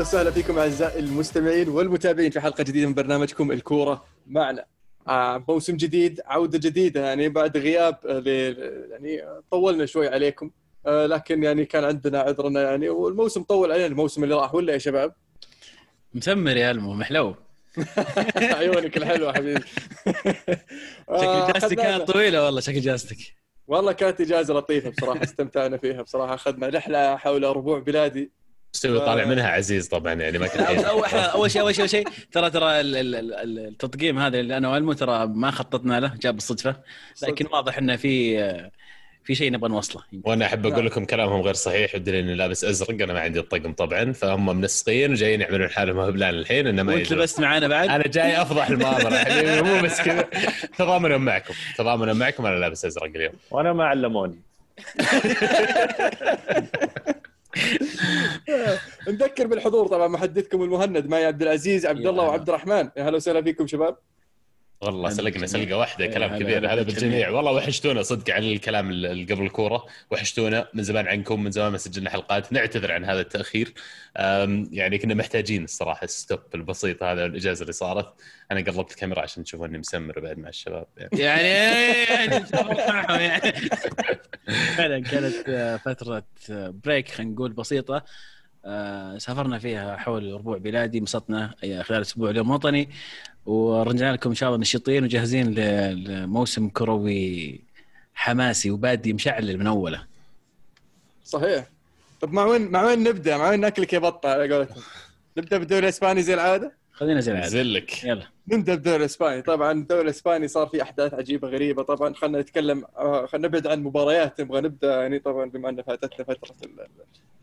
أهلا وسهلا فيكم أعزائي المستمعين والمتابعين في حلقة جديدة من برنامجكم الكورة معنا. آه موسم جديد عودة جديدة يعني بعد غياب آه، يعني طولنا شوي عليكم. آه لكن يعني كان عندنا عذرنا يعني والموسم طول علينا الموسم اللي راح ولا يا شباب؟ مسمر يا المو محلو. عيونك الحلوة حبيبي. شكل آه، جاستك كانت طويلة والله شكل جاستك والله كانت إجازة لطيفة بصراحة استمتعنا فيها بصراحة أخذنا رحلة حول ربوع بلادي. مستوي طالع منها عزيز طبعا يعني ما كان أول شيء أول شيء أول شيء ترى ترى التطقيم هذا اللي أنا وألمو ترى ما خططنا له جاء بالصدفه لكن واضح إنه في في شيء نبغى نوصله. وأنا أحب أقول لكم كلامهم غير صحيح والدليل إني لابس أزرق أنا ما عندي الطقم طبعا فهم منسقين وجايين يعملون حالهم هبلان الحين انما وأنت لبست معانا بعد؟ أنا جاي أفضح المؤامره حبيبي مو بس كذا. تضامنا معكم تضامنا معكم أنا لابس أزرق اليوم. وأنا ما علموني. نذكر بالحضور طبعا محدثكم المهند معي عبد العزيز عبد الله وعبد الرحمن. يا هلا وسهلا فيكم شباب. والله سلقنا سلقة واحدة كلام كبير. هذا بالجميع. والله وحشتونا صدق عن الكلام اللي قبل الكورة. وحشتونا من زمان عنكم من زمان ما سجلنا حلقات. نعتذر عن هذا التأخير. يعني كنا محتاجين الصراحة الستوب البسيط هذا الاجازه اللي صارت. أنا قلبت الكاميرا عشان تشوفوني مسمر بعد مع الشباب. يعني يعني يعني فعلا كانت فترة بريك خلينا نقول بسيطة. سافرنا فيها حول ربوع بلادي انبسطنا خلال أسبوع اليوم وطني ورجعنا لكم إن شاء الله نشيطين وجاهزين لموسم كروي حماسي وبادي مشعل من أوله صحيح طب مع وين مع وين نبدأ؟ مع وين ناكلك يا بطة على قولتهم؟ نبدأ بالدوري الإسباني زي العادة؟ خلينا زي العاده زلك يلا. نبدا بالدوري الإسباني. طبعا الدوري الإسباني صار فيه أحداث عجيبة غريبة. طبعا خلينا نتكلم آه، خلينا نبعد عن مباريات نبغى نبدأ يعني طبعا بما ان فاتتنا فترة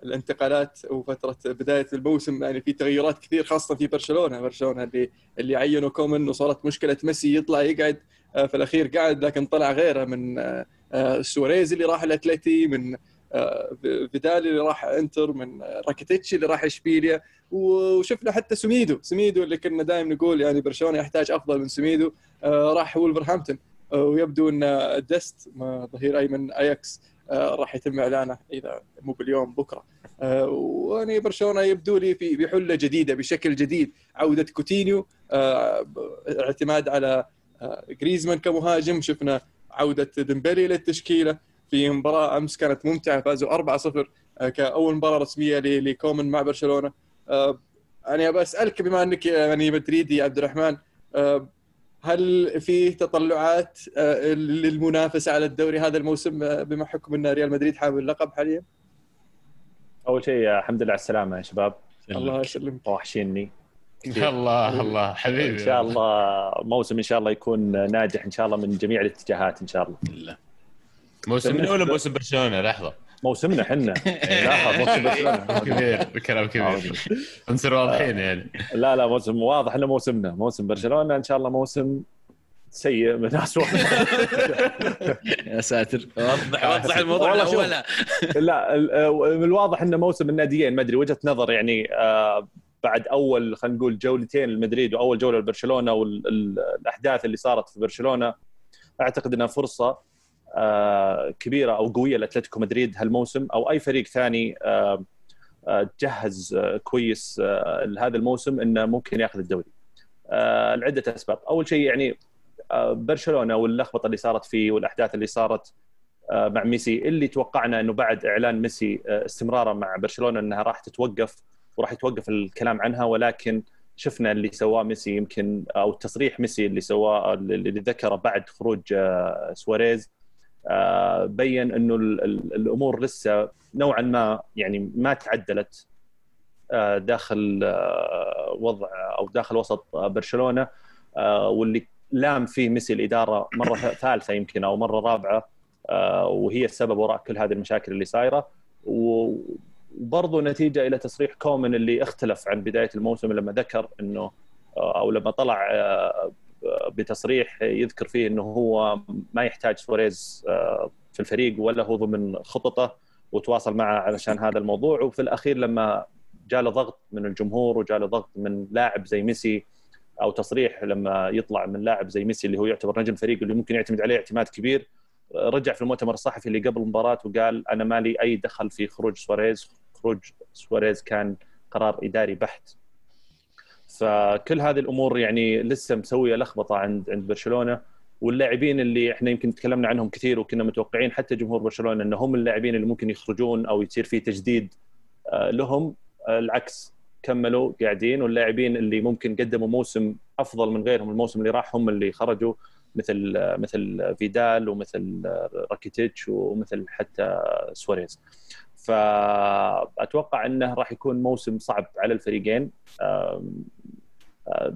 الانتقالات وفترة بداية الموسم. يعني في تغيرات كثير خاصة في برشلونة. برشلونة اللي اللي عينوا كومان وصارت مشكلة ميسي يطلع يقعد آه، في الأخير قاعد لكن طلع غيره من آه، سواريز اللي راح الأتلتي من فيدال اللي راح انتر من راكيتيتش اللي راح اشبيليا وشفنا حتى سميدو سميدو اللي كنا دائما نقول يعني برشلونة يحتاج أفضل من سميدو آه، راح ولفرهامبتون آه، ويبدو إن ديست ظهير ايمن أياكس آه، راح يتم إعلانه إذا مو باليوم بكرة. ويعني برشلونة يبدو لي في بحلة جديدة بشكل جديد عودة كوتينيو اعتماد على جريزمان كمهاجم شفنا عودة ديمبلي للتشكيلة. في مباراة أمس كانت ممتعة فازوا 4-0 كأول مباراة رسمية لكومن مع برشلونة. آه، يعني أبى أسألك بما أنك يعني مدريدي يا عبد الرحمن آه، هل في تطلعات آه، للمنافسة على الدوري هذا الموسم بما حكم أن ريال مدريد حامل اللقب حاليا؟ أول شيء الحمد لله على السلامة يا شباب. الله يسلمك. وحشيني. الله الله حبيبي. إن شاء الله موسم إن شاء الله يكون ناجح إن شاء الله من جميع الاتجاهات إن شاء الله. موسم من ولا موسم برشلونة لحظة. موسمنا إحنا لا موسم كبير كلام كبير نصير واضحين يعني. لا لا موسم واضح إنه موسمنا. موسم برشلونة إن شاء الله موسم سيء من اسوء يا ساتر. وضح وضح الموضوع الأول لا من الواضح إنه موسم الناديين ما أدري وجهة نظر يعني آه، بعد أول خلينا نقول جولتين لمدريد وأول جولة لبرشلونة والاحداث اللي صارت في برشلونة أعتقد إنها فرصة. آه، كبيرة أو قوية لأتلتيكو مدريد هالموسم أو أي فريق ثاني آه، آه، تجهز كويس لهذا الموسم إنه ممكن ياخذ الدوري. لعدة أسباب، أول شيء يعني برشلونة واللخبطة اللي صارت فيه والأحداث اللي صارت مع ميسي اللي توقعنا إنه بعد إعلان ميسي استمراره مع برشلونة إنها راح تتوقف وراح يتوقف الكلام عنها ولكن شفنا اللي سواه ميسي يمكن أو تصريح ميسي اللي سواه اللي ذكره بعد خروج سواريز آه، بين إنه الأمور لسه نوعا ما يعني ما تعدلت آه، داخل آه، وضع أو داخل وسط برشلونة واللي لام فيه ميسي الإدارة مرة ثالثة يمكن أو مرة رابعة وهي السبب وراء كل هذه المشاكل اللي صايرة. وبرضه نتيجة إلى تصريح كومان اللي اختلف عن بداية الموسم لما ذكر إنه أو لما طلع بتصريح يذكر فيه إنه هو ما يحتاج سواريز آه، في الفريق ولا هو ضمن خططه وتواصل معه علشان هذا الموضوع. وفي الأخير لما جاء له ضغط من الجمهور وجاء له ضغط من لاعب زي ميسي أو تصريح لما يطلع من لاعب زي ميسي اللي هو يعتبر نجم الفريق اللي ممكن يعتمد عليه اعتماد كبير رجع في المؤتمر الصحفي اللي قبل المباراة وقال أنا مالي أي دخل في خروج سواريز خروج سواريز كان قرار إداري بحت. فكل هذه الأمور يعني لسه مسوية لخبطة عند عند برشلونة واللاعبين اللي إحنا يمكن تكلمنا عنهم كثير وكنا متوقعين حتى جمهور برشلونة انه هم اللاعبين اللي ممكن يخرجون أو يصير في تجديد آه، لهم آه، العكس كملوا قاعدين واللاعبين اللي ممكن قدموا موسم أفضل من غيرهم الموسم اللي راح هم اللي خرجوا مثل مثل فيدال ومثل راكيتيتش ومثل حتى سواريز. فأتوقع إنه راح يكون موسم صعب على الفريقين.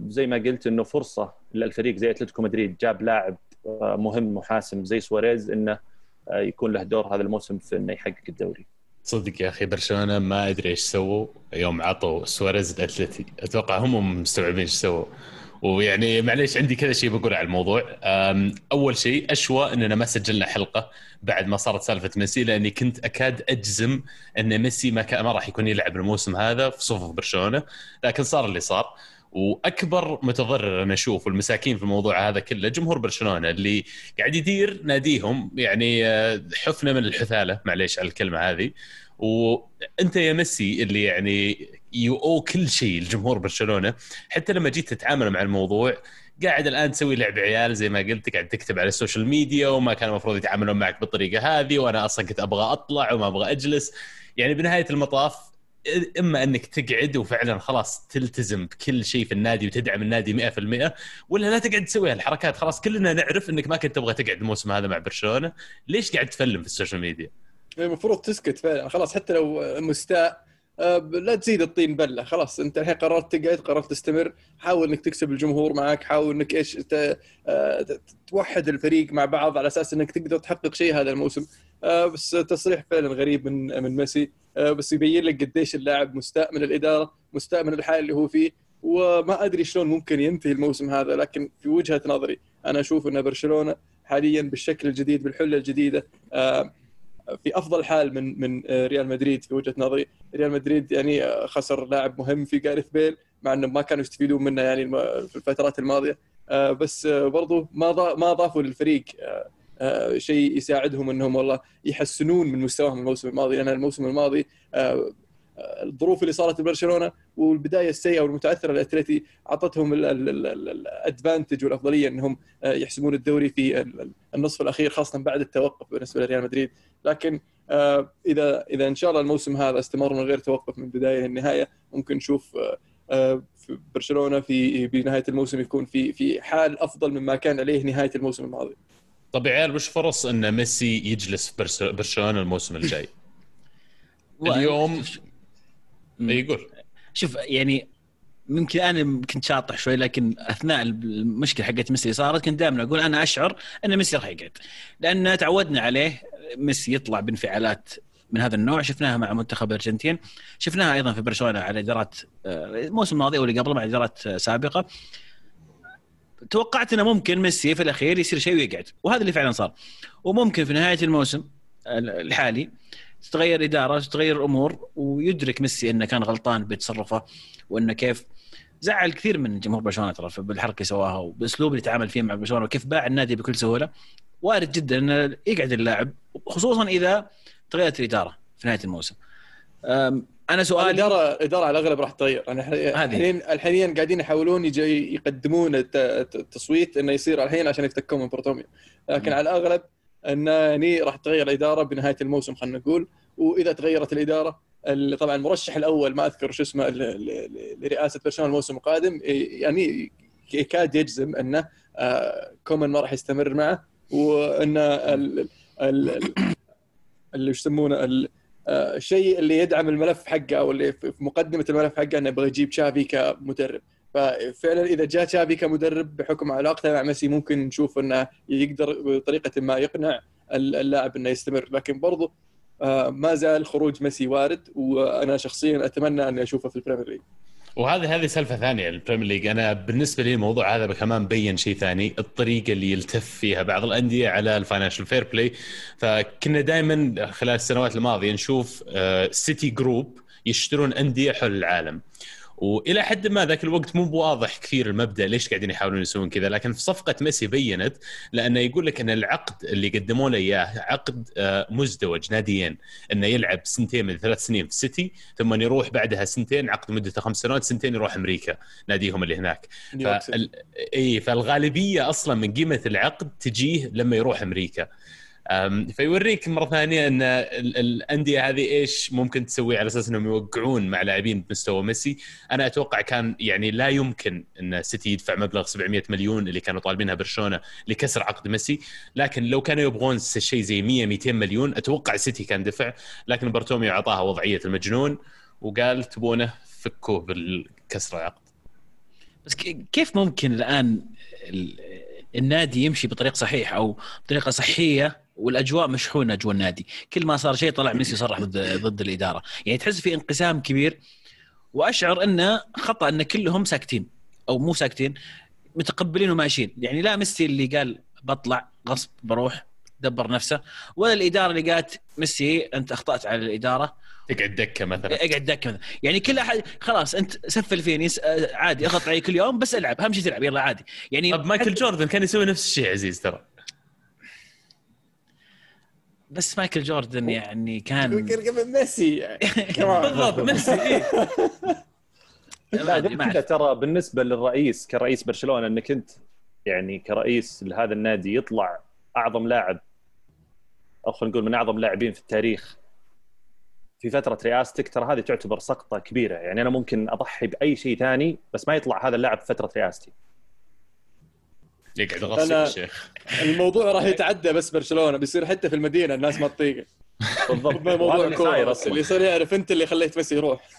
زي ما قلت إنه فرصة للفريق زي أتلتيكو مدريد جاب لاعب مهم وحاسم زي سواريز إنه يكون له دور هذا الموسم في إنه يحقق الدوري. صدق يا أخي برشلونة ما أدري إيش سووا يوم عطوا سواريز الاتلتي أتوقع هم مستوعبين إيش سووا. ويعني معليش عندي كذا شيء بقول على الموضوع. أول شيء أشوى إننا ما سجلنا حلقة بعد ما صارت سالفة ميسي لأني كنت أكاد أجزم إن ميسي ما, ما راح يكون يلعب الموسم هذا في صفوف برشلونة لكن صار اللي صار. وأكبر متضرر أنا أشوف والمساكين في الموضوع هذا كله جمهور برشلونة اللي قاعد يدير ناديهم يعني آه، حفنة من الحثالة معليش على الكلمة هذه. وأنت يا ميسي اللي يعني يو كل شيء لجمهور برشلونة. حتى لما جيت تتعامل مع الموضوع قاعد الآن تسوي لعب عيال زي ما قلت قاعد تكتب على ال social media وما كان المفروض يتعاملون معك بالطريقة هذه وأنا أصلا كنت أبغى أطلع وما أبغى أجلس. يعني بنهاية المطاف إما إنك تقعد وفعلا خلاص تلتزم بكل شيء في النادي وتدعم النادي 100% ولا لا تقعد تسوي هالحركات. خلاص كلنا نعرف إنك ما كنت تبغى تقعد الموسم هذا مع برشلونة. ليش قاعد تفلم في ال social media؟ المفروض تسكت فعلا. خلاص حتى لو مستاء لا تزيد الطين بلة. خلاص انت الحين قررت تقعد قررت تستمر. حاول انك تكسب الجمهور معك حاول انك إيش آه، توحد الفريق مع بعض على أساس انك تقدر تحقق شيء هذا الموسم. آه، بس تصريح فعلا غريب من من ميسي. بس يبين لك قديش اللاعب مستاء من الإدارة مستاء من الحال اللي هو فيه. وما أدري شلون ممكن ينتهي الموسم هذا لكن في وجهة نظري أنا أشوف إن برشلونة حاليا بالشكل الجديد بالحلة الجديدة في أفضل حال من من آه، ريال مدريد في وجهة نظري. ريال مدريد يعني آه، خسر لاعب مهم في جاريث بيل مع إنه ما كانوا يستفيدون منه يعني في الفترات الماضية. آه، بس برضو ما ما ضافوا للفريق شيء يساعدهم إنهم والله يحسنون من مستواهم الموسم الماضي. لأن الموسم الماضي الظروف اللي صارت لبرشلونة والبداية السيئة والمتعثره للاتلتي أعطتهم الأدفانتج والأفضلية إنهم يحسمون الدوري في النصف الأخير خاصة بعد التوقف بالنسبة لريال مدريد لكن آه، إذا إذا إن شاء الله الموسم هذا استمر من غير توقف من البدايه للنهاية ممكن نشوف آه، آه، في برشلونة في بنهايه الموسم يكون في في حال أفضل مما كان عليه نهاية الموسم الماضي. طب يا عيال وش فرص إن ميسي يجلس في برشلونة الموسم الجاي؟ اليوم يقول. شوف يعني ممكن أنا كنت شاطح شوي لكن أثناء المشكلة حقت ميسي صارت كنت دائما أقول أنا أشعر أن ميسي راح يقعد. لأن تعودنا عليه ميسي يطلع بانفعالات من هذا النوع. شفناها مع منتخب الأرجنتين. شفناها أيضا في برشلونة على إدارات آه، الموسم الماضي واللي قبله مع إدارات آه، سابقة. توقعت أنه ممكن ميسي في الأخير يصير شيء ويقعد وهذا اللي فعلا صار. وممكن في نهاية الموسم الحالي تتغير إدارة تتغير الأمور ويدرك ميسي إنه كان غلطان بتصرفه وإنه كيف زعل كثير من جمهور برشلونة ترى بالحركة سواها وبأسلوب اللي تعامل فيه مع برشلونة وكيف باع النادي بكل سهولة وارد جدا إنه يقعد اللاعب خصوصا إذا تغيرت الإدارة في نهاية الموسم. أنا سؤالي الاداره الإدارة على الأغلب راح تتغير أنا الحين الحين قاعدين يحاولون يقدمون التصويت إنه يصير الحين عشان يفتكون من بروتوميو لكن م. على الأغلب انه يعني راح تغير الإدارة بنهاية الموسم خلينا نقول. وإذا تغيرت الإدارة طبعا المرشح الأول ما أذكر شو اسمه لرئاسة برشلونة الموسم القادم يعني يكاد يجزم أنه آه، كومان ما راح يستمر معه وأن اللي يسمونه آه، الشيء اللي يدعم الملف حقه أو اللي في مقدمة الملف حقه أنه يبغى يجيب تشافي كمدرب. ففعلا إذا جاء تشافي كمدرب بحكم علاقته مع ميسي ممكن نشوف إنه يقدر بطريقة ما يقنع اللاعب إنه يستمر. لكن برضو آه، ما زال خروج ميسي وارد وأنا شخصيا أتمنى اني أشوفه في البريمير ليج. وهذه هذه سالفه ثانية البريمير ليج. أنا بالنسبة لي الموضوع هذا كمان بين شيء ثاني الطريقة اللي يلتف فيها بعض الأندية على ال Financial Fair Play. فكنا دائما خلال السنوات الماضية نشوف سيتي آه، Group يشترون أندية حول العالم. وإلى حد ما ذاك الوقت مو بواضح كثير المبدأ ليش قاعدين يحاولون يسوون كذا لكن في صفقة ميسي بينت لأنه يقول لك إن العقد اللي قدموا له إياه عقد آه، مزدوج ناديين إنه يلعب سنتين من ثلاث سنين في السيتي ثم يروح بعدها سنتين عقد مدته خمس سنوات سنتين يروح أمريكا ناديهم اللي هناك. فال... اي فالغالبية أصلا من قيمة العقد تجيه لما يروح أمريكا. فيوريك مرة ثانية إن الأندية هذه إيش ممكن تسوي على أساس إنهم يوقعون مع لاعبين بمستوى ميسي. أنا أتوقع كان يعني لا يمكن إن سيتي يدفع مبلغ 700 مليون اللي كانوا طالبينها برشلونة لكسر عقد ميسي. لكن لو كانوا يبغون شيء زي 100 200 مليون أتوقع سيتي كان دفع. لكن بارتوميو أعطاها وضعية المجنون وقال تبونه فكوه بالكسر العقد. بس كيف ممكن الآن النادي يمشي بطريق صحيح أو بطريقة صحية والأجواء مشحونة جوا النادي. كل ما صار شيء طلع ميسي صرح ضد ضد الإدارة. يعني تحس في انقسام كبير. وأشعر انه خطأ أن كلهم ساكتين أو مو ساكتين متقبلين وماشيين. يعني لا ميسي اللي قال بطلع غصب بروح دبر نفسه ولا الإدارة اللي قالت ميسي أنت أخطأت على الإدارة. تقعد دكة مثلا. اقعد دكة مثلا. يعني كل احد خلاص أنت سفل فيني عادي أضغط علي كل يوم بس ألعب أهم شيء تلعب يلا عادي. يعني طب مايكل جوردن كان يسوي نفس الشيء عزيز ترى. بس مايكل جوردن يعني كان قبل ميسي يعني. بالضبط ميسي إيه. كذا ترى بالنسبة للرئيس كرئيس برشلونة إنك أنت يعني كرئيس لهذا النادي يطلع أعظم لاعب أو خلينا نقول من أعظم لاعبين في التاريخ في فترة رئاستك ترى هذه تعتبر سقطة كبيرة. يعني أنا ممكن أضحي بأي شيء ثاني بس ما يطلع هذا اللاعب في فترة رئاستي. يقعد غصب الشيخ الموضوع راح يتعدى بس برشلونة بيصير حتى في المدينة الناس ما تطيقه بالضبط. موضوع كوره اللي يصير يعرف أنت اللي خليت ميسي يروح.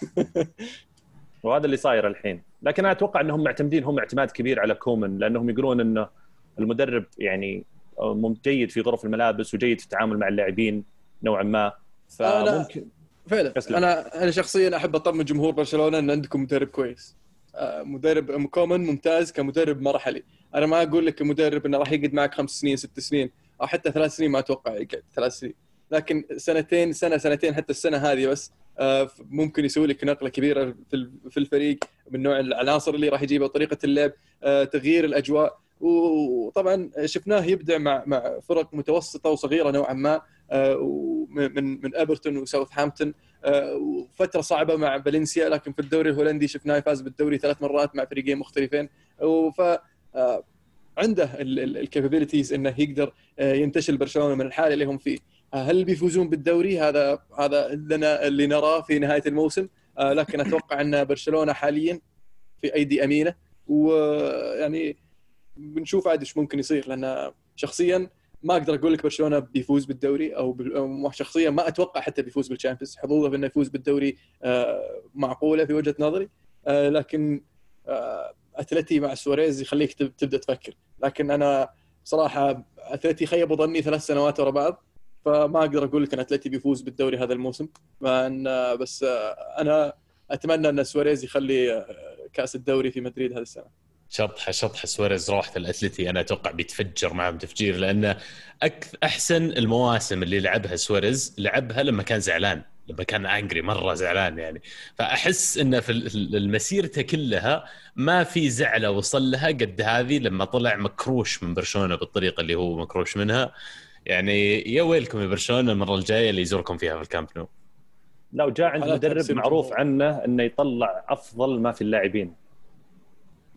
وهذا اللي صاير الحين. لكن أنا أتوقع إنهم معتمدين هم اعتماد كبير على كومن لأنهم يقولون إنه المدرب يعني جيد في غرف الملابس وجيد في التعامل مع اللاعبين نوعا ما. فممكن فعلا أنا أنا شخصيا أحب أطمن جمهور برشلونة إن عندكم مدرب كويس. آه، مدرب كومن ممتاز كمدرب مرحلي. أنا ما أقول لك كمدرب إنه راح يقعد معك خمس سنين ست سنين أو حتى ثلاث سنين ما أتوقع يقعد ثلاث سنين. لكن سنتين سنة سنتين حتى السنة هذه بس آه، ممكن يسوي لك نقلة كبيرة في الفريق من نوع العناصر اللي راح يجيبها طريقة اللعب آه، تغيير الأجواء. وطبعا شفناه يبدع مع مع فرق متوسطة وصغيرة نوعا ما من من أيفرتون وساوثهامبتون وفترة صعبة مع فالنسيا لكن في الدوري الهولندي شفناه يفاز بالدوري ثلاث مرات مع فريقين مختلفين. ف آه، عنده ال capabilities إنه يقدر آه، ينتشل برشلونة من الحالة اللي هم فيه. آه، هل بيفوزون بالدوري؟ هذا هذا لنا اللي نراه في نهاية الموسم. لكن أتوقع إن برشلونة حاليا في أيدي أمينة. ويعني بنشوف عاد إيش ممكن يصير لأن شخصيا ما أقدر أقول لك برشلونة بيفوز بالدوري أو شخصيا ما أتوقع حتى بيفوز بال Champions حظوظه بانه يفوز بالدوري معقولة في وجهة نظري. لكن أتلتي مع سواريز يخليك تبدأ تفكر. لكن أنا صراحة أتلتي خيبوا ظني ثلاث سنوات ورا بعض فما أقدر أقول لك إن أتلتي بيفوز بالدوري هذا الموسم. بس أنا أتمنى إن سواريز يخلي كأس الدوري في مدريد هذه السنة. شطحة شطحة. سواريز روح الأتلتي. أنا أتوقع بيتفجر معهم تفجير لأنه أحسن المواسم اللي لعبها سواريز لعبها لما كان زعلان. لما كان angry مرة زعلان يعني. فأحس إنه في المسيرته كلها ما في زعلة وصل لها قد هذه لما طلع مكروش من برشلونة بالطريقة اللي هو مكروش منها. يعني يا ويلكم يا برشلونة المرة الجاية اللي يزوركم فيها في الكامب نو. لا وجاء عند مدرب معروف عنه إنه يطلع أفضل ما في اللاعبين.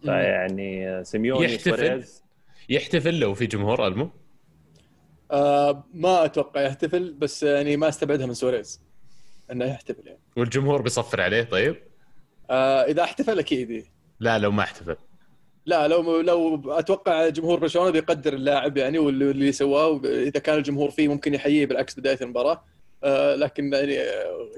فيعني سيميوني يحتفل؟ يحتفل لو في جمهور ألمو؟ آه ما أتوقع يحتفل بس يعني ما أستبعدها من سوريز إنه يحتفل يعني. والجمهور بيصفر عليه طيب؟ آه إذا احتفل أكيد إيه. لا لو ما احتفل. لا لو لو أتوقع جمهور برشلونة بيقدر اللاعب يعني واللي سواه اذا كان الجمهور فيه ممكن يحييه بالعكس بداية المباراة. آه لكن يعني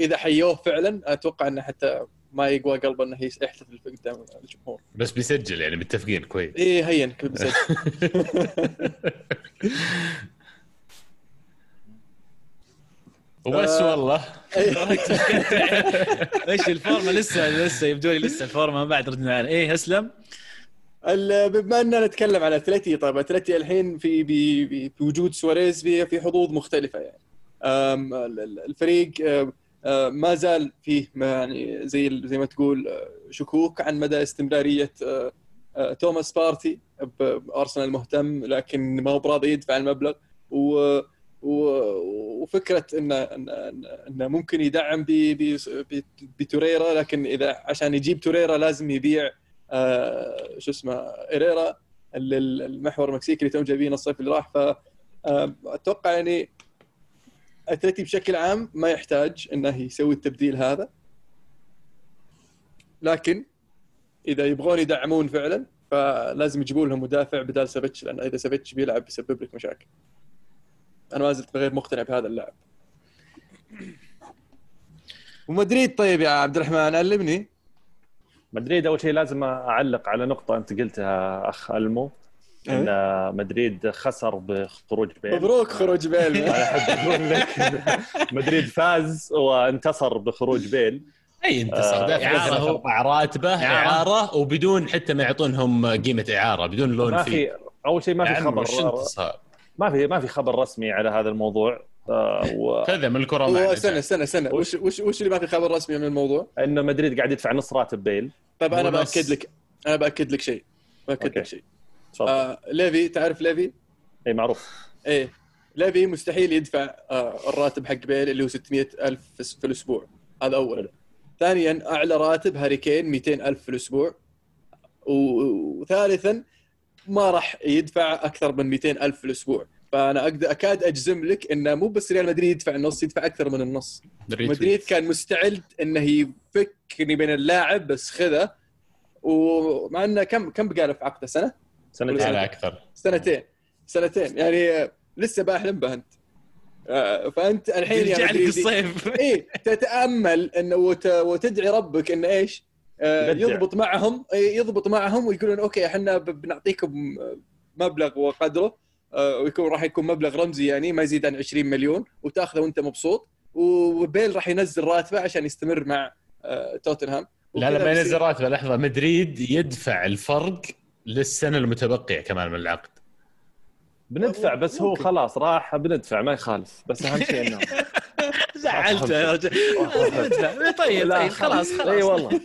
إذا حيوه فعلا أتوقع إنه حتى ما يقوى قلبه إنه يحتفل قدام الجمهور. بس بيسجل يعني متفقين كويس. إيه هين بيسجل. وبس آه. والله. إيش الفورمة؟ لسه لسه يبدو لي لسه الفورمة ما بعد ردنا عليه إيه اسلم بما أننا نتكلم عن أتلتي طيب أتلتي الحين في بوجود سواريز في في حظوظ مختلفة يعني. الفريق ما زال فيه ما يعني زي زي ما تقول آه، شكوك عن مدى استمرارية آه، توماس بارتي بأرسنال مهتم لكن ما هو براضي يدفع المبلغ. و- وفكرة انه إنه ممكن يدعم بتوريرا لكن إذا عشان يجيب توريرا لازم يبيع آه، شو اسمه هيريرا ال- المحور المكسيكي اللي توم جايبينه الصيف اللي راح. ف آه، يعني أتلتي بشكل عام ما يحتاج إنه يسوي التبديل هذا. لكن إذا يبغون يدعمون فعلا فلازم يجيبوا لهم مدافع بدال سافيتش لأن إذا سافيتش بيلعب بيسبب لك مشاكل. أنا ما زلت غير مقتنع بهذا اللاعب ومدريد طيب يا عبد الرحمن علمني. مدريد أول شيء لازم أعلق على نقطة أنت قلتها أخ ألمو إن مدريد خسر بخروج بيل مبروك خروج بيل أنا أحب أقول لك مدريد فاز وانتصر بخروج بيل أي انتصر آه،. ارباع راتبه إعارة. إعارة وبدون حتى ما يعطونهم قيمة إعارة بدون لون ما في في أول شيء ما في خبر. وش انتصار؟ ما في ما في خبر رسمي على هذا الموضوع. آه، و... كذا من الكره هو معنا استنى. استنى استنى وش وش وش اللي ما في خبر رسمي من الموضوع؟ إنه مدريد قاعد يدفع نص راتب بيل. طيب أنا. بأكد لك أنا بأكد لك شيء. بأكد. لك شيء. آه ليفي تعرف ليفي؟ اي معروف. إيه. ليفي مستحيل يدفع آه الراتب حق بيل اللي هو 600 ألف في في الأسبوع. هذا أولا. ثانيا أعلى راتب هاري كين 200 ألف في الأسبوع. و- وثالثا ما راح يدفع أكثر من 200 ألف في الأسبوع. فأنا أقدر أكاد أجزم لك إنه مو بس ريال مدريد يدفع النص يدفع أكثر من النص. دريت مدريد كان مستعد إنه يفكني بين اللاعب بس خذه. ومع إنه كم كم بقى له في عقده؟ سنة؟ سنتين على أكثر. سنتين. سنتين. يعني لسه باحلم به أنت. آه، فأنت الحين يرجع لك الصيف. إيه تتأمل إنه وت... وتدعي ربك إنه إيش؟ آه،. يضبط معهم يضبط معهم ويقولون أوكي إحنا بنعطيكم مبلغ وقدره آه، ويكون راح يكون مبلغ رمزي يعني ما يزيد عن 20 مليون وتأخذه وأنت مبسوط. وبيل راح ينزل راتبه عشان يستمر مع آه، توتنهام. لا لا ما ينزل راتبه. لحظة مدريد يدفع الفرق للسنة المتبقية كمان من العقد. بندفع بس هو. خلاص راح بندفع ما يخالف. بس أهم شيء إنه زعلت. يا رجل طيب لا، طيب خلاص خلاص. إي والله.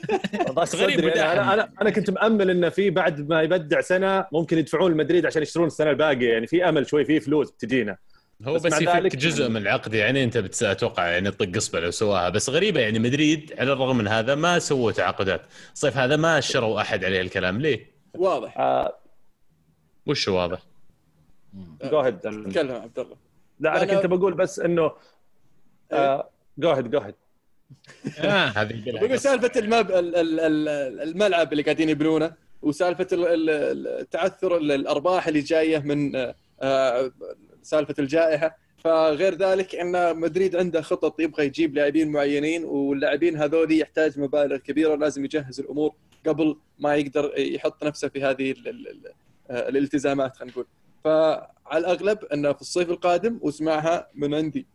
غريب. أنا أنا أنا كنت مأمل انه في بعد ما يبدع سنة ممكن يدفعون لمدريد عشان يشترون السنة الباقية. يعني في أمل شوي في فلوس بتجينا. هو بس بس, يفك جزء من العقد يعني أنت بتس- أتوقع يعني تطق اصبع لو سواها. بس غريبة يعني مدريد على الرغم من هذا ما سووا تعاقدات. الصيف هذا ما شروا أحد عليه الكلام. ليه؟ واضح. آه وش واضح؟ go ahead تكلم عبد الله. لا أنا أنا- كنت بقول بس إنه go ahead go ahead. هذه. سالفة المب... ال- ال- ال- الملعب اللي قاعدين يبنونه وسالفة ال- ال- التعثر ال- الأرباح اللي جاية من آه، سالفة الجائحة. فغير ذلك إن مدريد عنده خطط يبغى يجيب لاعبين معينين واللاعبين هذول يحتاج مبالغ كبيرة لازم يجهز الأمور قبل ما يقدر يحط نفسه في هذه ال- ال- ال- آه، الالتزامات خلينا نقول. فعلى الأغلب إنه في الصيف القادم واسمعها من عندي.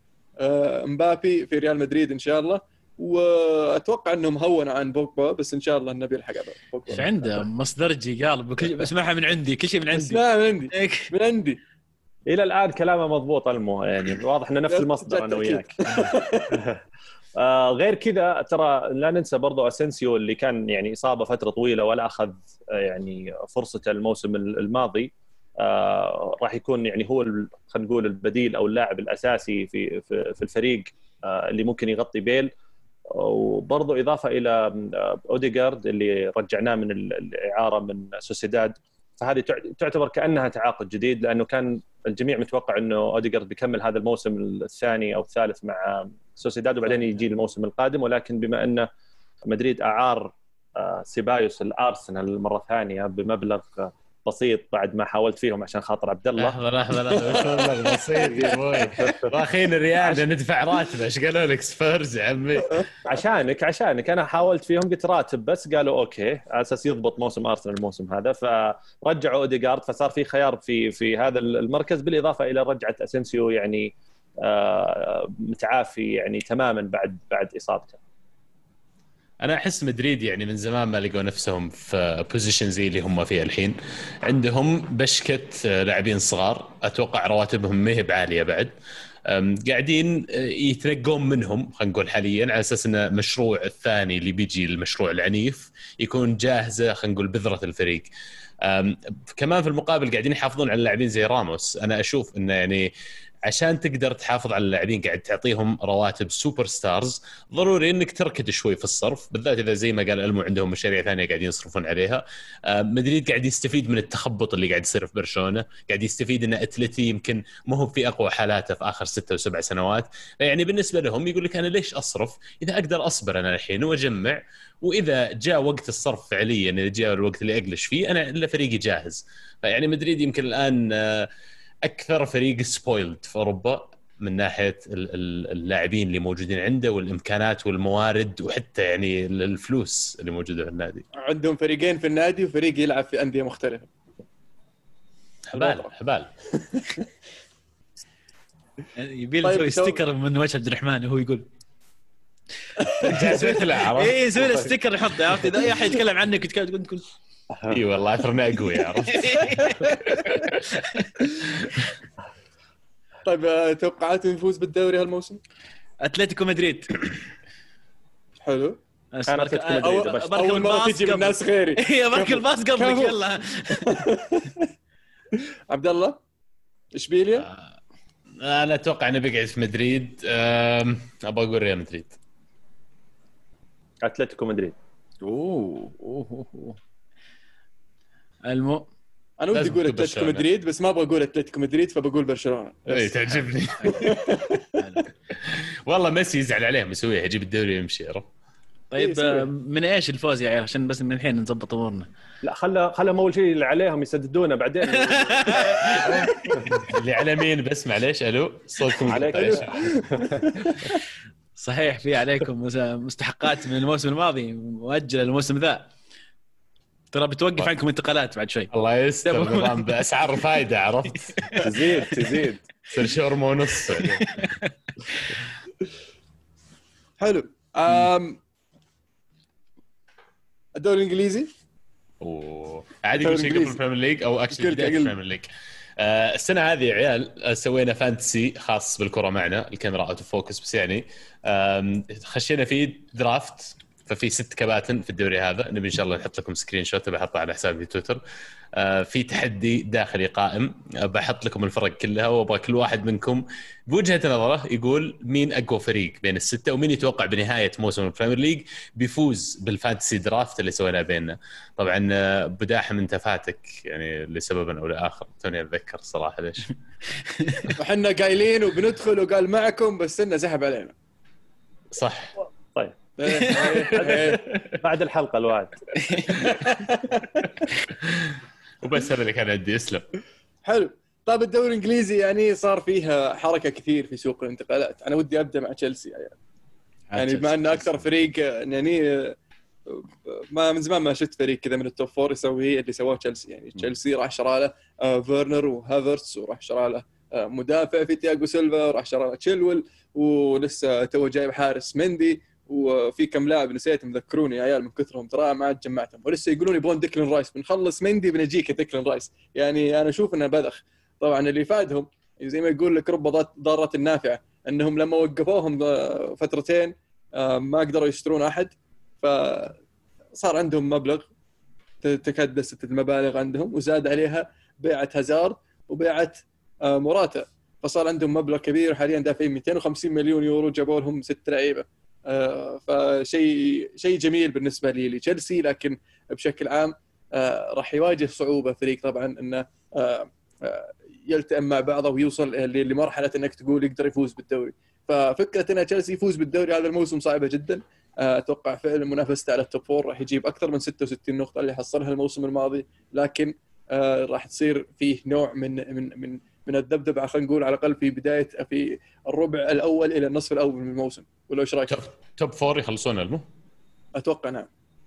مبابي في ريال مدريد إن شاء الله. وأتوقع انه مهون عن بوجبا بس إن شاء الله النبي يلحق على إيش بوجبا عنده مصدرجي قال بكل بسمعها من عندي كل شيء من عندي. اسمع من عندي. من عندي. إلى الآن كلامه مضبوط المو يعني واضح إنه نفس المصدر أنا. وياك. آه غير كذا ترى لا ننسى برضو اسنسيو اللي كان يعني إصابة فترة طويلة ولا أخذ آه، يعني فرصته الموسم الماضي. آه راح يكون يعني هو خلينا نقول البديل أو اللاعب الأساسي في في, الفريق آه اللي ممكن يغطي بيل. وبرضه إضافة إلى آه، اوديجارد اللي رجعناه من ال- الإعارة من سوسيداد. فهذه تع- تعتبر كأنها تعاقد جديد لأنه كان الجميع متوقع إنه اوديجارد بيكمل هذا الموسم الثاني أو الثالث مع سوسيداد وبعدين يجي الموسم القادم. ولكن بما انه مدريد أعار سيبايوس الأرسنال المره الثانية بمبلغ بسيط بعد ما حاولت فيهم عشان خاطر عبد الله. لحظة لحظة لحظة. بسيط يا أبوي راخين الريال ندفع راتبه. إيش قالوا لك؟ سبيرز يا عمي. عشانك عشانك. أنا حاولت فيهم قلت راتب بس. قالوا okay على أساس يضبط موسم أرسنال الموسم هذا. فرجعوا اوديجارد فصار في خيار في في هذا المركز. بالإضافة إلى رجعة اسنسيو يعني آه، متعافي يعني تماما بعد بعد إصابته. أنا أحس مدريد يعني من زمان ما لقوا نفسهم في position زي اللي هم فيه الحين. عندهم بشكة لاعبين صغار. أتوقع رواتبهم ما هي بعالية بعد. قاعدين آه، يتنقون منهم خلينا نقول حاليا على أساس إن المشروع الثاني اللي بيجي المشروع العنيف يكون جاهزة خلينا نقول بذرة الفريق. كمان في المقابل قاعدين يحافظون على اللاعبين زي راموس. أنا أشوف إنه يعني عشان تقدر تحافظ على اللاعبين قاعد تعطيهم رواتب super stars ضروري إنك تركد شوي في الصرف بالذات إذا زي ما قال إلمو عندهم مشاريع ثانية قاعدين يصرفون عليها. آه، مدريد قاعد يستفيد من التخبط اللي قاعد يصير في برشلونة قاعد يستفيد إن أتلتي يمكن ما هو في أقوى حالاته في آخر ستة وسبع سنوات. يعني بالنسبة لهم يقول لك أنا ليش أصرف؟ إذا أقدر أصبر أنا الحين وأجمع وإذا جاء وقت الصرف فعليا إذا جاء الوقت اللي أقلش فيه أنا إلا فريقي جاهز. فيعني مدريد يمكن الآن آه، أكثر فريق سبويلد في أوروبا من ناحية ال- ال- اللاعبين اللي موجودين عنده والإمكانات والموارد وحتى يعني ال- الفلوس اللي موجودة في النادي. عندهم فريقين في النادي وفريق يلعب في أندية مختلفة. حبال حبال. يبي طيب، sticker من وجه عبد الرحمن وهو يقول. جازت له عرفت؟ اي يسوي له sticker يحطه عرفت؟ إذا أي أحد يتكلم عنك يتكلم تقول اي والله اثرنا اقوي عرفت؟ طيب آه، توقعاتهم يفوز بالدوري هالموسم؟ أتلتيكو مدريد. حلو. كان أتلتيكو مدريد اول, مرة تجي من قبل. ناس غيري. هي برك الباص قبلك. يلا. عبد الله اشبيليا أنا أتوقع إنه بيقعد في مدريد. أبغى أقول ريال مدريد. أتلتيكو مدريد. أوه أوه، أوه. المو أنا ودي أقول أتلتيكو. مدريد بس ما أبغى أقول أتلتيكو مدريد فبقول برشلونة اي. تعجبني والله ميسي يزعل عليهم يسويها يجيب الدوري ويمشي؟ طيب إيه،. آه، من إيش الفوز يا عيال عشان بس من الحين نظبط أمورنا لا خلى خلهم أول شيء اللي عليهم يسددونه بعدين اللي على مين بس معليش ألو صوتكم عليك. صحيح في عليكم مس- مستحقات من الموسم الماضي مؤجلة الموسم ذا ترى بتوقف عنكم انتقالات بعد شوي. الله يستر نظام بأسعار فايدة عرفت؟ تزيد تزيد. تصير شاورما ونص حلو. أم... الدوري الإنجليزي؟ أوه. عادي يقول شيء قبل. البريمير ليج أو actually بداية. البريمير ليج آه، السنة هذه يا عيال آه، سوينا fantasy خاص بالكرة معنا الكاميرا out of focus بس يعني. خشينا فيه draft ففي ست كباتن في الدوري هذا. نبي إن شاء الله نحط لكم screenshot بحطه على حسابي في تويتر. آه، في تحدي داخلي قائم. آه، بحط لكم الفرق كلها وأبغى كل واحد منكم بوجهة نظره يقول مين أقوى فريق بين الستة ومين يتوقع بنهاية موسم البريمير ليج بيفوز بال fantasy draft اللي سويناه بيننا. طبعا آه، بداحم أنت فاتك يعني لسبب أو لآخر. توني أتذكر صراحة ليش. وحنا قايلين وبندخل وقال معكم بس إنه سحب علينا. صح طيب إيه، إيه، إيه. بعد الحلقة الوعد وبس هذا اللي كان عندي اسلم. حلو. طيب الدوري الإنجليزي يعني صار فيها حركة كثير في سوق الانتقالات. أنا ودي أبدأ مع تشيلسي يعني, يعني بما انه أكثر فريق يعني ما من زمان ما شفت فريق كذا من ال top four يسوي اللي سواه تشيلسي. يعني تشيلسي راح شرى له آه، فيرنر وهافرتس وراح شرى له آه، مدافع في تياجو سيلفا راح شرى له تشيلول ولسه تو جايب حارس مندي. وفي كم لاعب نسيتهم ذكروني يا عيال من كثرهم ترى ما عاد جمعتهم. ولسه يقولون يبغون ديكلين رايس. بنخلص مندي بنجيك ديكلين رايس. يعني أنا أشوف إنه بذخ. طبعا اللي فادهم زي ما يقول لك رب ضا- ضارة نافعه إنهم لما وقفوهم فترتين آه، ما قدروا يشترون أحد. فصار عندهم مبلغ تكدست المبالغ عندهم وزاد عليها بيعة هازارد وبيعة آه، موراتا فصار عندهم مبلغ كبير حاليا دافعين 250 مليون يورو جابوا لهم ست لعيبة. فشيء شيء جميل بالنسبة لي لتشيلسي لكن بشكل عام آه، راح يواجه صعوبة فريق طبعا إنه آه، آه، يلتئم مع بعضه ويوصل لمرحلة إنك تقول يقدر يفوز بالدوري. ففكرة إن تشيلسي يفوز بالدوري هذا الموسم صعبة جدا. آه، أتوقع فعلا منافسته على ال top four راح يجيب أكثر من 66 نقطة اللي حصلها الموسم الماضي لكن آه، راح تصير فيه نوع من من من من الذبذبة خلينا نقول على الأقل في بداية في الربع الأول إلى النصف الأول من الموسم. ولا إيش رأيك؟ top top four يخلصون المو أتوقع نعم.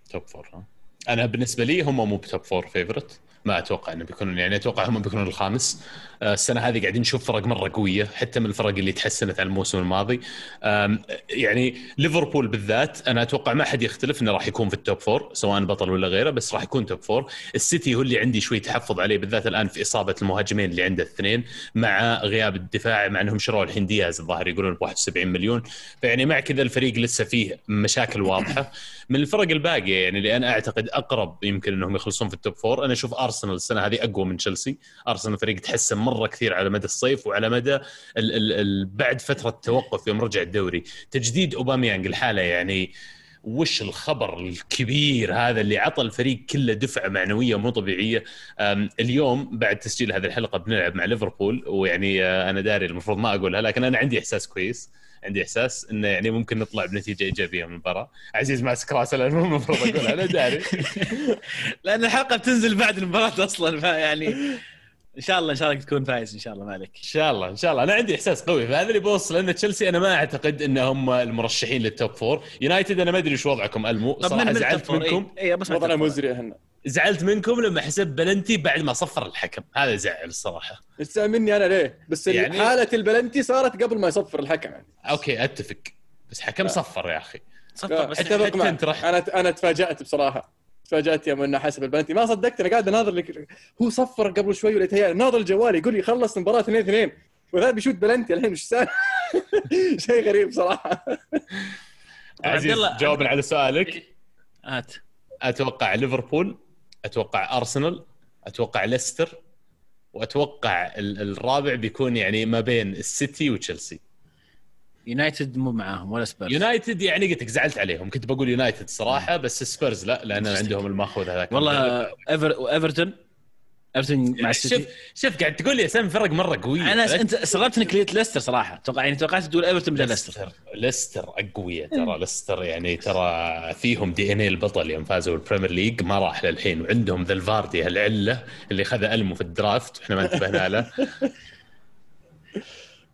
top four ها. أنا بالنسبة لي هم مو ب top four favorite. ما أتوقع إنه بيكونون يعني أتوقع هم بيكونون الخامس. آه، السنة هذه قاعدين نشوف فرق مرة قوية حتى من الفرق اللي تحسنت عن الموسم الماضي. يعني ليفربول بالذات أنا أتوقع ما حد يختلف إنه راح يكون في ال top four سواء بطل ولا غيره بس راح يكون top four. السيتي هو اللي عندي شوي تحفظ عليه بالذات الآن في إصابة المهاجمين اللي عنده الاثنين مع غياب الدفاع مع إنهم شروا الحين دياز الظاهر يقولون ب 71 مليون. فيعني مع كذا الفريق لسه فيه مشاكل واضحة. من الفرق الباقية يعني اللي أنا أعتقد أقرب يمكن إنهم يخلصون في ال top four أنا أشوف أرسنال السنة هذه أقوى من تشيلسي. أرسنال فريق تحسن مرة كثير على مدى الصيف وعلى مدى ال ال ال بعد فترة توقف يوم رجع الدوري. تجديد أوباميانج الحالة يعني وش الخبر الكبير هذا اللي عطى الفريق كله دفعة معنوية مو طبيعية. اليوم بعد تسجيل هذه الحلقة بنلعب مع ليفربول ويعني آه، أنا داري المفروض ما أقولها لكن أنا عندي إحساس كويس. عندي إحساس إنه يعني ممكن نطلع بنتيجة إيجابية من المباراة. عزيز ماسك رأسه لأنه مو المفروض أقولها أنا داري. لأن الحلقة بتنزل بعد المباراة أصلا فيعني إن شاء الله إن شاء الله تكون فايز إن شاء الله مالك. إن شاء الله إن شاء الله. أنا عندي إحساس قوي فهذا اللي بوصل لأن تشيلسي أنا ما أعتقد انهم المرشحين لل top four يونايتد أنا ما أدري إيش وضعكم ألمو؟ صراحة زعلت منكم. اي إيه بس وضعنا مزري إحنا. زعلت منكم لما حسب بلنتي بعد ما صفر الحكم. هذا زعل الصراحة. تزعل مني أنا ليه؟ بس يعني... حالة البلنتي صارت قبل ما يصفر الحكم يعني. okay أتفق. بس حكم صفر يا أخي. صفر بس أتفق معك. أنا أنا تفاجأت بصراحة. تفاجأت يوم إنه حسب البلنتي. ما صدقت أنا قاعد أناظر لك. هو صفر قبل شوي ولا ناظر الجوال يقول لي خلص المباراه 2 2 وهذا بيشوت بلنتي الحين مش شيء غريب صراحة. عزيز جاوبنا على سؤالك. هات أتوقع ليفربول. أتوقع أرسنال أتوقع ليستر وأتوقع الرابع بيكون يعني ما بين السيتي وتشيلسي. يونايتد مو معاهم ولا سبيرز. يونايتد يعني قلت لك زعلت عليهم. كنت بقول يونايتد صراحة بس سبيرز لا لأن عندهم المأخوذ هذاك. والله ايفر إيفرتون ايفرتون مع السيتي؟ شوف شوف قاعد تقول لي اسامي فرق مرة قوية. أنا أنت استغربت إنك ليت ليستر صراحة. توقع يعني توقعت تقول إيفرتون بدل ليستر. ليستر اقوياء ترى. ليستر يعني ترى فيهم DNA البطل يوم فازوا البريمير ليج ما راح للحين. وعندهم ذا الفاردي هالعلة اللي خذ المو في ال draft. وإحنا ما انتبهنا له.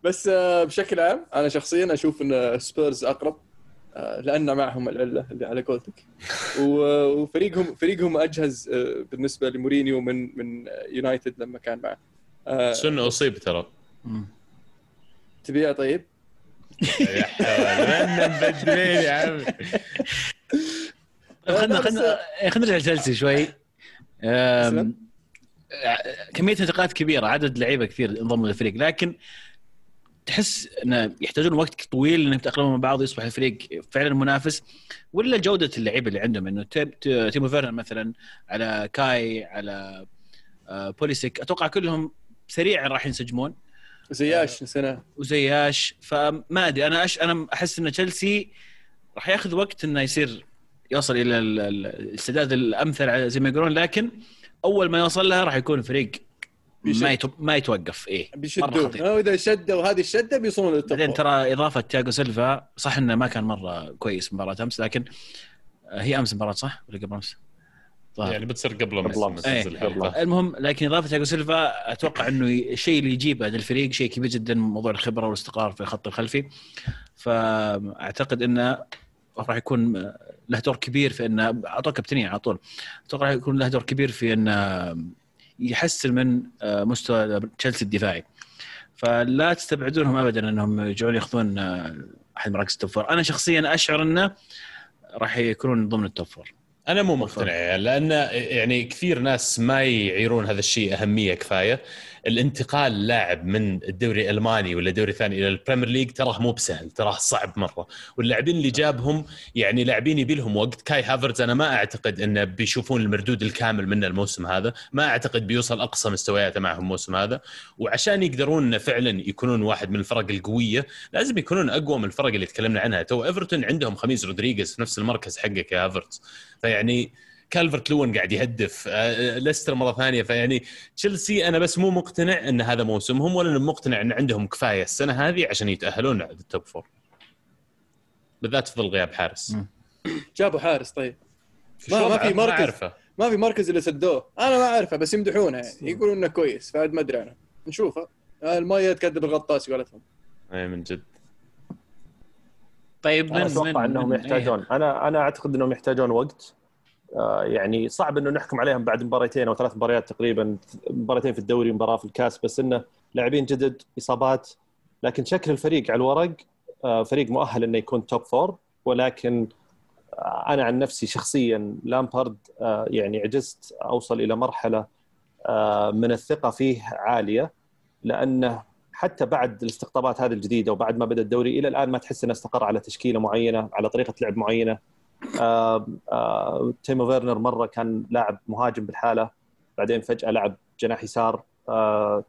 بس آه، بشكل عام أنا شخصيا أشوف إن سبيرز أقرب. لأن معهم العلة اللي على قولتك. وفريقهم فريقهم أجهز آه، بالنسبة لمورينيو من من يونايتد لما كان معه. سنة أصيب ترى. تبيها طيب؟ يا حول. مبدلين يا عمي؟ خلينا خلينا خلينا نرجع لتشيلسي شوي. كمية انتقادات كبيرة عدد لعيبة كثير انضموا للفريق لكن تحس انه يحتاجون وقت طويل انهم يتاقلمون مع بعض يصبح الفريق فعلا منافس. ولا جودة اللعيبة اللي عندهم إنه تيمو فيرنر مثلا على كاي على آه، بوليسيك أتوقع كلهم سريعا راح ينسجمون. وزياش سنه وزياش. فما أدري أنا أش أنا أحس إن تشيلسي راح ياخذ وقت إنه يصير يوصل إلى السداد الأمثل زي ما يقولون لكن أول ما يوصل لها راح يكون فريق ما يتو... ما يتوقف إيه. بيشدوه واذا شدوا هذه الشدة بيوصلون لل top بعدين ترى إضافة تياجو سيلفا صح إنه ما كان مرة كويس مباراة أمس لكن هي أمس مباراة صح؟ ولا قبل أمس؟ طيب. يعني بتصير قبل أمس إيه. المهم لكن إضافة تياجو سيلفا أتوقع إنه الشيء اللي يجيبه للفريق شيء كبير جدا موضوع الخبرة والاستقرار في الخط الخلفي. فأعتقد إنه راح يكون له دور كبير في إنه أعطوه كابتنية على طول. أتوقع راح يكون له دور كبير في إنه يحسن من آه، مستوى تشيلسي الدفاعي. فلا تستبعدونهم ابدا إنهم يرجعون ياخذون آه، أحد مراكز ال top four. أنا شخصيا أشعر إنه راح يكونون ضمن ال top four. أنا مو مقتنع لأن يعني كثير ناس ما يعيرون هذا الشيء أهمية كفاية. الانتقال لاعب من الدوري الألماني ولا دوري ثاني إلى البريمير ليج تراه مو بسهل تراه صعب مرة. واللاعبين اللي جابهم يعني لاعبين يبي لهم وقت. كاي هافرز أنا ما أعتقد انه بيشوفون المردود الكامل منه الموسم هذا. ما أعتقد بيوصل أقصى مستوياته معهم الموسم هذا. وعشان يقدرون فعلا يكونون واحد من الفرق القوية لازم يكونون أقوى من الفرق اللي تكلمنا عنها. تو إيفرتون عندهم خميس رودريغيز في نفس المركز حقك يا هافرز فيعني كالفرت لوين قاعد يهدف آه، ليستر مرة ثانية. فيعني تشيلسي أنا بس مو مقتنع إن هذا موسمهم ولا مقتنع إن عندهم كفاية السنة هذه عشان يتأهلون لل top four بالذات في ظل غياب حارس. جابوا حارس طيب. ما, ما في مركز ما, ما في مركز اللي سدوه. أنا ما أعرفه بس يمدحونه. يعني يقولون إنه كويس فهد ما أدري أنا. نشوفه. المايه تكذب الغطاس قولتهم اي من جد. طيب من أتوقع إنهم يحتاجون. أنا أنا أعتقد إنهم يحتاجون وقت. آه، يعني صعب إنه نحكم عليهم بعد مباراتين أو ثلاث مباريات تقريبا مباراتين في الدوري ومباراه في الكاس بس إنه لاعبين جدد إصابات. لكن شكل الفريق على الورق آه، فريق مؤهل إنه يكون توب فور ولكن آه، أنا عن نفسي شخصيا لامبارد يعني عجزت أوصل إلى مرحلة من الثقة فيه عالية. لأنه حتى بعد الاستقطابات هذه الجديدة وبعد ما بدأ الدوري إلى الآن ما تحس إنه استقر على تشكيلة معينة على طريقة لعب معينة. آه آه تيمو فيرنر مرة كان لاعب مهاجم بالحالة بعدين فجأة لعب جناح يسار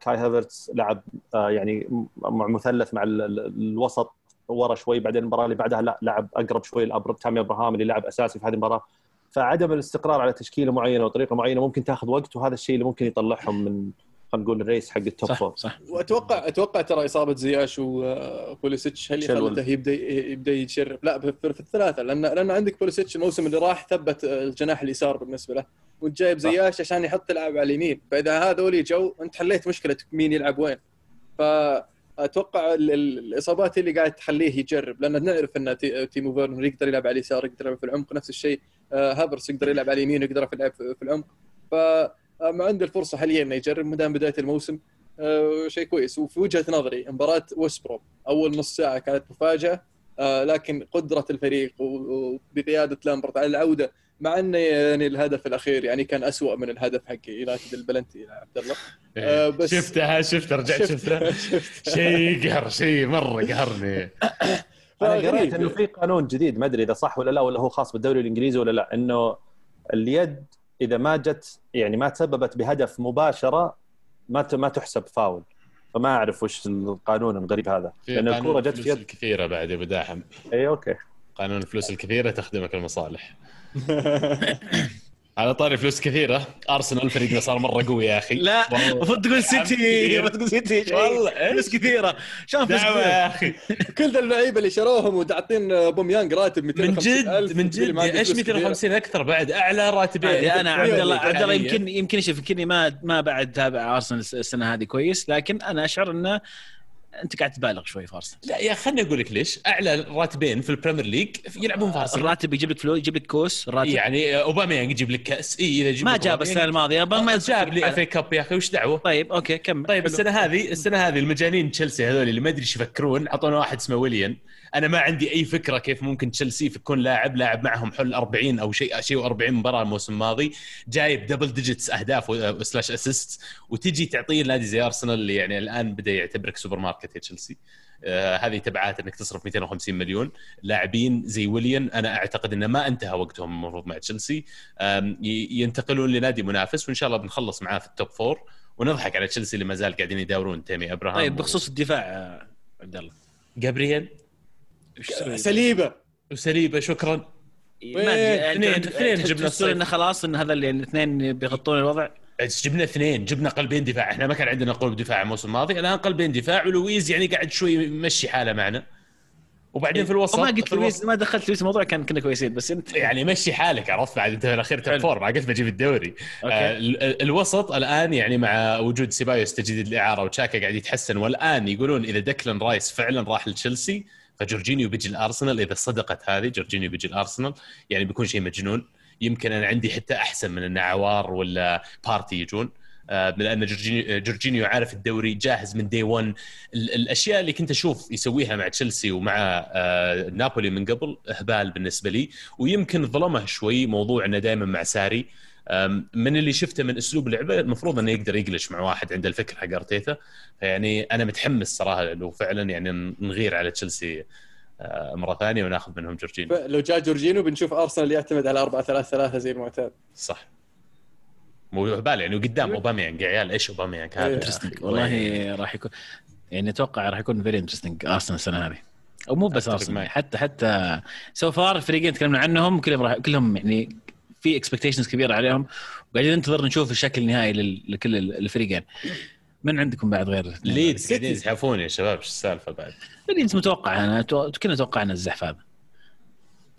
كاي هافرتس لعب يعني مع مثلث مع الوسط ورا شوي بعدين المباراة اللي بعدها لا لعب أقرب شوي تامي أبراهام اللي لعب أساسي في هذه المباراة. فعدم الاستقرار على تشكيلة معينة وطريقة معينة ممكن تاخذ وقت وهذا الشيء اللي ممكن يطلعهم من خلينا نقول ال race حق ال top صح صح. واتوقع أتوقع ترى إصابة زياش وبوليسيتش هل خلته يبدا يبدأ يتشرب؟ لا في الثلاثة لأن لأن عندك بوليسيتش الموسم اللي راح ثبت الجناح اليسار بالنسبة له وانت جايب زياش عشان يحط يلعب على اليمين. فإذا هذول جو أنت حليت مشكلة مين يلعب وين. فأتوقع الإصابات اللي قاعد تخليه يجرب لأن نعرف إن تيمو فيرنر يقدر يلعب على اليسار يقدر يلعب في العمق نفس الشيء آه، هافرس يقدر يلعب على اليمين يقدر يلعب في العمق. ف ما عنده الفرصة حاليا إنه يجرب ما دام بداية الموسم. آه شيء كويس. وفي وجهة نظري مباراة ويست بروم أول نص ساعة كانت مفاجأة. آه لكن قدرة الفريق وبقيادة لامبارد على العودة مع إنه يعني الهدف الأخير يعني كان أسوأ من الهدف حق يونايتد البلنتي يا عبد الله. آه بس شفتها شفتها رجعت شفتها شيء قهر شيء مرة قهرني. أنا قريت إنه في قانون جديد ما أدري إذا صح ولا لا ولا هو خاص بالدوري الإنجليزي ولا لا إنه اليد إذا ما جت يعني ما تسببت بهدف مباشرة ما ما تحسب فاول. فما أعرف وش القانون الغريب هذا. لأن الكورة جت في يد كثيره بعد يا أبو داحم. اي أوكي. قانون الفلوس الكثيرة تخدمك المصالح. على طاري فلوس كثيرة. ارسنال فريقنا صار مرة قوي يا أخي. لا المفروض تقول سيتي المفروض تقول سيتي والله. فلوس كثيرة. شلون فلوس كثيرة. يا أخي. كل اللعيبة اللي شروهم وتعطين اوباميانج راتب 250 من جد من جد. إيش 250 أكثر بعد؟ أعلى راتبين. أنا عبد الله عبد الله يمكن يمكن شوف يمكن ما ما بعد تابع ارسنال السنة هذه كويس لكن أنا أشعر إنه انت قاعد تبالغ شوي في ارسنال لا يا خليني أقول لك ليش. أعلى راتبين في البريمير ليج يلعبون في ارسنال الراتب يجيب لك فلوس يجيب لك كؤوس راتب يعني اوباما يجيب لك كأس. إي إذا يجيب ما جاب السنة الماضية ما جاب لي FA Cup يا أخي وش دعوة؟ طيب okay كمل. طيب السنة هذه السنة هذه المجانين تشيلسي هذول اللي ما أدري إيش يفكرون أعطونا واحد اسمه ويليان. أنا ما عندي أي فكرة كيف ممكن تشيلسي يكون لاعب لاعب معهم حول 40 أو شيء شيء و40 مباراة الموسم الماضي جايب double digits أهداف slash assist وتجي تعطيه نادي زي ارسنال اللي يعني الآن بدأ يعتبرك سوبر ماركت. يا تشيلسي. آه هذه تبعات إنك تصرف 250 مليون. لاعبين زي ويليان أنا أعتقد إنه ما انتهى وقتهم المفروض مع تشيلسي. ينتقلون لنادي منافس وإن شاء الله بنخلص معاه في ال top four ونضحك على تشيلسي اللي ما زال قاعدين يداورون تامي أبراهام. طيب بخصوص الدفاع عبد الله. جابرييل. ساليبا. وساليبا شكرا. اثنين اثنين جبنا الصيف. إنه خلاص إن هذا اللي الاثنين بيغطون الوضع؟ جبنا اثنين جبنا قلبين دفاع. إحنا ما كان عندنا قلب دفاع الموسم الماضي الآن قلبين دفاع ولويز يعني قاعد شوي يمشي حاله معنا. وبعدين في الوسط ما قلت لويس ما دخلت لويس الموضوع كان كنا كويسين بس انت يعني مشي حالك عرفت؟ بعد انت في الأخير top four ما قلت بجيب الدوري. آه الوسط الآن يعني مع وجود سيبايوس تجديد الإعارة وتشاكا قاعد يتحسن والآن يقولون إذا دكلن رايس فعلا راح لتشيلسي فجورجينيو بيجي الأرسنال إذا صدقت هذه جورجينيو بيجي الأرسنال يعني بيكون شيء مجنون. يمكن أنا عندي حتى أحسن من إن عوار ولا بارتي يجون. آه، لأن جورجينيو عارف الدوري جاهز من day 1 الأشياء اللي كنت أشوف يسويها مع تشيلسي ومع آه، نابولي من قبل إهبال بالنسبة لي. ويمكن ظلمه شوي موضوع إنه دائما مع ساري. من اللي شفته من أسلوب لعبه المفروض إنه يقدر يقلش مع واحد عنده الفكر حق أرتيتا. فيعني أنا متحمس صراحة لو فعلا يعني نغير على تشيلسي مرة ثانية وناخذ منهم جورجينو. لو جاء جورجينو بنشوف أرسنال يعتمد على 4 3 3 زي المعتاد. صح. مو بالي يعني قدام أوباميانج يا عيال إيش أوباميانج؟ هذا interesting إيه. والله راح يكون يعني أتوقع راح يكون very interesting ارسنال السنة هذه. أو مو بس ارسنال حتى حتى so far الفريقين تكلمنا عنهم كلهم راح كلهم يعني في expectations كبيرة عليهم. وقاعدين ننتظر نشوف الشكل النهائي لكل الفريقين. من عندكم بعد غير ليدز قاعدين يزحفون يا شباب إيش السالفة بعد؟ ليدز متوقع أنا كنا توقعنا الزحف هذا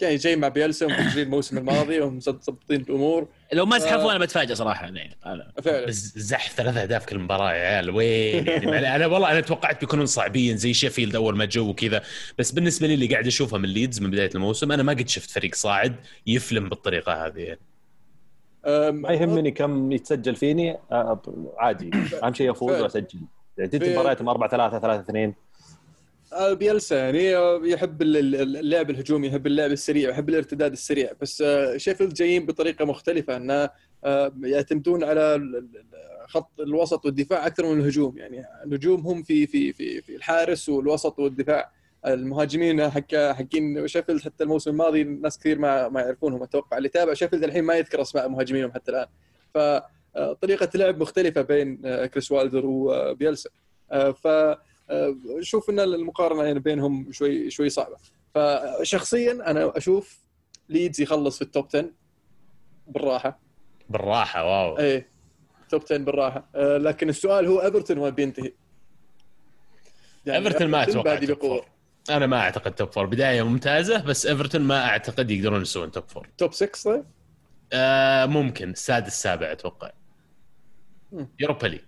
يعني جاي مع بيلسا ومسجلين الموسم الماضي ومظبطين الأمور. لو ما زحفوا أنا بتفاجئ صراحة يعني فعلا. بس زحف ثلاث أهداف كل مباراة يا عيال وين؟ يعني أنا والله أنا توقعت بيكونون صعبين زي شيفيلد أول ما جو وكذا. بس بالنسبة لي اللي قاعد أشوفه من ليدز من بداية الموسم أنا ما قد شفت فريق صاعد يفلم بالطريقة هذه يعني. ما يهمني كم يتسجل فيني؟ عادي. أهم شيء أفوز وأسجل. يعني تنتهي مبارياتهم 4 3 3 2 بيلسا يعني يحب اللعب الهجومي يحب اللعب السريع يحب الارتداد السريع. بس شيفيلد جايين بطريقة مختلفة انه يعتمدون على خط الوسط والدفاع أكثر من الهجوم. يعني نجومهم في في في في الحارس والوسط والدفاع. المهاجمين حق حقين شيفيلد حتى الموسم الماضي ناس كثير ما ما يعرفونهم أتوقع. اللي تابع شيفيلد الحين ما يذكر أسماء مهاجمينهم حتى الآن. فطريقه لعب مختلفة بين كريس وايلدر وبيلسا ف شوف إن المقارنة يعني بينهم شوي شوي صعبة. فشخصيا أنا أشوف ليدز يخلص في ال top 10 بالراحة. بالراحة wow. إيه top 10 بالراحة. آه لكن السؤال هو ايفرتون وين بينتهي؟ يعني ايفرتون ما أتوقع. بقوة. أنا ما أعتقد top four. بداية ممتازة بس إيفرتون ما أعتقد يقدرون يسوون top four. top 6 طيب؟ آه ممكن. السادس السابع أتوقع. يوروبا ليج.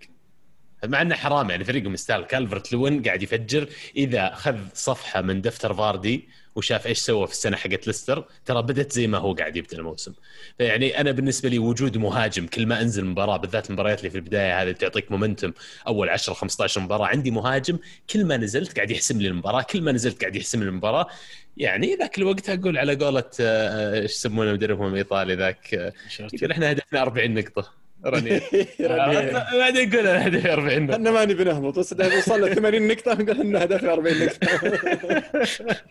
مع إنه حرام يعني فريقهم يستاهل. كالفرت لوين قاعد يفجر. إذا خذ صفحة من دفتر فاردي وشاف إيش سوى في السنة حقت ليستر ترى بدت زي ما هو قاعد يبدأ الموسم. فيعني أنا بالنسبة لي وجود مهاجم كل ما أنزل مباراة بالذات المباريات اللي في البداية هذه تعطيك مومنتم أول 10 15 مباراة عندي مهاجم كل ما نزلت قاعد يحسم لي المباراة كل ما نزلت قاعد يحسم لي المباراة. يعني ذاك الوقت أقول على قولة آه، إيش يسمونه مدربهم الإيطالي ذاك آه، يقول إحنا هدفنا 40 نقطة. رنين. بعدين نقول هدفي 40 نقطة إحنا ما نبي نهبط بس وصلنا 80 نقطة نقول إحنا هدفنا 40 نقطة.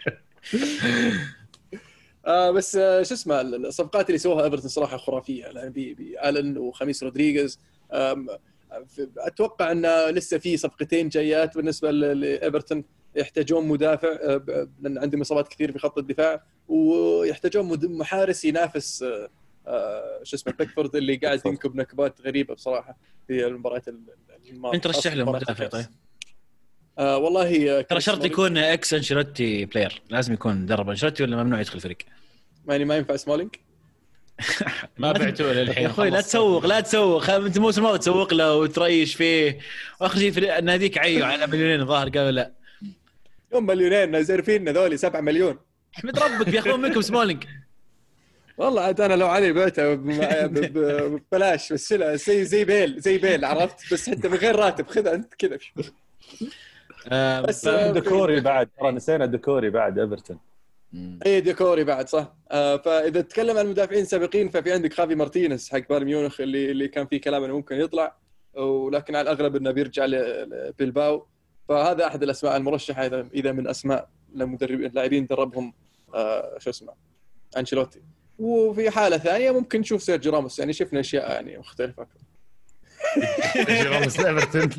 آه بس آه شو اسمه الصفقات اللي سووها إيفرتون صراحة خرافية. يعني بالن وخميس رودريغيز. أتوقع إن لسه في صفقتين جايات بالنسبة لإيفرتون. يحتاجون مدافع آه، لأن عندهم إصابات كثير في خط الدفاع. ويحتاجون محارس ينافس آه، آه، شو اسمه بيكفورد اللي قاعد ينكب نكبات غريبة بصراحة في المباريات الماضية. انت رشح لهم مدافع طيب. آه والله ترى شرط يكون ex أنشيلوتي player لازم يكون دربه أنشيلوتي ولا ممنوع يدخل الفريق يعني ما ينفع سمولينج ما بعتوه للحين يا أخوي لا تسوق لا تسوق. أنت الموسم الماضي تسوق له وتريش فيه. واخر شيء ناديك عيو على مليونين الظاهر. قالوا لا. يوم مليونين زارفين هذول 7 مليون. أحمد ربك بياخذون منكم سمولينج والله عاد أنا لو علي بعته ببلاش بس زي زي بيل زي بيل عرفت؟ بس حتى من غير راتب خذها أنت كذا. آه، بس ديكوري بعد. ترى نسينا ديكوري بعد إيفرتون. اي ديكوري بعد صح. آه فإذا تتكلم عن المدافعين السابقين ففي عندك خافي مارتينيز حق بايرن ميونخ اللي اللي كان في كلام إنه ممكن يطلع ولكن على الأغلب إنه بيرجع لبيلباو فهذا أحد الأسماء المرشحة اذا إذا من أسماء المدربين اللاعبين دربهم آه شو اسمه أنشيلوتي. وفي حالة ثانية ممكن نشوف سيرجي راموس. يعني شفنا أشياء يعني مختلفة. سيرجي راموس ايفرتون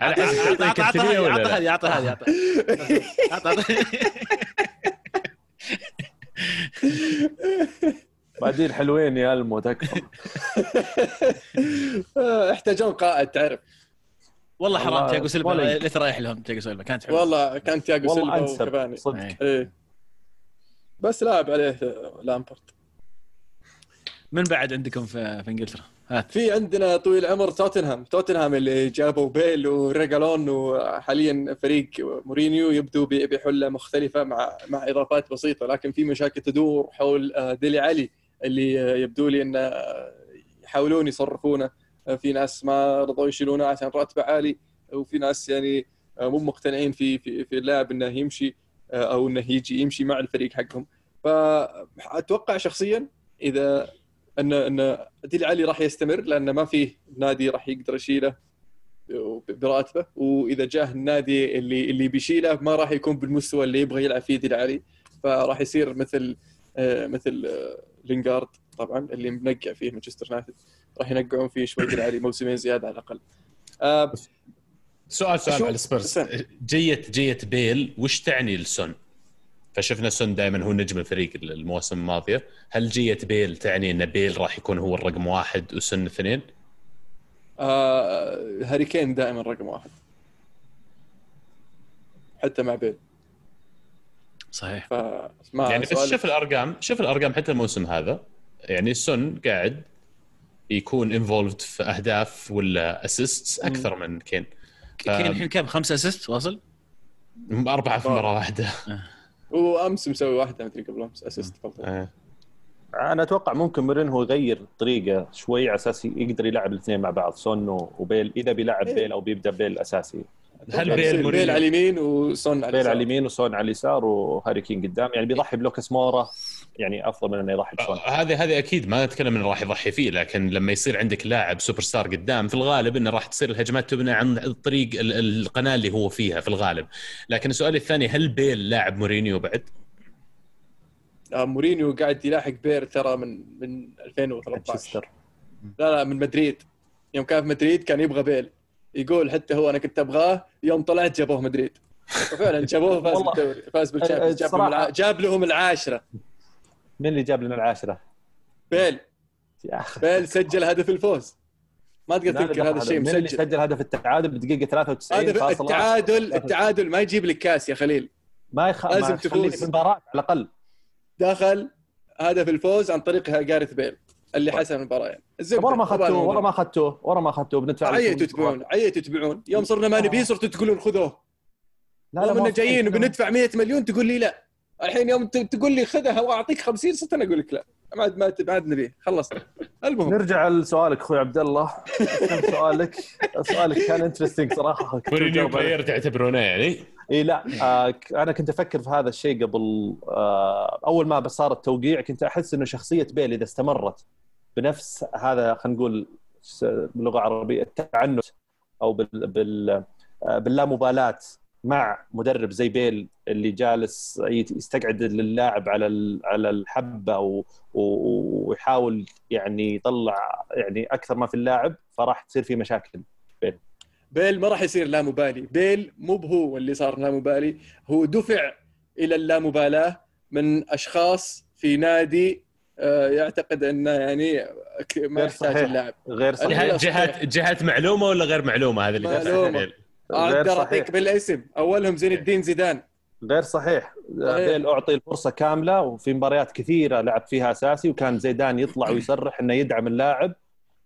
على حسب عطى هذه عطى هذه عطى هذه بعدين حلوين يا ألمو تكفى. يحتاجون قائد تعرف. والله حرام تياجو سيلفا ليث رايح لهم تياجو سيلفا. كانت حلوة. والله كان تياجو سيلفا وكفاني صدق. إيه. بس لاعب عليه لامبارد. من بعد عندكم في, في إنجلترا؟ هات. في عندنا طويل العمر توتنهام. توتنهام اللي جابوا بيل وريجيلون وحاليا فريق مورينيو يبدو بحلة مختلفة مع مع إضافات بسيطة لكن في مشاكل تدور حول آه، ديلي علي اللي يبدو لي انه يحاولون يصرفونه. آه، في ناس ما رضوا يشيلونه عشان راتبه عالي وفي ناس يعني آه، مو مقتنعين في في في اللاعب إنه يمشي. أو إنه يجي يمشي مع الفريق حقهم. فأتوقع شخصيا إذا ان إن ديل علي راح يستمر لأن ما في نادي راح يقدر يشيله براتبه. وإذا جاه النادي اللي اللي بيشيله ما راح يكون بالمستوى اللي يبغى يلعب فيه ديل علي فراح يصير مثل آه، مثل آه، لينجارد طبعا اللي منقع فيه مانشستر يونايتد. راح ينقعون فيه شوي ديلي علي موسمين زيادة على الأقل. آه، سؤال سؤال على السبيرز جيت جيت بيل وش تعني لسون؟ فشفنا سون دائما هو نجم الفريق المواسم الماضيه هل جيه بيل تعني إن بيل راح يكون هو الرقم واحد وسون اثنين؟ آه هاري كين دائما رقم واحد. حتى مع بيل. صحيح. يعني بس شوف الأرقام شوف الأرقام حتى الموسم هذا. يعني سون قاعد يكون involved في أهداف ولا assist أكثر من كين. كين الحين كم؟ خمسة assist واصل؟ أربعة في مره واحدة. وامس مسوي واحدة مدري قبل أمس assist آه. أنا أتوقع ممكن مورينهو يغير الطريقة شوي على أساس يقدر يلعب الاثنين مع بعض سون وبيل. إذا بيلعب إيه. بيل أو بيبدأ بيل الاساسي هل بيل بيل بيل على اليمين وسون على بيل على اليسار. اليمين وسون على اليسار وهاري كين قدام. يعني بيضحي بلوكاس مورا. يعني أفضل من إنه يضحي بسون هذه هذه أكيد ما نتكلم إنه راح يضحي فيه لكن لما يصير عندك لاعب سوبر ستار قدام في الغالب إنه راح تصير الهجمات تبنى عن الطريق ال- القناة اللي هو فيها في الغالب. لكن السؤال الثاني هل بيل لاعب مورينيو بعد؟ آه، مورينيو قاعد يلاحق بيل ترى من من 2013 مانشستر. لا لا من مدريد. يوم كان في مدريد كان يبغى بيل. يقول حتى هو أنا كنت أبغاه يوم طلعت جابوه مدريد. وفعلا جابوه فاز. بالدوري فاز بالشامبيونز. جاب لهم العاشرة. مين اللي جاب لنا العاشرة؟ بيل يا أخي. بيل سجل هدف الفوز. ما تقدر تنكر هذا الشيء مين اللي مسجل. سجل هدف التعادل بدقيقة 93 هدف التعادل التعادل ما يجيب لك كاس يا خليل. ما يخ... لازم تفوز. في المباراه على الأقل. دخل هدف الفوز عن طريق جارث بيل اللي حسم المباراه يعني ورا ما اخذتوه ورا ما اخذتوه ورا ما اخذتوه بندفع عيتوا تبيعون عيتوا تبيعون يوم صرنا ما نبيه صرتوا تقولون خذوه. لا لا جايين. وبندفع 100 مليون تقول لي لا. الحين يوم ت- تقول لي خذها واعطيك 50 ست أنا أقول لك لا. ما عاد ما عاد- نبيه خلصنا المهم. نرجع لسؤالك أخوي عبد الله. سؤالك سؤالك كان interesting صراحة. عليه. player تعتبرونه يعني؟ إي لا. آه أنا كنت أفكر في هذا الشيء قبل آه أول ما بس صار التوقيع كنت أحس إنه شخصية بيل إذا استمرت بنفس هذا خلينا نقول باللغة العربية التعنت أو بال بال آه باللامبالاة مع مدرب زي بيل اللي جالس يستقعد اللاعب على ال- على الحبة ويحاول يعني يطلع يعني أكثر ما في اللاعب فراح تصير في مشاكل. بيل. ما راح يصير لا مبالي بيل مو بهو اللي صار لا مبالي هو دفع إلى اللامبالاه من أشخاص في نادي آه، يعتقد أنه يعني ك- ما يحتاج. اللاعب. غير صحيح. جهات جهات معلومة ولا غير معلومة؟ هذا اللي معلومة. أقدر. أعطيك بالاسم. أولهم زين الدين زيدان. غير صحيح. بيل أعطي الفرصة كاملة وفي مباريات كثيرة لعب فيها أساسي وكان زيدان يطلع ويصرح إنه يدعم اللاعب.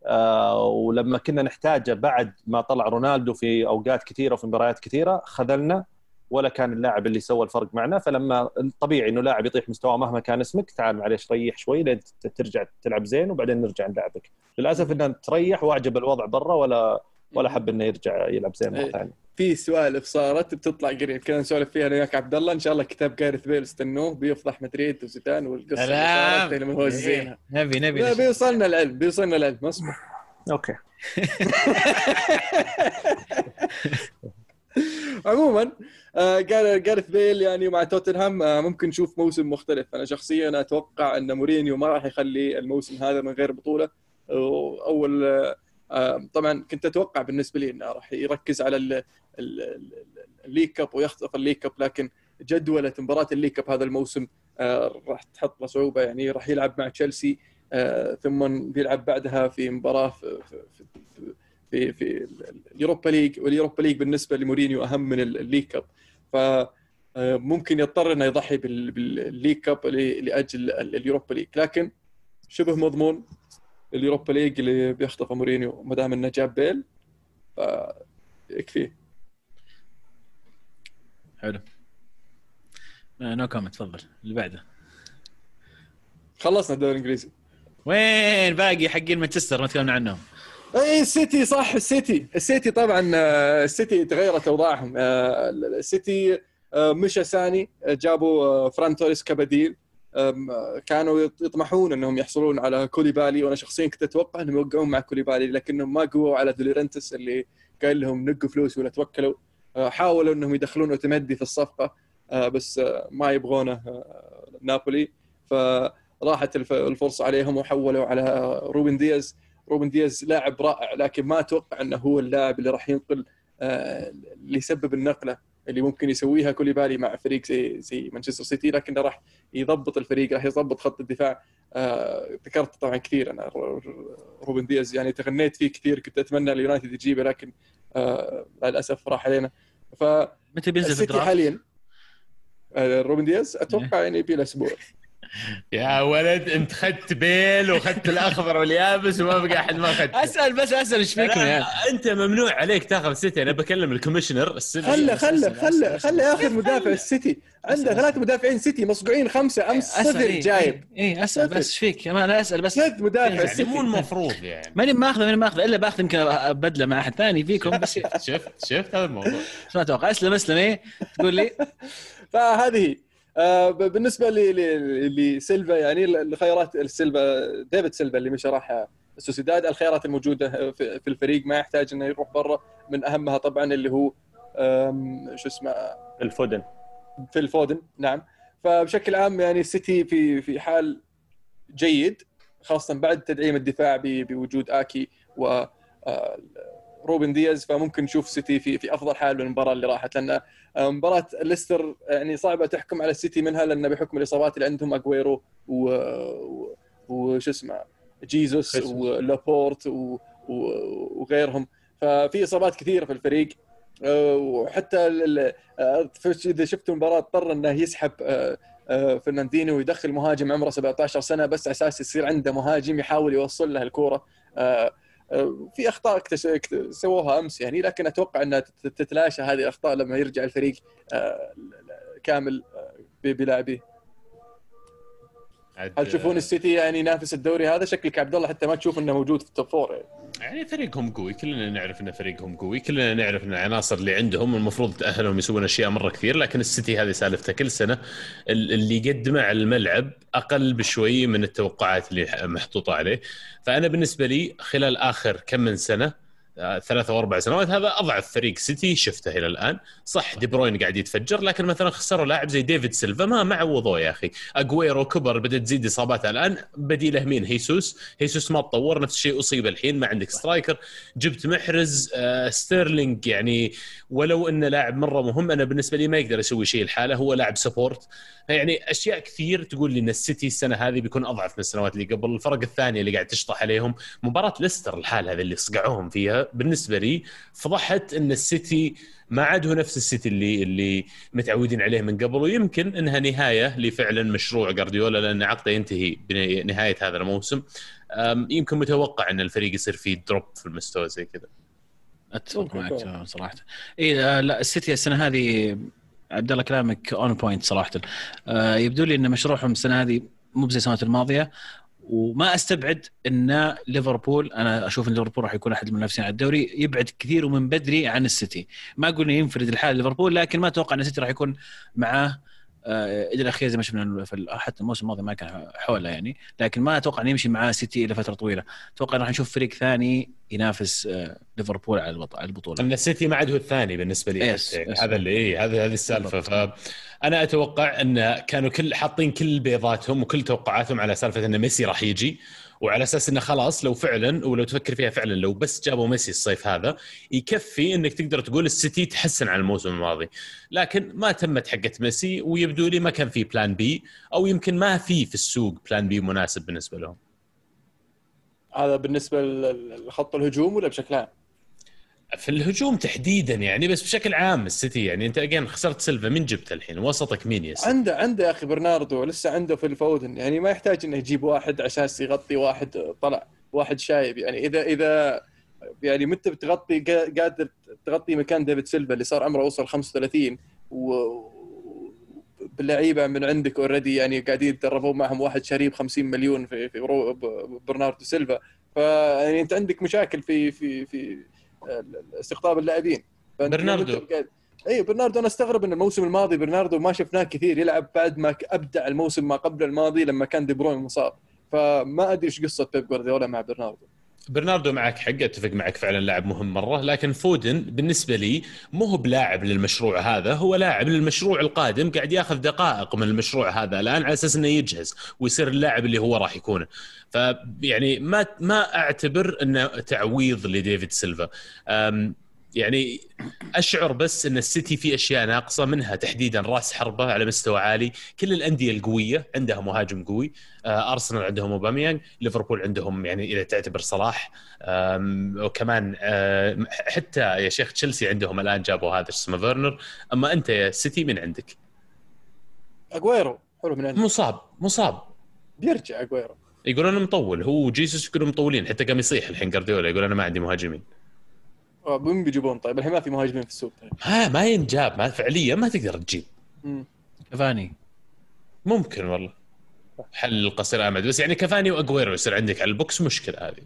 آه ولما كنا نحتاجه بعد ما طلع رونالدو في أوقات كثيرة وفي مباريات كثيرة خذلنا ولا كان اللاعب اللي سوى الفرق معنا. فلما الطبيعي إنه لاعب يطيح مستواه مهما كان اسمك تعال معليش ريح شوي لين ترجع تلعب زين وبعدين نرجع نلعبك. للأسف إنه تريح واعجب الوضع برا ولا ولا حب إنه يرجع يلعب زين مره إيه. ثانية في سوالف صارت بتطلع قريب. كنا نسولف فيها أنا وياك عبد الله. إن شاء الله كتاب جارث بيل استنوه. بيفضح مدريد وزيدان والقصة اللي سلام. صارت هو الزينها نبي نبي. بيوصلنا العلم بيوصلنا العلم. اصبر okay. عموما آه، قال جاريث بيل يعني مع توتنهام آه، ممكن نشوف موسم مختلف. أنا شخصيا أتوقع إن مورينيو ما راح يخلي الموسم هذا من غير بطولة. أول آه، آه، طبعا كنت أتوقع بالنسبة لي إنه راح يركز على ال- ال- ال- ال league cup ويخطف ال league cup لكن جدولة مباراة ال league cup هذا الموسم آه، راح تحط له صعوبة. يعني راح يلعب مع تشيلسي آه، ثم بيلعب بعدها في مباراة في في, في, في, ال Europa League. وال Europa League بالنسبة لمورينيو أهم من ال- ال league cup ف آه، ممكن يضطر إنه يضحي بال- بال league cup ل- لأجل ال- ال Europa League. لكن شبه مضمون ال Europa League اللي بيخطفه مورينيو ما دام إنه جاب بيل فيكفيه حلو. no comment تفضل. اللي بعده. خلصنا الدوري الإنجليزي. وين؟ باقي حقين مانشستر ما تكلمنا عنهم. اي السيتي صح السيتي. السيتي طبعا آه، السيتي تغيرت أوضاعهم. آه، السيتي آه، مشى ساني آه، جابوا آه، فران توريس كبديل. آه، كانوا يطمحون أنهم يحصلون على كوليبالي وأنا شخصيا كنت أتوقع أنهم يوقعون مع كوليبالي لكنهم ما قووا على دي لورينتس اللي قال لهم انقوا فلوس ولا توكلوا. آه، حاولوا أنهم يدخلون اوتاميندي في الصفقة آه، بس آه، ما يبغونه نابولي. فراحت الف- الفرصة عليهم وحولوا على روبن دياز. روبن دياز لاعب رائع لكن ما أتوقع أنه هو اللاعب اللي راح ينقل اللي يسبب النقلة. اللي ممكن يسويها كوليبالي مع فريق زي زي مانشستر سيتي لكنه راح يضبط الفريق راح يضبط خط الدفاع. آه، ذكرت طبعا كثير أنا روبن دياز يعني تغنيت فيه كثير كنت أتمنى اليونايتد يجيبه لكن آه، للأسف راح علينا. متى بينزل؟ حاليا آه، روبن دياز أتوقع يعني يبي له أسبوع. يا ولد انت خدت بيل وخدت الأخضر واليابس وما بقى أحد ما خدت أسأل بس أسأل إيش فيكم يا أنت ممنوع عليك تاخذ سيتي. أنا بكلم الكوميشنر خله خله خله خله ياخذ مدافع السيتي. عنده ثلاث مدافعين سيتي مصقوعين خمسة أمس صدر إيه، جايب. اي إيه أسأل بس إيش فيك؟ ما أنا أسأل بس. ثلاث مدافع يعني السيتي مو المفروض يعني. ماني ماخذه ماني ماخذه إلا باخذ يمكن أبدله مع أحد ثاني فيكم. بس شفت شفت هذا الموضوع. ما أتوقع؟ أسلم أسلم إيه؟ تقول لي. فهذه بالنسبة ل- ل- لسيلفا يعني ال- الخيارات السيلفا ديفيد سيلفا اللي مشى راح السوسيداد الخيارات الموجودة في الفريق ما يحتاج إنه يروح برا من أهمها طبعا اللي هو شو اسمه؟ الفودن في الفودن نعم. فبشكل عام يعني السيتي في في حال جيد خاصة بعد تدعيم الدفاع بوجود آكي و آه، روبن دياز فممكن نشوف سيتي في في أفضل حال من المباراة اللي راحت لأن آه، مباراة ليستر يعني صعبة تحكم على السيتي منها لأن بحكم الإصابات اللي عندهم اجويرو و وش اسمه جيزوس. ولابورت و- و- وغيرهم ففي إصابات كثيرة في الفريق آه، وحتى آه، إذا شفت المباراة اضطر إنه يسحب آه، آه، فرناندينيو ويدخل مهاجم عمره 17 سنة بس على أساس يصير عنده مهاجم يحاول يوصل له الكورة آه، آه، في أخطاء سووها أمس يعني لكن أتوقع أنها تت- تتلاشى هذه الأخطاء لما يرجع الفريق آه، كامل آه، بلاعبيه. هل تشوفون السيتي يعني ينافس الدوري هذا؟ شكلك عبد الله حتى ما تشوف إنه موجود في ال top four يعني. يعني فريقهم قوي كلنا نعرف ان فريقهم قوي كلنا نعرف إن العناصر اللي عندهم المفروض تاهلهم يسوون أشياء مرة كثير لكن السيتي هذه سالفته كل سنة ال- اللي يقدمه على الملعب أقل بشوي من التوقعات اللي محطوطة عليه. فأنا بالنسبة لي خلال آخر كم من سنة آه، ثلاثة أو أربع سنوات هذا أضعف فريق سيتي شفته إلى الآن. صح دي بروين قاعد يتفجر لكن مثلا خسروا لاعب زي ديفيد سيلفا ما ما عوضوه يا أخي. اجويرو كبر بدأت تزيد اصاباته الآن. بديله مين؟ هيسوس. هيسوس ما تطور نفس الشيء أصيب الحين ما عندك striker. جبت محرز آه، ستيرلينج يعني ولو انه لاعب مرة مهم أنا بالنسبة لي ما يقدر يسوي شيء لحاله هو لاعب support. يعني أشياء كثير تقول لي إن السيتي السنة هذه بيكون أضعف من السنوات اللي قبل. الفرق الثانية اللي قاعد تشطح عليهم مباراة ليستر الحال هذه اللي صقعوهم فيها. بالنسبة لي فضحت إن السيتي ما عاد هو نفس السيتي اللي اللي متعودين عليه من قبل. ويمكن إنها نهاية لفعلا مشروع جارديولا لأن عقده ينتهي بنهاية هذا الموسم. يمكن متوقع إن الفريق يصير فيه drop في المستوى زي كذا. أتفق معك. صراحة. اي لا السيتي السنة هذه عبد الله كلامك on point صراحة. آه، يبدو لي إن مشروعهم السنة هذه مو زي السنوات الماضية وما أستبعد إن ليفربول أنا أشوف إن ليفربول راح يكون أحد المنافسين على الدوري يبعد كثير ومن بدري عن السيتي. ما أقول إنه ينفرد لحاله ليفربول لكن ما أتوقع إن السيتي راح يكون معاه إلى الاخير زي ما شفنا حتى الموسم الماضي ما كان حوله يعني. لكن ما أتوقع إنه يمشي معاه سيتي إلى فترة طويلة. أتوقع راح نشوف فريق ثاني ينافس آه، ليفربول على البط- على البطولة. أن السيتي ما عاد هو الثاني بالنسبة لي. yes، حتى. yes. هذا اللي إيه هذا هذه السالفة. فانا أتوقع أن كانوا كل حاطين كل بيضاتهم وكل توقعاتهم على سالفة إن ميسي راح يجي. وعلى أساس إنه خلاص لو فعلا ولو تفكر فيها فعلا لو بس جابوا ميسي الصيف هذا يكفي إنك تقدر تقول السيتي تحسن عن الموسم الماضي لكن ما تمت حقة ميسي ويبدو لي ما كان في plan B أو يمكن ما في في السوق plan B مناسب بالنسبة لهم هذا بالنسبة لخط الهجوم ولا بشكل عام؟ في الهجوم تحديدا يعني بس بشكل عام السيتي يعني. أنت again خسرت سيلفا مين جبت الحين؟ وسطك مين سيدي؟ عنده عنده يا أخي برناردو لسه عنده في الفودن. يعني ما يحتاج إنه يجيب واحد أساس يغطي واحد طلع واحد شايب. يعني إذا إذا يعني متى بتغطي قا- قادر تغطي مكان ديفيد سيلفا اللي صار عمره وصل 35 و باللعيبه من عندك already يعني قاعدين يتدربون معهم واحد شاريه ب 50 مليون في في برناردو سيلفا. فيعني أنت عندك مشاكل في في في استقطاب اللاعبين. برناردو. اي برناردو أنا استغرب إن الموسم الماضي برناردو ما شفناه كثير يلعب بعد ما أبدع الموسم ما قبل الماضي لما كان دي بروين مصاب. فما أدري إيش قصة بيب جوارديولا مع برناردو. برناردو معك حق أتفق معك فعلا لاعب مهم مرة لكن فودن بالنسبة لي مو هو بلاعب للمشروع هذا هو لاعب للمشروع القادم قاعد ياخذ دقائق من المشروع هذا الآن على أساس إنه يجهز ويصير اللاعب اللي هو راح يكونه. فيعني ما ما أعتبر إنه تعويض لديفيد سيلفا. يعني أشعر بس إن السيتي في أشياء ناقصة منها. تحديدا راس حربة على مستوى عالي. كل الأندية القوية عندها مهاجم قوي. آه، أرسنال عندهم أوباميانج. ليفربول عندهم يعني إذا تعتبر صلاح. وكمان حتى يا شيخ تشيلسي عندهم الآن جابوا هذا اسمه فيرنر. أما أنت يا سيتي من عندك؟ اجويرو حلو من عندك. مصاب مصاب. بيرجع اجويرو يقولون مطول. هو وجيسوس يقولون مطولين. حتى قام يصيح الحين جارديولا يقول أنا ما عندي مهاجمين. آه، مين بيجيبون طيب الحين ما في مهاجمين في السوق طيب ها ما ينجاب ما فعليا ما تقدر تجيب. كفاني ممكن والله. حل قصير الامد بس يعني كفاني واجويرو يصير عندك على ال box مشكلة هذه.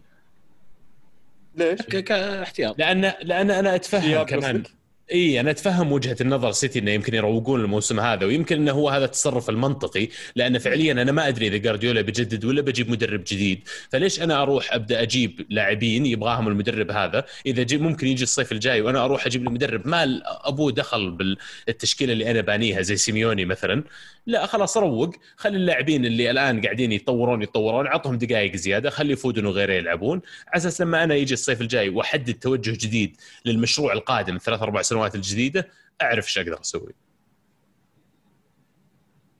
ليش؟ كاحتياط. لأن لأن أنا أتفهم كمان؟ إي أنا أتفهم وجهة النظر سيتي إنه يمكن يروقون الموسم هذا ويمكن إنه هو هذا التصرف المنطقي لأن فعليا أنا ما أدري إذا جارديولا بيجدد ولا بجيب مدرب جديد. فليش أنا أروح أبدأ أجيب لاعبين يبغاهم المدرب هذا؟ إذا جي ممكن يجي الصيف الجاي وأنا أروح أجيب لي مدرب ما أبوه دخل بالتشكيلة اللي أنا بانيها زي سيميوني مثلا. لا خلاص روق. خلي اللاعبين اللي الآن قاعدين يتطورون يتطورون عطهم دقائق زيادة خلي فودن وغيره يلعبون. على أساس لما أنا يجي الصيف الجاي وأحدد توجه جديد للمشروع القادم الثلاث أربع سنوات الجديدة أعرف إيش أقدر أسوي.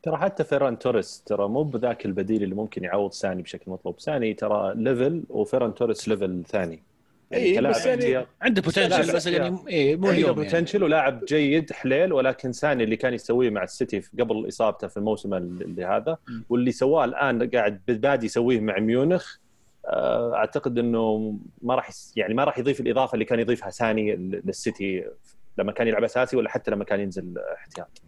ترى حتى فيران توريس ترى مو بذاك البديل اللي ممكن يعوض ساني بشكل مطلوب. ساني ترى level وفيران توريس level ثاني. إي، كلاعب بس يعني عنده potential بس. يعني إيه مو عنده اليوم يعني. potential ولاعب جيد حليل ولكن ساني اللي كان يسويه مع السيتي قبل إصابته في الموسم اللي هذا م. واللي سواه الآن قاعد بادي يسويه مع ميونخ آه، أعتقد إنه ما راح يعني ما راح يضيف الإضافة اللي كان يضيفها ساني للسيتي لما كان يلعب أساسي ولا حتى لما كان ينزل احتياط.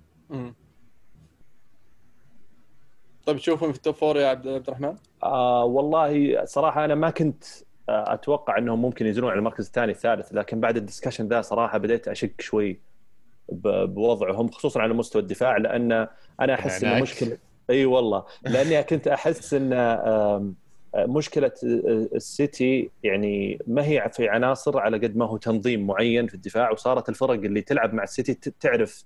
طيب تشوفهم في ال top four يا عبد عبد الرحمن؟ آه والله صراحة أنا ما كنت أتوقع إنهم ممكن ينزلون على المركز الثاني الثالث لكن بعد ال discussion ذا صراحة بديت أشك شوي بوضعهم خصوصا على مستوى الدفاع لأن أنا أحس ان. مشكله إي والله لأني كنت أحس إن آه، مشكلة آه، السيتي يعني ما هي في عناصر على قد ما هو تنظيم معين في الدفاع وصارت الفرق اللي تلعب مع السيتي تعرف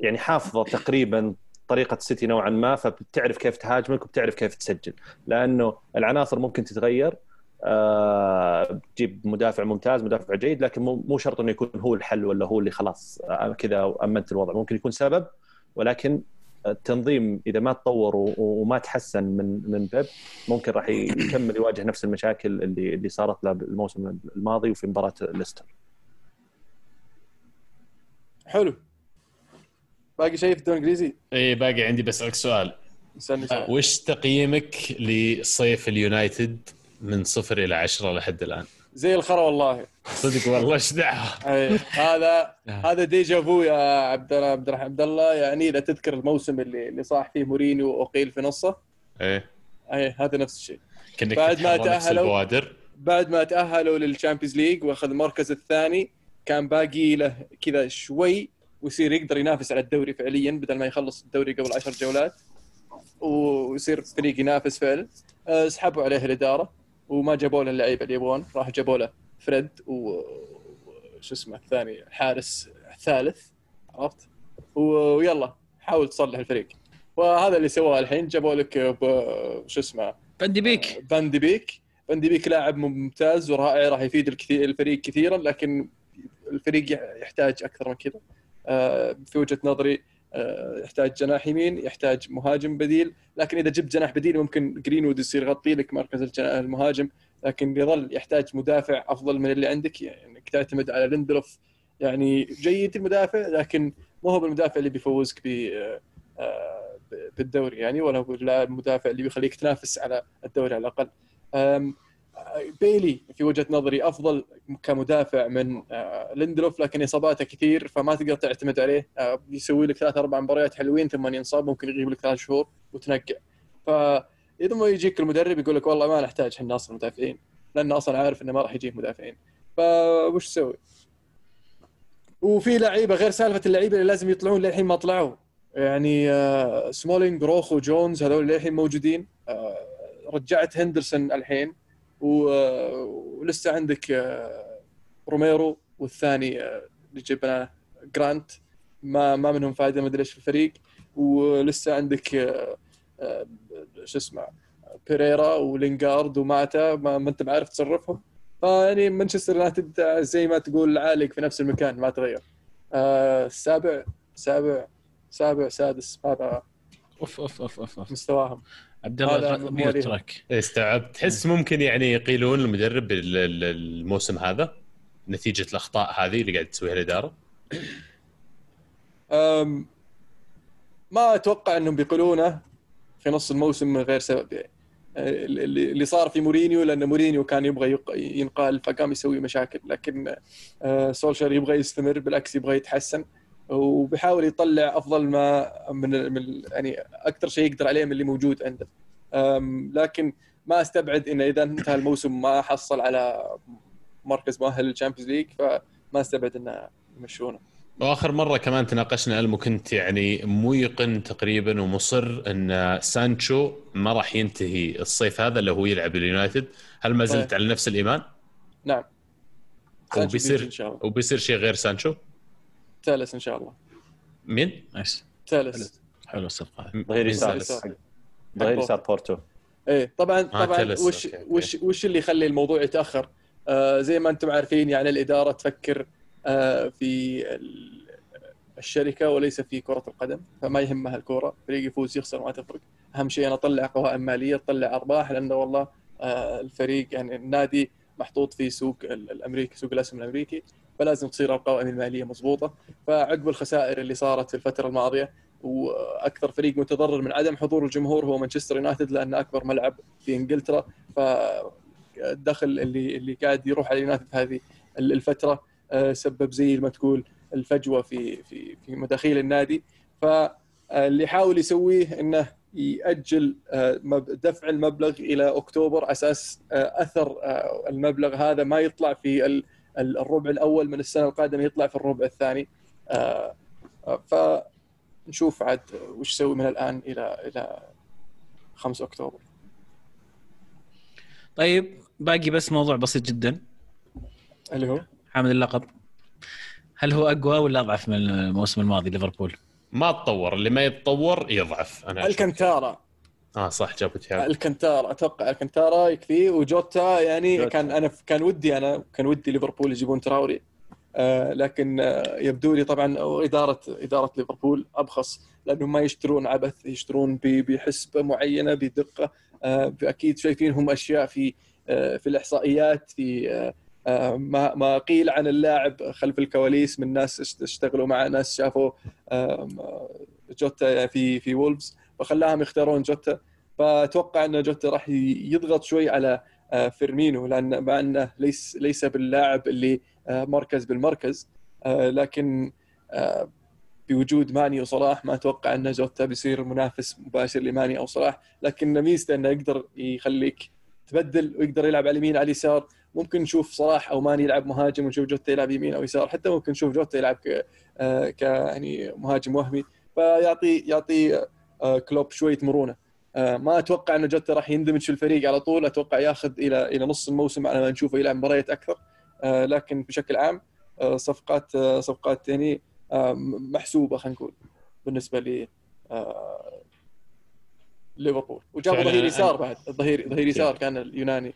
يعني حافظة تقريبا طريقة السيتي نوعا ما فبتعرف كيف تهاجمك وبتعرف كيف تسجل لأنه العناصر ممكن تتغير آه، تجيب مدافع ممتاز مدافع جيد لكن مو مو شرط إنه يكون هو الحل ولا هو اللي خلاص آه، كذا أمنت الوضع. ممكن يكون سبب ولكن التنظيم إذا ما تطور وما تحسن من من بيب ممكن راح يكمل يواجه نفس المشاكل اللي اللي صارت له الموسم الماضي وفي مباراة ليستر. حلو. باقي شيء في الدوري الإنجليزي؟ إي إيه، باقي عندي بسالك سؤال. سؤال. وش تقييمك لصيف اليونايتد؟ من صفر إلى عشرة لحد الآن؟ زي الخرا والله. صدق والله إيش دعوة. هذا هذا déjà vu يا عبد الله عبد الرحمن عبد الله. يعني اذا تذكر الموسم اللي اللي صاح فيه مورينيو وأقيل في نصه. إيه. أي هذا نفس الشيء. بعد ما تأهلوا. البوادر. بعد ما تأهلوا لل Champions League وأخذ المركز الثاني كان باقي له كذا شوي ويصير يقدر ينافس على الدوري فعليا بدل ما يخلص الدوري قبل عشر جولات. ويصير فريق ينافس فعلا. آه، سحبوا عليه الإدارة. وما جابوا له اللعيبة اللي يبغون. راحوا جابوا له فريد و شو اسمه الثاني الحارس الثالث عرفت؟ ويلا حاول تصلح الفريق. وهذا اللي سواه الحين. جابوا لك شو اسمه فان دي بيك. فان بيك. فان بيك لاعب ممتاز ورائع راح يفيد الكثير الفريق كثيرا لكن الفريق يحتاج أكثر من كذا. آه، في وجهة نظري آه، يحتاج جناح يمين يحتاج مهاجم بديل. لكن إذا جبت جناح بديل ممكن جرينوود يصير يغطي لك مركز المهاجم. لكن يظل يحتاج مدافع أفضل من اللي عندك. يعني إنك تعتمد على ليندلوف يعني جيد المدافع لكن مو هو بالمدافع اللي بيفوزك آه، آه، بالدوري يعني ولا هو المدافع اللي بيخليك تنافس على الدوري على الأقل. بيلي في وجهة نظري أفضل كمدافع من آه، ليندلوف لكن إصاباته كثير فما تقدر تعتمد عليه. آه، يسوي لك ثلاث أربع مباريات حلوين ثم ينصاب ممكن يغيب لك ثلاث شهور وتنقع. فإذا ما يجيك المدرب يقول لك والله ما نحتاج إحنا أصلا مدافعين. لأنه أصلا عارف إنه ما راح يجيب مدافعين. فوش تسوي؟ وفي لعيبة غير سالفة اللعيبة اللي لازم يطلعون للحين ما طلعوا. يعني آه، سمولينج روخو جونز هذول للحين موجودين. رجعت هندرسون الحين. ولسه عندك آه، روميرو والثاني آه، اللي جبناه جرانت. ما ما منهم فائده ما أدري إيش في الفريق. ولسه عندك آه، آه، شو اسمه بيريرا ولينجارد وماتا. ما, ما أنت بعرف تصرفهم. فيعني مانشستر يونايتد زي ما تقول عالق في نفس المكان ما تغير. آه، السابع سابع سابع سادس. هذا أوف أوف أوف أوف, أوف. مستواهم. عبد الله ميوت. تراك. استوعبت تحس ممكن يعني يقيلون المدرب ال- ال- الموسم هذا نتيجة الأخطاء هذه اللي قاعد تسويها الإدارة؟ أم ما أتوقع إنهم بيقولونه في نص الموسم من غير سبب. يعني اللي اللي صار في مورينيو لأن مورينيو كان يبغى ينقال فقام يسوي مشاكل. لكن آه، سولشر يبغى يستمر بالعكس يبغى يتحسن. وبيحاول يطلع أفضل ما من من يعني أكثر شيء يقدر عليه من اللي موجود عنده. لكن ما أستبعد إنه إذا انتهى الموسم ما حصل على مركز مؤهل لل Champions League فما أستبعد إنه يمشونه. وآخر مرة كمان تناقشنا الم كنت يعني موقن تقريبا ومصر إن سانشو ما راح ينتهي الصيف هذا اللي هو يلعب اليونايتد. هل ما زلت طيب. على نفس الإيمان؟ نعم. هو سانشو بيصير- بيجي إن شاء الله. وبيصير شيء غير سانشو؟ ثالث إن شاء الله. مين؟ nice. ثالث. حلو. الصفقة. ظهير مين يسار؟ ظهير يسار بورتو. إيه طبعا طبعا تلس، وش. وش وش اللي يخلي الموضوع يتأخر؟ آه زي ما أنتم عارفين يعني الإدارة تفكر آه في ال- الشركة وليس في كرة القدم فما يهمها الكورة. فريق يفوز يخسر ما تفرق. أهم شيء أنا أطلع قوائم مالية أطلع أرباح لأنه والله آه الفريق يعني النادي محطوط في سوق ال- الأمريكي سوق الأسهم الأمريكي. فلازم تصير القوائم المالية مضبوطة. فعقب الخسائر اللي صارت في الفترة الماضية وأكثر فريق متضرر من عدم حضور الجمهور هو مانشستر يونايتد لأنه أكبر ملعب في إنجلترا. فالدخل اللي اللي قاعد يروح على يونايتد هذه الفترة آه، سبب زي ما تقول الفجوة في في في مداخيل النادي. فاللي يحاول يسويه إنه يأجل آه، دفع المبلغ إلى أكتوبر أساس آه، أثر المبلغ هذا ما يطلع في الربع الأول من السنة القادمة يطلع في الربع الثاني آه، آه، فنشوف عاد وش يسوي من الآن إلى إلى 5 أكتوبر طيب باقي بس موضوع بسيط جدا اللي هو حامل اللقب هل هو أقوى ولا أضعف من الموسم الماضي ليفربول؟ ما تطور اللي ما يتطور يضعف أنا أشوف. الكنتارا آه صح جابوا تياجو الكنتارا أتوقع الكنتارا يكفيه وجوتا يعني جوتا. كان أنا كان ودي أنا كان ودي ليفربول يجيبون تراوري. آه لكن آه يبدو لي طبعا إدارة إدارة ليفربول أبخص لأنهم ما يشترون عبث يشترون بحسبة معينة بدقة. آه أكيد شايفين هم أشياء في آه في الإحصائيات في آه آه ما ما قيل عن اللاعب خلف الكواليس من ناس اشت- اشتغلوا مع ناس شافوا. آه جوتا في في وولفز. فخلاهم يختارون جوتا. فأتوقع أن جوتا راح يضغط شوي على آه، فيرمينو لأن مع أنه ليس ليس باللاعب اللي آه، مركز بالمركز. آه، لكن بوجود ماني وصلاح ما أتوقع أن جوتا بيصير منافس مباشر لماني أو صلاح. لكن ميزته إنه يقدر يخليك تبدل ويقدر يلعب على اليمين على اليسار. ممكن نشوف صلاح أو ماني يلعب مهاجم ونشوف جوتا يلعب يمين أو يسار. حتى ممكن نشوف جوتا يلعب ك ك يعني مهاجم وهمي. فيعطي يعطي كلوب شوية مرونه آه، ما أتوقع ان جوتا راح يندمج في الفريق على طول. أتوقع ياخذ إلى إلى نص الموسم على ما نشوفه يلعب مباريات أكثر. آه، لكن بشكل عام آه، صفقات آه، صفقات يعني آه، محسوبة خلينا نقول بالنسبة ل آه، ليفربول. وجابوا ظهير يسار بعد. الظهير ظهير يسار كان اليوناني.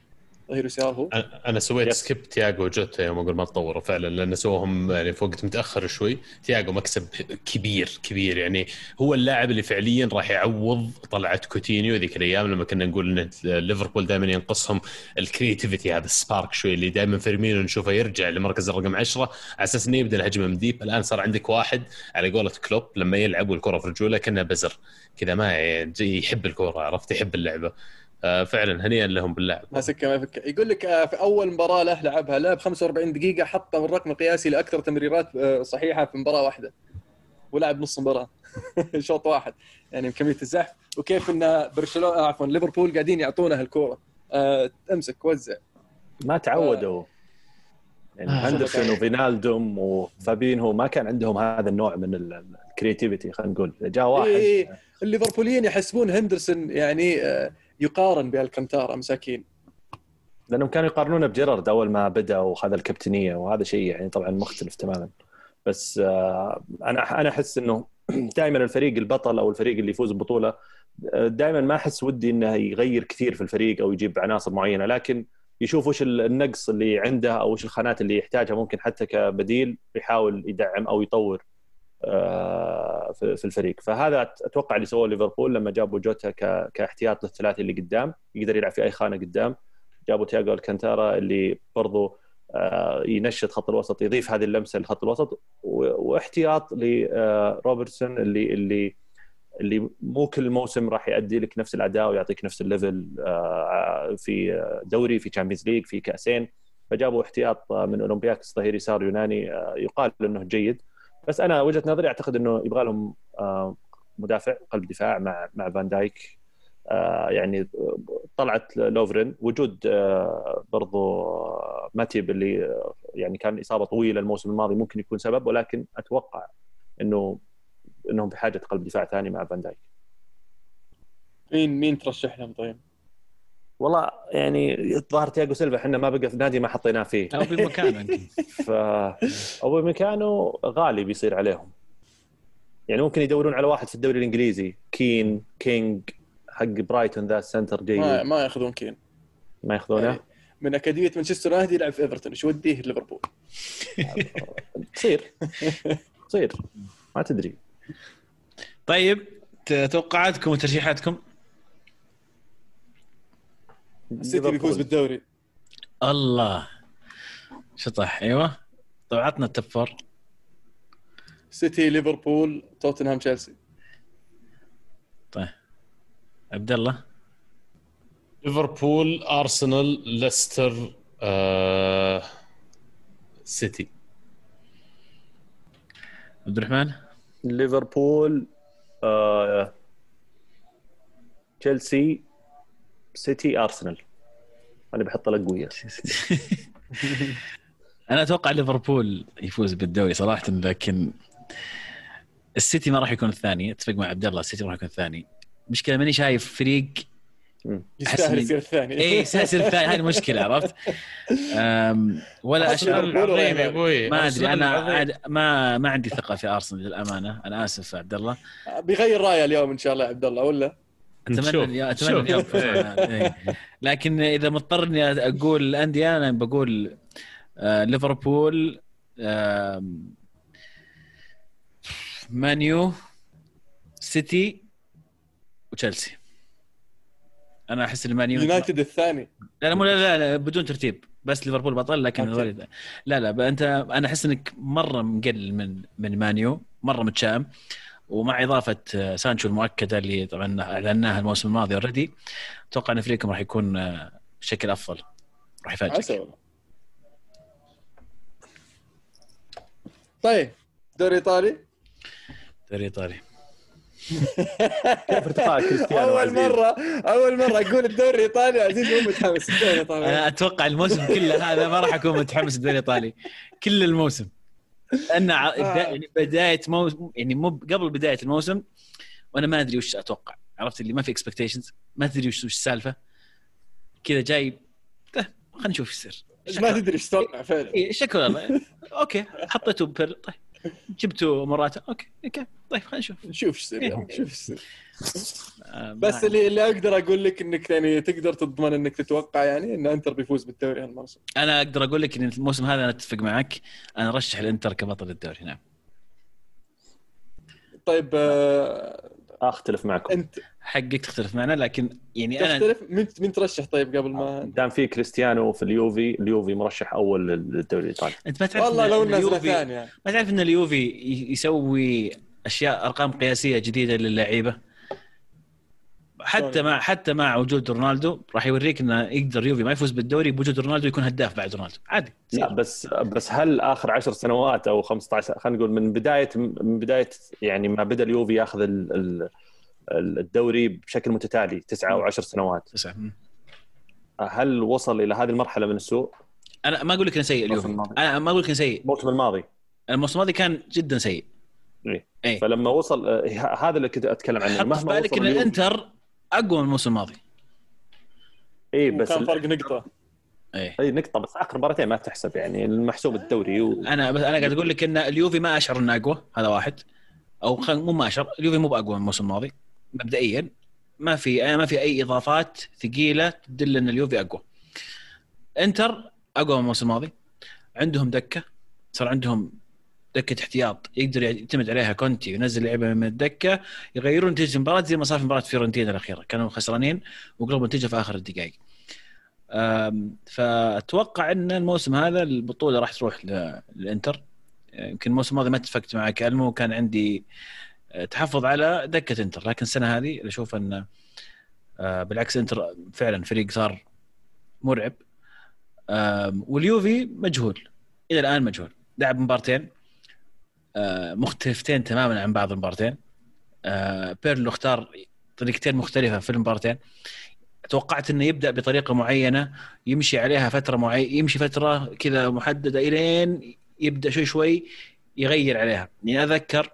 ظهير يسار هو؟ أنا أنا سويت يس. skip تياجو وجوتا يوم أقول ما تطوروا فعلا لأن سووهم يعني في وقت متأخر شوي. تياجو مكسب كبير كبير. يعني هو اللاعب اللي فعليا راح يعوض طلعت كوتينيو ذيك الأيام لما كنا نقول إن ليفربول دائما ينقصهم ال creativity هذا ال spark شوي اللي دائما فيرمينو نشوفه يرجع لمركز الرقم 10 على أساس إنه يبدأ الهجمة من deep. الآن صار عندك واحد على قولة كلوب لما يلعب والكرة في رجوله كأنه بزر. كذا ما يعني يحب الكوره عرفت؟ يحب اللعبة. فعلا هنيئا لهم باللعب. ما سكة ما فك يقول لك آه، في أول مباراة له لعبها لعب 45 دقيقة حطه الرقم القياسي لأكثر تمريرات آه، صحيحة في مباراة واحدة. ولعب نص مباراة. شوط واحد. يعني كميه الزحف. وكيف إن برشلونة آه، عفوا ليفربول قاعدين يعطونه الكوره آه، امسك وزع. ما تعودوا. يعني آه. هندرسون وفينالدوم وفابينهو ما كان عندهم هذا النوع من الكريتيفيتي خلينا نقول. جاء واحد. إيه، الليفربوليين يحسبون هندرسون يعني آه، يقارن بألكانتارا مساكين. لأنهم كانوا يقارنونه بجيرارد أول ما بدأ وخذ الكابتنية وهذا شيء يعني طبعا مختلف تماما. بس آه، أنا أنا أحس إنه دائما الفريق البطل أو الفريق اللي يفوز ببطولة دائما ما أحس ودي إنه يغير كثير في الفريق أو يجيب عناصر معينة. لكن يشوف وش النقص اللي عنده أو وش الخانات اللي يحتاجها ممكن حتى كبديل يحاول يدعم أو يطور. آه، في في الفريق. فهذا أتوقع اللي سووه ليفربول لما جابوا جوتا كاحتياط للثلاثي اللي قدام يقدر يلعب في أي خانة قدام. جابوا تياجو ألكانتارا اللي برضو آه، ينشط خط الوسط يضيف هذه اللمسة لخط الوسط واحتياط لروبرتسون اللي اللي اللي مو كل موسم راح يؤدي لك نفس الأداء ويعطيك نفس ال level آه، في دوري في Champions League في كأسين. فجابوا احتياط من أولمبياكس ظهير يسار يوناني آه، يقال إنه جيد. بس أنا وجهة نظري أعتقد إنه يبغى لهم آه، مدافع قلب دفاع مع مع فان دايك. يعني طلعت لوفرين. وجود برضو ماتيب اللي يعني كان إصابة طويلة الموسم الماضي ممكن يكون سبب ولكن أتوقع إنه إنهم بحاجة قلب دفاع ثاني مع فان دايك. مين مين ترشح لهم طيب؟ والله يعني الظاهر تياجو سيلفا إحنا ما بقى في نادي ما حطيناه فيه. أو بمكانه ف أو بمكانه غالي بيصير عليهم. يعني ممكن يدورون على واحد في الدوري الإنجليزي. كين كينج حق برايتون the center جيد ما, ما ياخذون كين. ما ياخذونه؟ يعني من أكاديمية مانشستر يونايتد يلعب في إيفرتون. إيش وديه؟ ليفربول؟ تصير. تصير. ما تدري. طيب توقعاتكم وترشيحاتكم؟ السيتي بيفوز بالدوري. الله. شطح أيوه. طيب عطنا ال top four. سيتي ليفربول توتنهام تشيلسي. طيب. عبد الله. ليفربول أرسنال ليستر آه... سيتي. عبد الرحمن. ليفربول آه... تشيلسي. سيتي أرسنال. أنا بحط الاقوياء أنا أتوقع ليفربول يفوز بالدوري صراحة لكن السيتي ما راح يكون الثاني. أتفق مع عبد الله السيتي راح يكون الثاني. مشكلة ماني شايف فريق يستاهل يصير الثاني. اي يستاهل يصير الثاني. هذه المشكلة عرفت؟ ولا اشعر ما أدري. أنا ما ما عندي ثقة في أرسنال للأمانة. أنا آسف عبد الله. بيغير رايه اليوم إن شاء الله عبد الله ولا؟ أتمنى أتمنى اليوم إيه. لكن إذا مضطر اني أقول الانديه أنا بقول آه ليفربول آه مان يو سيتي وتشيلسي. أنا أحس المان يونايتد الثاني. لا لا, لا لا لا بدون ترتيب. بس ليفربول بطل لكن لا لا انت أنا أحس إنك مرة مقلل من من مان يو مرة متشائم. ومع إضافة آه، سانشو المؤكدة اللي طبعا أعلناها الموسم الماضي already أتوقع إن فريقكم راح يكون آه، بشكل أفضل. راح يفاجئك. طيب دوري إيطالي؟ دوري إيطالي. كيف ارتقاء كريستيانو أول مرة أول مرة أقول الدوري الإيطالي عزيز مو متحمس الدوري الإيطالي. أنا أتوقع الموسم كله هذا ما راح أكون متحمس الدوري الإيطالي. كل الموسم. لأن آه. يعني بداية موسم يعني مو قبل بداية الموسم وأنا ما أدري وش أتوقع. عرفت اللي ما في expectations ما تدري وش السالفة. كذا جاي خلينا نشوف إيش يصير. ما تدري إيش تتوقع فعلا. شكله okay. حطيته بير طيب. جبتوا مراتا okay. okay. طيب خلينا نشوف. نشوف إيش يصير إيه. شوف إيش يصير. بس اللي اللي أقدر أقول لك إنك يعني تقدر تضمن إنك تتوقع يعني إن إنتر بيفوز بالدوري هالموسم أنا أقدر أقول لك إن الموسم هذا أنا أتفق معك. أنا أرشح الإنتر كبطل الدوري نعم. طيب آه أختلف معكم. انت حقك تختلف معنا لكن يعني أنا تختلف؟ مين مين ترشح طيب قبل ما دام في كريستيانو في اليوفي اليوفي مرشح أول للدوري الإيطالي. أنت ما تعرف والله لو نزله ثانية ما تعرف إن اليوفي يسوي أشياء أرقام قياسية جديدة للعيبة؟ حتى مع حتى مع وجود رونالدو راح يوريك إنه يقدر يوفي ما يفوز بالدوري بوجود رونالدو يكون هداف بعد رونالدو. عادي. لا بس بس هل آخر 10 سنوات أو 15 خلينا نقول من بدايه من بداية يعني ما بدأ اليوفي ياخذ الدوري بشكل متتالي تسعة أو 10 سنوات. تسعة. هل وصل إلى هذه المرحلة من السوء؟ أنا ما أقول لك إنه سيء اليوفي. أنا ما أقول لك إنه سيء. الموسم الماضي. الموسم الماضي كان جدا سيء. إيه. إيه؟ فلما وصل آه، هذا اللي كنت أتكلم عنه. مهما في بالك إن الإنتر أقوى من الموسم الماضي. اي بس كان فرق نقطة. اي اي نقطة بس آخر مباراتين ما تحسب يعني المحسوب الدوري و... أنا بس أنا قاعد أقول لك إن اليوفي ما أشعر إنه أقوى هذا واحد. أو مو ما أشعر اليوفي مو بأقوى من الموسم الماضي مبدئيا. ما في ما في أي إضافات ثقيلة تدل إن اليوفي أقوى. إنتر أقوى من الموسم الماضي. عندهم دكة صار عندهم دكة احتياط يقدر يعتمد عليها كونتي وينزل لعيبة من الدكة يغيرون نتيجة المباراة زي ما صار في مباراة فيورنتينا الأخيرة كانوا خسرانين وقلبوا النتيجه في آخر الدقائق. فأتوقع إن الموسم هذا البطولة راح تروح للإنتر. يمكن الموسم الماضي ما اتفقت معك المو كان عندي تحفظ على دكة إنتر. لكن السنة هذه أشوف إن آه، بالعكس إنتر فعلا فريق صار مرعب. واليوفي مجهول. إلى الآن مجهول. لعب مبارتين. آه، مختلفتين تماما عن بعض المبارتين آه، بيرلو اختار طريقتين مختلفة في المبارتين توقعت إنه يبدأ بطريقة معينة يمشي عليها فترة معينه يمشي فترة كذا محددة إلين يبدأ شوي شوي يغير عليها. يعني أذكر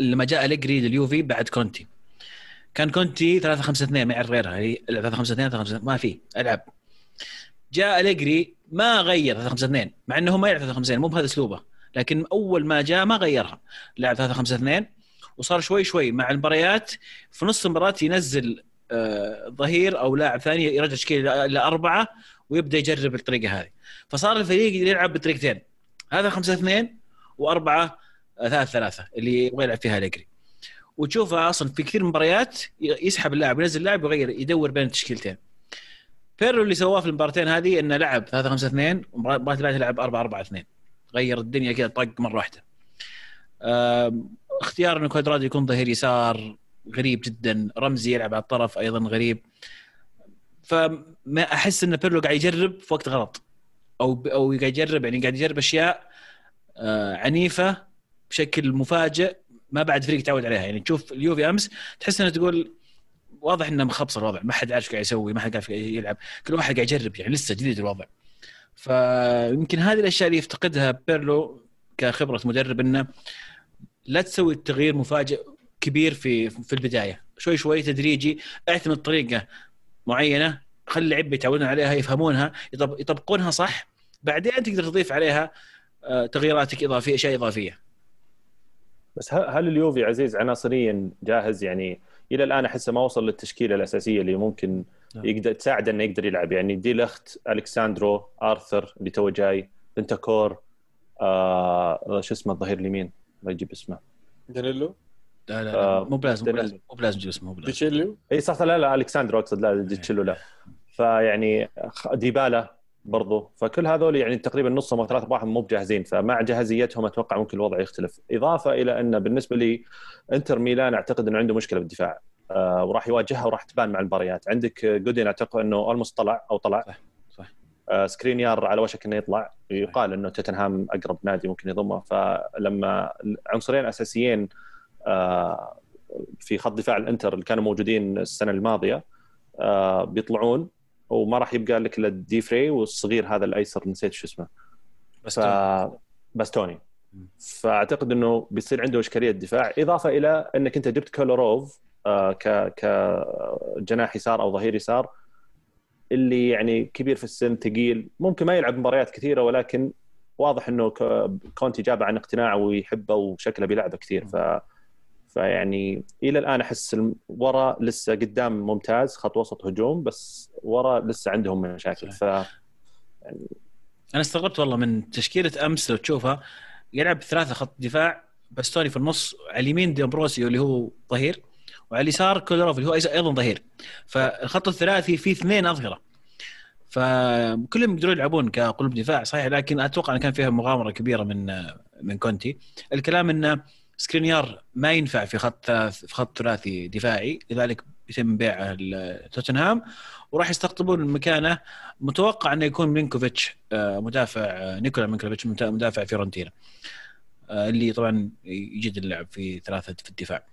لما جاء أليجري لليوفي بعد كونتي. كان كونتي 3 5 2 ما يعرف غيرها. هي 3 5 2 3 5 ما في ألعب. جاء أليجري ما غير 3 5 2 مع إنه ما يعرف 3 5 2 مو بهذا أسلوبه. لكن أول ما جاء ما غيرها. لعب 3 5 2 وصار شوي شوي مع المباريات في نص المباراة ينزل آه، ظهير أو لاعب ثاني يرجع تشكيل إلى أربعة ويبدأ يجرب الطريقة هذه. فصار الفريق يلعب بطريقتين. هذا 5 2 وأربعة 3 3 اللي يبغى يلعب فيها أليجري. وتشوفها أصلا في كثير من المباريات يسحب اللاعب ينزل اللاعب ويغير يدور بين التشكيلتين. بيرلو اللي سواه في المباراتين هذه إنه لعب 3 5 2 ومباراه اللي لعب 4 4 2 غير الدنيا كذا طق مرة واحدة. اختيار انه كوادرادو يكون ظهير يسار غريب جدا. رمزي يلعب على الطرف أيضا غريب. فما أحس إن بيرلو قاعد يجرب في وقت غلط. أو أو قاعد يجرب يعني قاعد يجرب أشياء آه، عنيفة بشكل مفاجئ ما بعد فريق تعود عليها. يعني تشوف اليوفي أمس تحس انه تقول واضح إنه مخبص الوضع. ما حد عارف قاعد يسوي ما حد عارف يلعب. كل واحد قاعد يجرب يعني لسه جديد الوضع. فيمكن هذه الأشياء اللي يفتقدها بيرلو كخبرة مدرب إنه لا تسوي التغيير مفاجئ كبير في في البداية. شوي شوي تدريجي اعتمد طريقة معينة خلي اللعيبه يتعودون عليها يفهمونها يطبقونها صح. بعدين تقدر تضيف عليها آه، تغييراتك إضافية أشياء إضافية. بس هل اليوفي عزيز عناصريا جاهز؟ يعني إلى الآن أحسه ما وصل للتشكيلة الأساسية اللي ممكن. يقدر تساعده إنه يقدر يلعب. يعني دي ليخت ألكساندرو آرثر اللي تو جاي بنتانكور آه شو اسمه الظهير اليمين؟ الله يجيب اسمه. دانيلو؟ لا لا, لا آه مو بلازم مو بلازم مو بلازم تجيب اسمه مو بلازم. ديشيليو؟ إي صح لا لا ألكساندرو أقصد لا ديشيليو لا. فيعني ديبالا برضو. فكل هذول يعني تقريبا نصهم أو ثلاث ارباعهم مو بجاهزين. فمع جاهزيتهم أتوقع ممكن الوضع يختلف. إضافة إلى ان بالنسبة لي إنتر ميلان أعتقد إنه عنده مشكلة بالدفاع آه وراح يواجهها وراح تبان مع المباريات. عندك جودين أعتقد إنه almost طلع أو طلع. صح صح. آه سكرينيار على وشك إنه يطلع. يقال إنه توتنهام أقرب نادي ممكن يضمه. فلما عنصرين أساسيين آه في خط دفاع الإنتر اللي كانوا موجودين السنة الماضية آه بيطلعون. وما راح يبقى لك الا ديفري والصغير هذا الأيسر نسيت شو اسمه. بس باستوني فأعتقد إنه بيصير عنده إشكالية دفاع. إضافة إلى إنك أنت جبت كولوروف ك كجناح يسار أو ظهير يسار اللي يعني كبير في السن ثقيل ممكن ما يلعب مباريات كثيرة ولكن واضح إنه كونتي جابه عن اقتناع ويحبه وشكله بيلعبه كثير. ف فيعني إلى الآن أحس ورا لسه قدام ممتاز خط وسط هجوم بس ورا لسه عندهم مشاكل. ف يعني أنا استغربت والله من تشكيلة أمس لو تشوفها يلعب ثلاثة خط دفاع باستوني في النص على اليمين دامبروسيو اللي هو ظهير وعلى اليسار كولاروف اللي هو أيضا ظهير. فالخط الثلاثي فيه اثنين أظهرة. فكلهم يقدرون يلعبون كقلوب دفاع صحيح لكن أتوقع إن كان فيها مغامرة كبيرة من من كونتي. الكلام انه سكرينيار ما ينفع في خط في خط ثلاثي دفاعي لذلك يتم بيعه لتوتنهام وراح يستقطبون مكانه. متوقع إنه يكون ميلينكوفيتش آه، مدافع آه، نيكولا ميلينكوفيتش مدافع فيورنتينا آه، اللي طبعا يجيد اللعب في ثلاثة في الدفاع.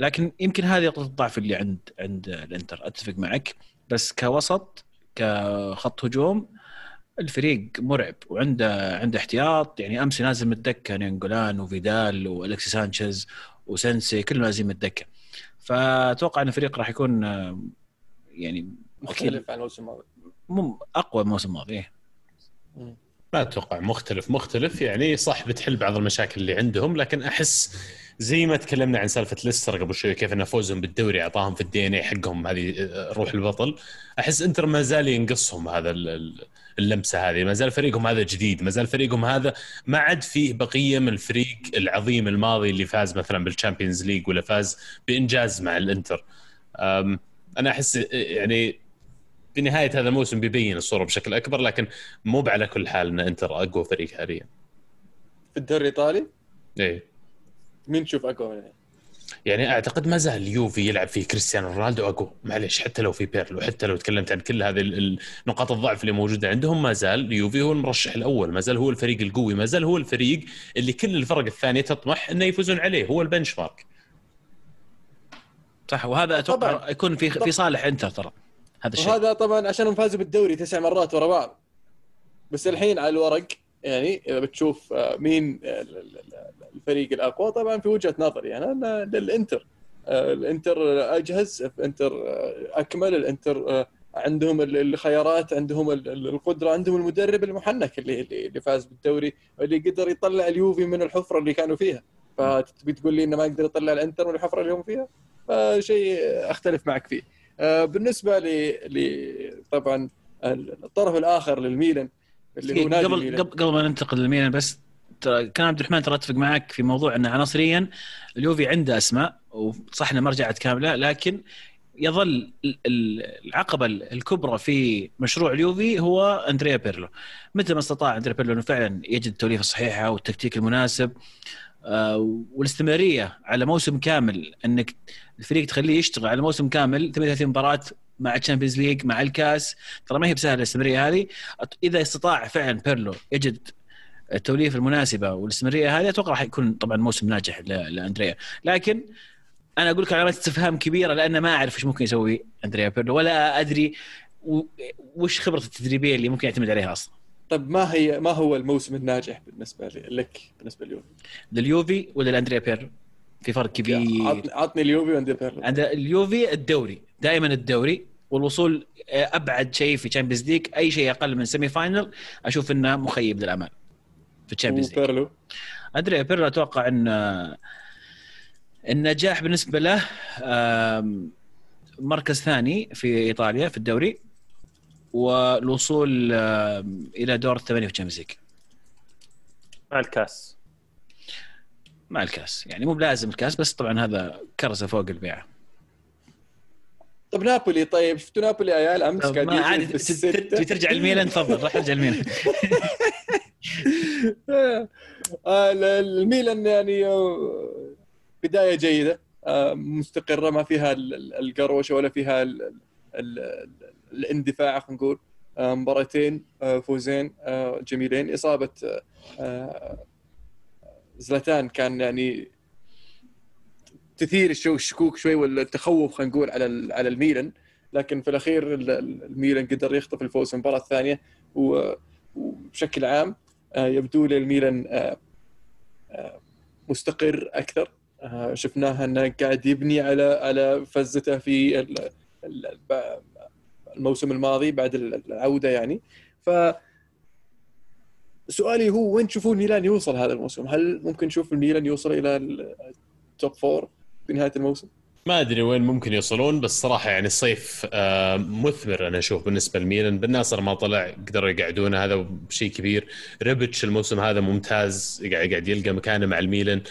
لكن يمكن هذه نقطة الضعف اللي عند عند الإنتر. أتفق معك. بس كوسط كخط هجوم الفريق مرعب وعنده عنده احتياط. يعني أمس نازل من الدكه نينجولان وفيدال والكسيس سانشيز وسنسي كلهم نازلين من الدكه فأتوقع إن الفريق راح يكون يعني مختلف. عن الموسم الماضي. أقوى من الموسم الماضي إيه. ما أتوقع مختلف. مختلف يعني صح بتحل بعض المشاكل اللي عندهم لكن أحس زي ما تكلمنا عن سالفة ليستر قبل شوي كيف ان فوزهم بالدوري أعطاهم في ال DNA حقهم هذه روح البطل. أحس إنتر ما زال ينقصهم هذا اللمسة هذه ما زال فريقهم هذا جديد ما زال فريقهم هذا ما عاد فيه بقية من الفريق العظيم الماضي اللي فاز مثلا بال Champions League ولا فاز بإنجاز مع الإنتر. أنا أحس يعني بنهاية هذا الموسم بيبين الصورة بشكل أكبر لكن مو على كل حال إن إنتر أقوى فريق حاليا. في الدوري الإيطالي؟ إيه. مين تشوف أقوى يعني؟ يعني أعتقد ما زال اليوفي يلعب فيه كريستيانو رونالدو أقوى. معلش حتى لو في بيرلو حتى لو تكلمت عن كل هذه نقاط الضعف اللي موجودة عندهم ما زال اليوفي هو المرشح الأول. ما زال هو الفريق القوي. ما زال هو الفريق اللي كل الفرق الثانية تطمح إنه يفوزون عليه. هو البنش مارك صح وهذا أتوقع يكون في في صالح إنتر ترى هذا الشيء. وهذا طبعا عشان فازوا بالدوري تسع مرات ورا بعض. بس الحين على الورق يعني إذا بتشوف آه، مين آه، الفريق الأقوى. طبعا في وجهة نظري يعني أنا للإنتر. آه، الإنتر أجهز الإنتر أكمل الإنتر عندهم الخيارات عندهم القدرة عندهم المدرب المحنك اللي اللي فاز بالدوري اللي قدر يطلع اليوفي من الحفرة اللي كانوا فيها. فتبي تقول لي إنه ما يقدر يطلع الإنتر من الحفرة اللي هم فيها؟ فشيء أختلف معك فيه. بالنسبة ل طبعا الطرف الآخر للميلان اللي هو قبل قبل ما ننتقل للميلان بس ترى كان عبد الرحمن ترى أتفق معك في موضوع ان عناصريا اليوفي عنده أسماء وصح إنه ما رجعت كاملة لكن يظل العقبة الكبرى في مشروع اليوفي هو أندريا بيرلو. متى ما استطاع أندريا بيرلو إنه فعلا يجد التوليفه الصحيحه والتكتيك المناسب آه، والاستمرارية على موسم كامل إنك الفريق تخليه يشتغل على موسم كامل 38 مباراة مع ال Champions League مع الكاس ترى ما هي بسهلة الاستمرارية هذه. إذا استطاع فعلا بيرلو يجد التوليفه المناسبة والاستمرارية هذه أتوقع راح يكون طبعا موسم ناجح لأندريا. لكن أنا أقول لك علامات استفهام كبيرة لأن ما أعرف إيش ممكن يسوي أندريا بيرلو ولا أدري وش خبرته التدريبية اللي ممكن يعتمد عليها أصلا. طيب ما هي ما هو الموسم الناجح بالنسبة لك بالنسبة لليوفي؟ لليوفي ولا لأندريا بيرلو؟ في فرق كبير. عطني اليوفي وأندريا بيرلو. عند اليوفي الدوري دائما الدوري والوصول أبعد شيء في Champions League أي شيء أقل من semi-final أشوف إنه مخيب للامال في Champions League بيرلو أدري بيرلو أتوقع إن النجاح بالنسبة له مركز ثاني في إيطاليا في الدوري والوصول إلى دور الثمانية في Champions League مع الكاس. مع الكاس. يعني مو بلازم الكاس بس طبعا هذا كرزة فوق الكيكة طب نابولي طيب شفتوا نابولي عيال أمس قاعد عادي تبي ترجع الميلان تفضل راح ارجع الميلان. الميلان يعني آه، بداية جيدة آه، مستقرة ما فيها القروشة ولا فيها الاندفاع خلينا نقول. مباراتين فوزين جميلين. إصابة زلاتان كان يعني تثير الشكوك شوي والتخوف خلينا نقول على على الميلان. لكن في الأخير الميلان قدر يخطف الفوز في المباراة الثانية وبشكل عام آه، يبدو لي الميلان آه، آه، مستقر أكثر شفناه انه قاعد يبني على على فزته في الموسم الماضي بعد العودة يعني ف سؤالي هو وين تشوفون الميلان يوصل هذا الموسم؟ هل ممكن نشوف الميلان يوصل إلى ال top four في نهاية الموسم؟ ما أدري وين ممكن يوصلون بس صراحة يعني الصيف آه، مثمر أنا أشوف بالنسبة لميلان. بن ناصر ما طلع قدروا يقعدونه هذا شيء كبير. ريبتش الموسم هذا ممتاز قاعد يلقى مكانه مع الميلان.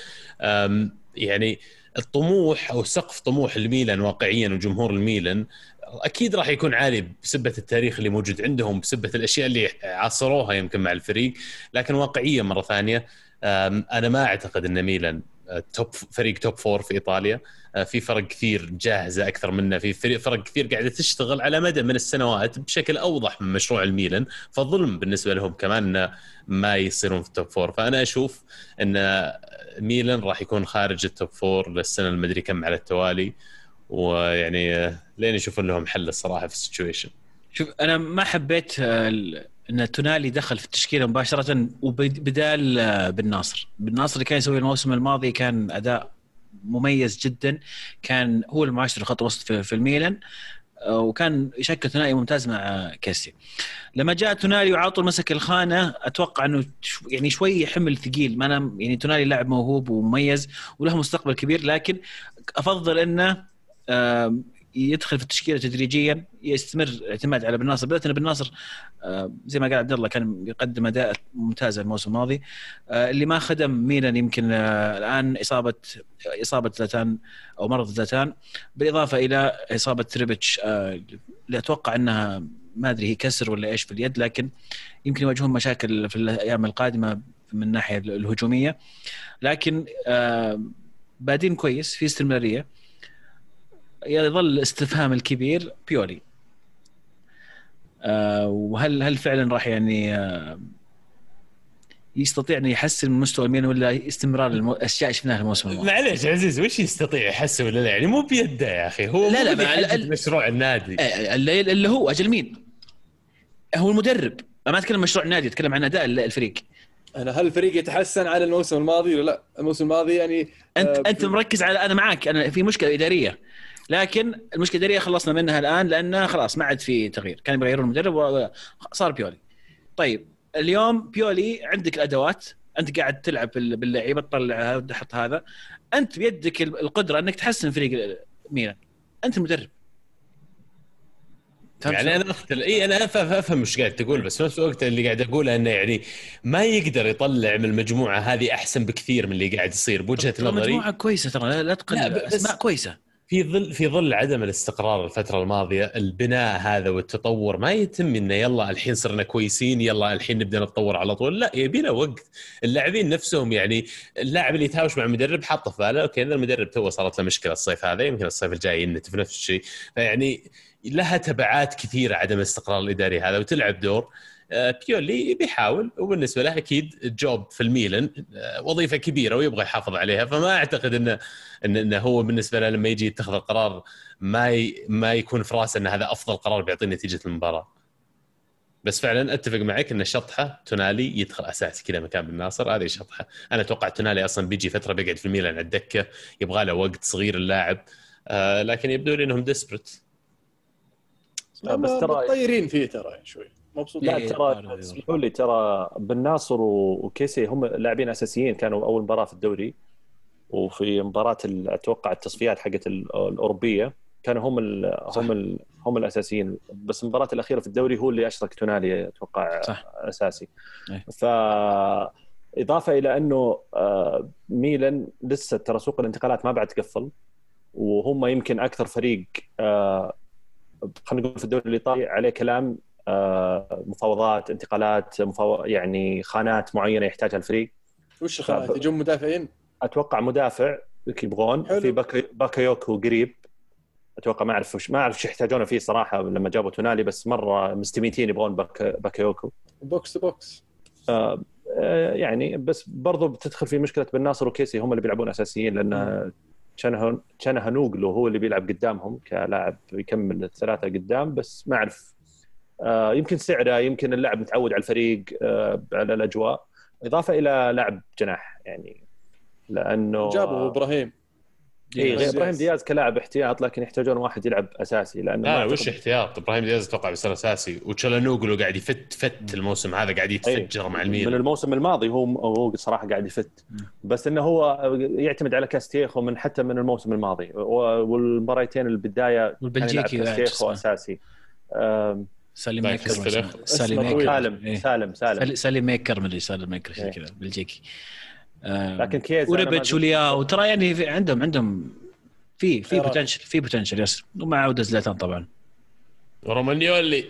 يعني الطموح أو سقف طموح الميلان واقعيا وجمهور الميلان أكيد راح يكون عالي بسبة التاريخ اللي موجود عندهم بسبة الأشياء اللي عاصروها يمكن مع الفريق. لكن واقعيا مرة ثانية أنا ما أعتقد إن ميلان top فريق top four في إيطاليا. آه، في فرق كثير جاهزة أكثر منه في فرق كثير قاعدة تشتغل على مدى من السنوات بشكل أوضح من مشروع الميلان. فظلم بالنسبة لهم كمان ما يصيرون في ال top four فأنا أشوف إن ميلان راح يكون خارج ال top four للسنة المدري كم على التوالي. ويعني آه، لين يشوفون لهم حل الصراحة في ال situation. شوف أنا ما حبيت آه، إن تونالي دخل في التشكيلة مباشرة وبدال آه، بن ناصر بن ناصر اللي كان يسوي الموسم الماضي كان أداء مميز جدا. كان هو المعاشر خط وسط في, الميلان آه، وكان يشكل ثنائي ممتاز مع كيسي. لما جاء تونالي وعطوا مسك الخانة أتوقع إنه يعني شوي حمل ثقيل ما أنا يعني تونالي لاعب موهوب ومميز وله مستقبل كبير لكن أفضل إنه يدخل في التشكيلة تدريجيا يستمر الاعتماد على بن ناصر ان بن ناصر آه، زي ما قال عبد الله كان يقدم أداء ممتاز الموسم الماضي. آه، اللي ما خدم ميلان يمكن آه، الآن إصابة إصابة زلاتان أو مرض زلاتان بالإضافة إلى إصابة تريبتش اللي أتوقع إنها ما أدري هي كسر ولا إيش في اليد لكن يمكن يواجهون مشاكل في الأيام القادمة من الناحيه الهجومية. لكن بادين كويس في استمرارية. يظل الاستفهام الكبير بيولي. آه وهل هل فعلا راح يعني آه يستطيع انه يحسن من مستوى الميلان ولا استمرار الاشياء شفناها الموسم الماضي؟ معليش عزيز وش يستطيع يحسن ولا لا؟ يعني مو بيده يا أخي هو لا لا مشروع النادي. آه، اللي, اللي هو أجل مين؟ هو المدرب. أنا ما أتكلم مشروع النادي أتكلم عن أداء الفريق. أنا هل الفريق يتحسن على الموسم الماضي ولا لا؟ الموسم الماضي يعني انت آه أنت مركز على أنا معك أنا في مشكلة إدارية. لكن المشكلة الاداريه خلصنا منها الآن لأن خلاص ما عاد في تغيير. كانوا بيغيرون المدرب وصار بيولي. طيب اليوم بيولي عندك الأدوات أنت قاعد تلعب باللعيبة تطلع تحط هذا. أنت بيدك القدرة إنك تحسن فريق ميلان. أنت المدرب. يعني أنا اختل إي أنا أفهم إيش قاعد تقول بس في نفس الوقت اللي قاعد اقوله إنه يعني ما يقدر يطلع من المجموعة هذه أحسن بكثير من اللي قاعد يصير بوجهة نظري. مجموعه كويسة ترى لا تقلل أسماء كويسة. في ظل في ظل عدم الاستقرار الفترة الماضية البناء هذا والتطور ما يتم إنه يلا الحين صرنا كويسين يلا الحين نبدأ نتطور على طول لا يبي له وقت. اللاعبين نفسهم يعني اللاعب اللي يتهاوش مع المدرب حاطه في باله okay إذا المدرب تو صارت له مشكلة الصيف هذا يمكن الصيف الجاي ينتفه نفس الشيء. فيعني لها تبعات كثيرة عدم الاستقرار الإداري هذا وتلعب دور. بيولي بيحاول وبالنسبة له أكيد job في الميلان آه، وظيفة كبيرة ويبغى يحافظ عليها فما أعتقد انه إنه هو بالنسبة له لما يجي يتخذ القرار ما ي... ما يكون في رأسه إن هذا أفضل قرار بيعطي نتيجة المباراة. بس فعلا أتفق معك إن شطحة تونالي يدخل اساسي كذا مكان بالناصر هذه شطحة. أنا أتوقع تونالي أصلا بيجي فترة بيقعد في الميلان على الدكة يبغى له وقت صغير اللاعب آه لكن يبدو لي إنهم ديسبرت بس ترى طايرين فيه ترى شوي. مبسوط. لا ترى اسمحوا لي ترى بن ناصر وكيسي هم لاعبين أساسيين كانوا أول مباراة في الدوري وفي مباراة أتوقع التصفيات حقت الأوروبية كانوا هم ال هم ال هم الأساسيين. بس المباراة الأخيرة في الدوري هو اللي أشرك تونالي أتوقع صح. أساسي. أيه. ف إضافة إلى أنه آه، ميلان لسه ترى سوق الانتقالات ما بعد تقفل وهم يمكن أكثر فريق آه، خلينا نقول في الدوري الإيطالي عليه كلام مفاوضات انتقالات مفاو... يعني خانات معينة يحتاجها الفريق. وش الخانات؟ يجون مدافعين؟ أتوقع مدافع يبغون. في باكي... باكيوكو قريب. أتوقع ما أعرف وش ما أعرف إيش يحتاجونه فيه صراحة لما جابوا تونالي بس مرة مستميتين يبغون باك... باكيوكو. Box to box. آه يعني بس برضو بتدخل في مشكلة بن ناصر وكيسي هم اللي بيلعبون أساسيين لأن تشانهانوغلو هو اللي بيلعب قدامهم كلاعب يكمل الثلاثة قدام بس ما أعرف آه، يمكن سعره يمكن اللاعب متعود على الفريق آه، على الأجواء. إضافة إلى لاعب جناح يعني لأنه جابوا إبراهيم. اي إبراهيم دياز. كلاعب احتياط لكن يحتاجون واحد يلعب أساسي لأنه لا وش احتياط؟ إبراهيم دياز أتوقع بيصير أساسي. وتشالانوغلو قاعد يفت فت الموسم هذا قاعد يتفجر أيه. مع الميلان. من الموسم الماضي هو هو صراحة قاعد يفت. بس إنه هو يعتمد على كاستيخو من حتى من الموسم الماضي. والمباريتين البدايه والبلجيكي كاستيخو أساسي. سالي ميكر سالي ميكر. سالم سالم سالم. سالي ميكر مدري سالم ميكر شيء كذا بلجيكي. لكن كيز وريبتش ولياو ترى يعني عندهم عندهم في في بوتنشل في بوتنشل يس ومع عودة زلاتان طبعا. رومانيولي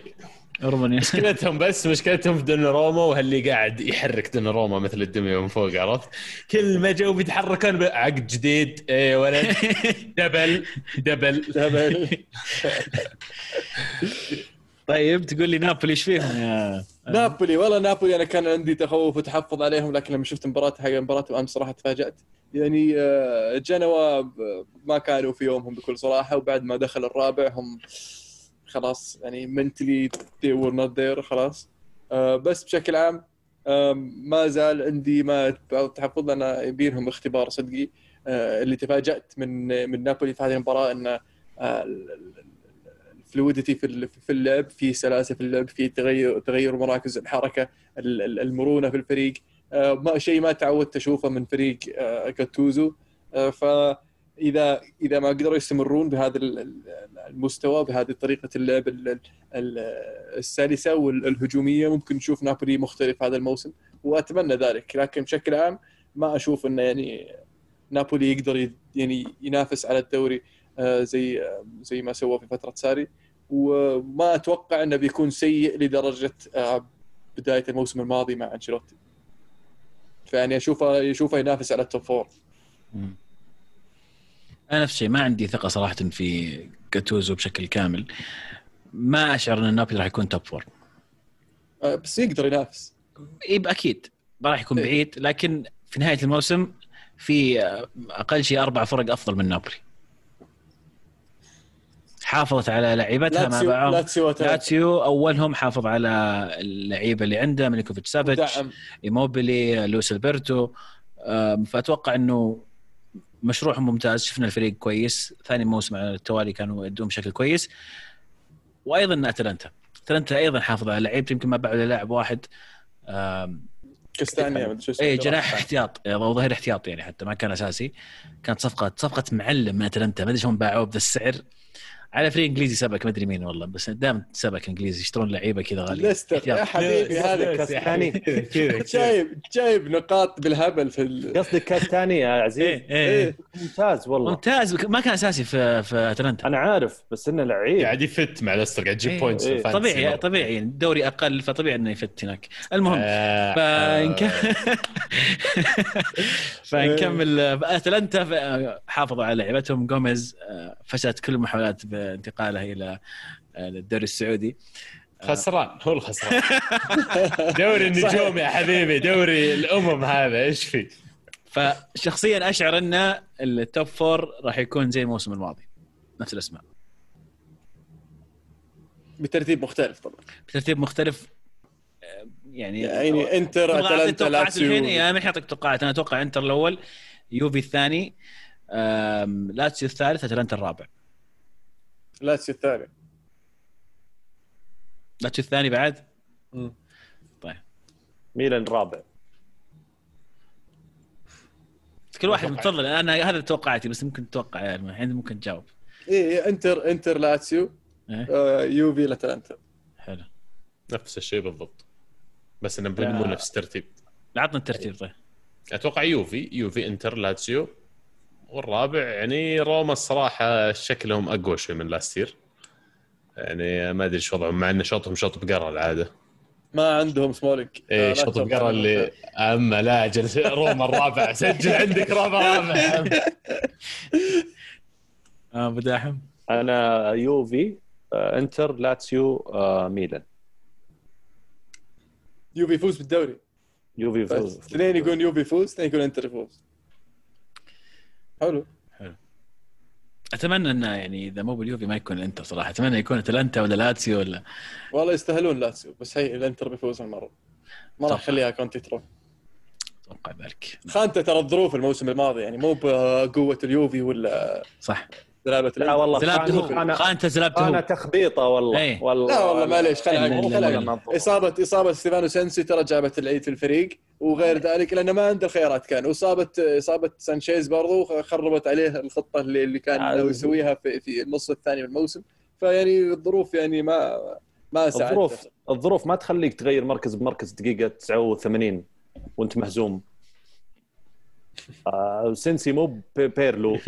رومانيولي مشكلتهم بس مشكلتهم في دون روما وهاللي قاعد يحرك دون روما مثل الدمية من فوق عرفت؟ كل ما جو بيتحركون عقد جديد. اي ولد دبل دبل. دبل. طيب تقول لي نابولي إيش فيهم؟ يا نابولي والله نابولي أنا كان عندي تخوف وتحفظ عليهم لكن لما شفت مباراة حق مباراة امس صراحة تفاجأت. يعني آه، جنوا ما كانوا في يومهم بكل صراحة وبعد ما دخل الرابع هم خلاص يعني منتلي they were not there خلاص. آه، بس بشكل عام ما زال عندي ما تحفظ لنا يبينهم اختبار صدقي. آه، اللي تفاجأت من من نابولي في هذه المباراة إن فلويدتي في في اللعب في سلاسة في اللعب في تغير تغير مراكز الحركة المرونة في الفريق. آه، ما شيء ما تعودت أشوفه من فريق كاتوزو. آه، آه، فاذا إذا ما قدروا يستمرون بهذا المستوى بهذه طريقة اللعب السلسة والهجوميه ممكن نشوف نابولي مختلف هذا الموسم وأتمنى ذلك. لكن بشكل عام ما أشوف إنه يعني نابولي يقدر يعني ينافس على الدوري. زي زي ما سوى في فترة ساري. وما أتوقع أنه بيكون سيء لدرجة بداية الموسم الماضي مع أنشيلوتي. فيعني أشوفه اشوفه ينافس على ال top four أنا نفس الشيء ما عندي ثقة صراحة في جاتوزو بشكل كامل. ما أشعر أن نابولي راح يكون top four آه، بس يقدر ينافس. إي أكيد. ما راح يكون إيه. بعيد لكن في نهاية الموسم في أقل شيء أربع فرق أفضل من نابولي. حافظت على لعيبتها مع بعض لاتسيو. لاتسيو أولهم حافظ على اللعيبة اللي عنده ميليكوفيتش سافيتش إيموبيلي لويس ألبرتو. فأتوقع إنه مشروعهم ممتاز. شفنا الفريق كويس. ثاني موسم على التوالي كانوا يؤدون بشكل كويس. وأيضا أتلانتا. أتلانتا أيضا حافظ على لعيبته يمكن ما باعوا لاعب واحد. اسمه اي جناح احتياط. أو ظهير احتياط يعني حتى ما كان أساسي. كانت صفقه صفقة معلم من أتلانتا. ما أدري شلون باعوه بذا السعر. على فريق إنجليزي سبك ما أدري مين والله بس دائما سبك إنجليزي يشترون لعيبة كذا غالية؟ ليستر. يا حبيبي هذا كاستاني جايب جايب نقاط بالهبل في ال... قصدك كاستاني يا عزيز؟ إيه إيه إيه. ممتاز والله. ممتاز ما كان أساسي في في أتلانتا. أنا عارف بس إنه لعيب. قاعد يفيد مع ليستر قاعد يجيب إيه. points إيه. طبيعي طبيعي. الدوري أقل فطبيعي إنه يفيد هناك. المهم آه، فنك... فنكمل أتلانتا ف- حافظوا على لعبتهم. جوميز آه، فشلت كل المحاولات بانتقاله إلى آه، الدوري السعودي. خسران هو الخسران. دوري النجوم يا حبيبي دوري الأمم هذا إيش في؟ فشخصيا أشعر إن ال top four راح يكون زي الموسم الماضي نفس الأسماء. بترتيب مختلف طبعا. بترتيب مختلف آه، يعني يعني إنتر أتلانتا توقعات الحين؟ لاتسيو يا ما حاطك توقعات أنا أتوقع إنتر الأول يوفي الثاني لاتسيو الثالث أتلانتا الرابع. لاتسيو الثاني. لاتسيو الثاني بعد؟ مم. طيب. ميلان رابع. كل واحد. متفضل أنا هذا توقعاتي بس ممكن تتوقع يعني الحين ممكن تجاوب. إيه إنتر إنتر لاتسيو إيه؟ آه، يوفي أتلانتا حلو. نفس الشيء بالضبط. بس إنه. مو نفس الترتيب. عطنا الترتيب طيب. أتوقع يوفي يوفي إنتر لاتسيو. والرابع يعني روما الصراحة شكلهم أقوى شوي من لاتسيو يعني ما أدري إيش وضعهم مع إن شوطهم شوط بقرة العادة. ما عندهم سمولينج. آه، إيه لا شوط بقرة اللي أما لا جلس روما الرابع. سجل عندك روما رابع يا عم. آه أبو داحم. أنا يوفي آه، إنتر لاتسيو آه، ميلان. يوفي يفوز بالدوري. يوفي يفوز. اثنين يقول يوفي يفوز اثنين يقول إنتر يفوز. حلو. أتمنى إنه يعني إذا مو باليوفي ما يكون الإنتر صراحة. أتمنى يكون أتلانتا ولا لاتسيو ولا والله يستاهلون لاتسيو بس هي الإنتر بيفوز هالمره ما راح طبعاً. يخليها كونتي تروح أتوقع ذلك. خانته ترى الظروف الموسم الماضي يعني مو بقوة اليوفي ولا صح. دلالة لا والله أنا خانته زلابته أنا. تخبيطة والله إيه. والله لا والله معليش لا. اصابه إصابة ستيفانو سنسي ترى جابت العيد في الفريق وغير ذلك لأنه ما عنده الخيارات كان واصابه إصابة سانشيز برضو خربت عليه الخطة اللي اللي كان آه. يسويها في في النص الثاني من الموسم فيعني الظروف يعني ما ما ساعدته الظروف الظروف ما تخليك تغير مركز بمركز دقيقة 89 وانت مهزوم سنسي مو بيرلو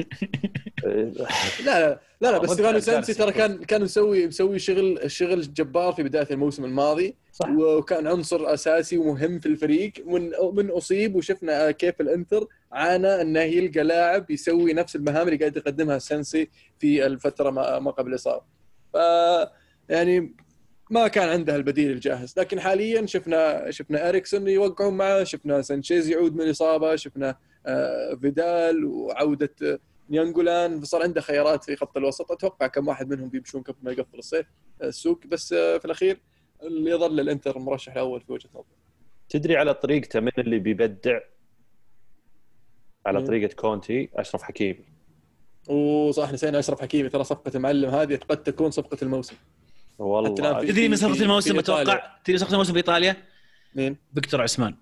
لا لا لا, لا آه، بس عارف سنسي ترى كان كان مسوي مسوي شغل شغل جبار في بداية الموسم الماضي. صح. وكان عنصر أساسي ومهم في الفريق. من من أصيب وشفنا كيف الإنتر عانى إنه يلقى لاعب يسوي نفس المهام اللي قاعد يقدمها سنسي في الفترة ما ما قبل الاصابه. ف يعني ما كان عنده البديل الجاهز. لكن حاليا شفنا شفنا إريكسون يوقعون معه شفنا سانشيز يعود من الاصابه شفنا آه، فيدال وعودة آه، ناينجولان فصار عنده خيارات في خط الوسط. أتوقع كم واحد منهم بيمشون قبل ما يقفل الصيف السوق. بس آه، في الأخير اللي يظل الانتر المرشح الأول في وجهة نظري. تدري على طريقته من اللي بيبدع؟ على مين؟ طريقة كونتي أشرف حكيمي. وصح نسينا أشرف حكيمي. ترى صفقة المعلم هذه قد تكون صفقة الموسم. والله. تدري من صفقة الموسم في إيطاليا. أتوقع؟ تدري صفقة الموسم بايطاليا مين؟ فيكتور عثمان.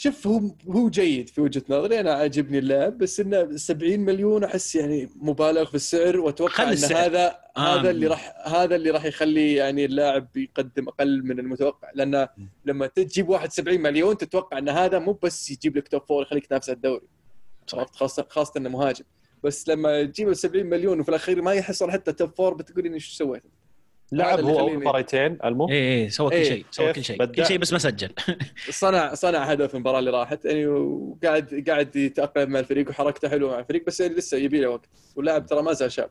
شوف هو هو جيد في وجهة نظري أنا عاجبني اللاعب بس إنه 70 مليون أحس يعني مبالغ في السعر وأتوقع إن السعر. هذا آه. هذا اللي راح هذا اللي راح يخلي يعني اللاعب يقدم أقل من المتوقع. لأن لما تجيب واحد 70 مليون تتوقع إن هذا مو بس يجيب لك top four يخليك تنافس على الدوري. عرفت؟ خاصه خاصة إنه مهاجم. بس لما تجيب 70 مليون وفي الأخير ما يحصل حتى top four بتقول إني إيش سويت؟ لعب هو اول مباراتين المو اي اي سوى كل إيه، شيء سوى كل شيء. بدع؟ كل شيء بس ما سجل. صنع صنع هدف المباراة اللي راحت يعني وقاعد قاعد يتأقلم مع الفريق وحركته حلوة مع الفريق بس يعني لسه يبي له وقت. واللاعب ترى ما زال شاب.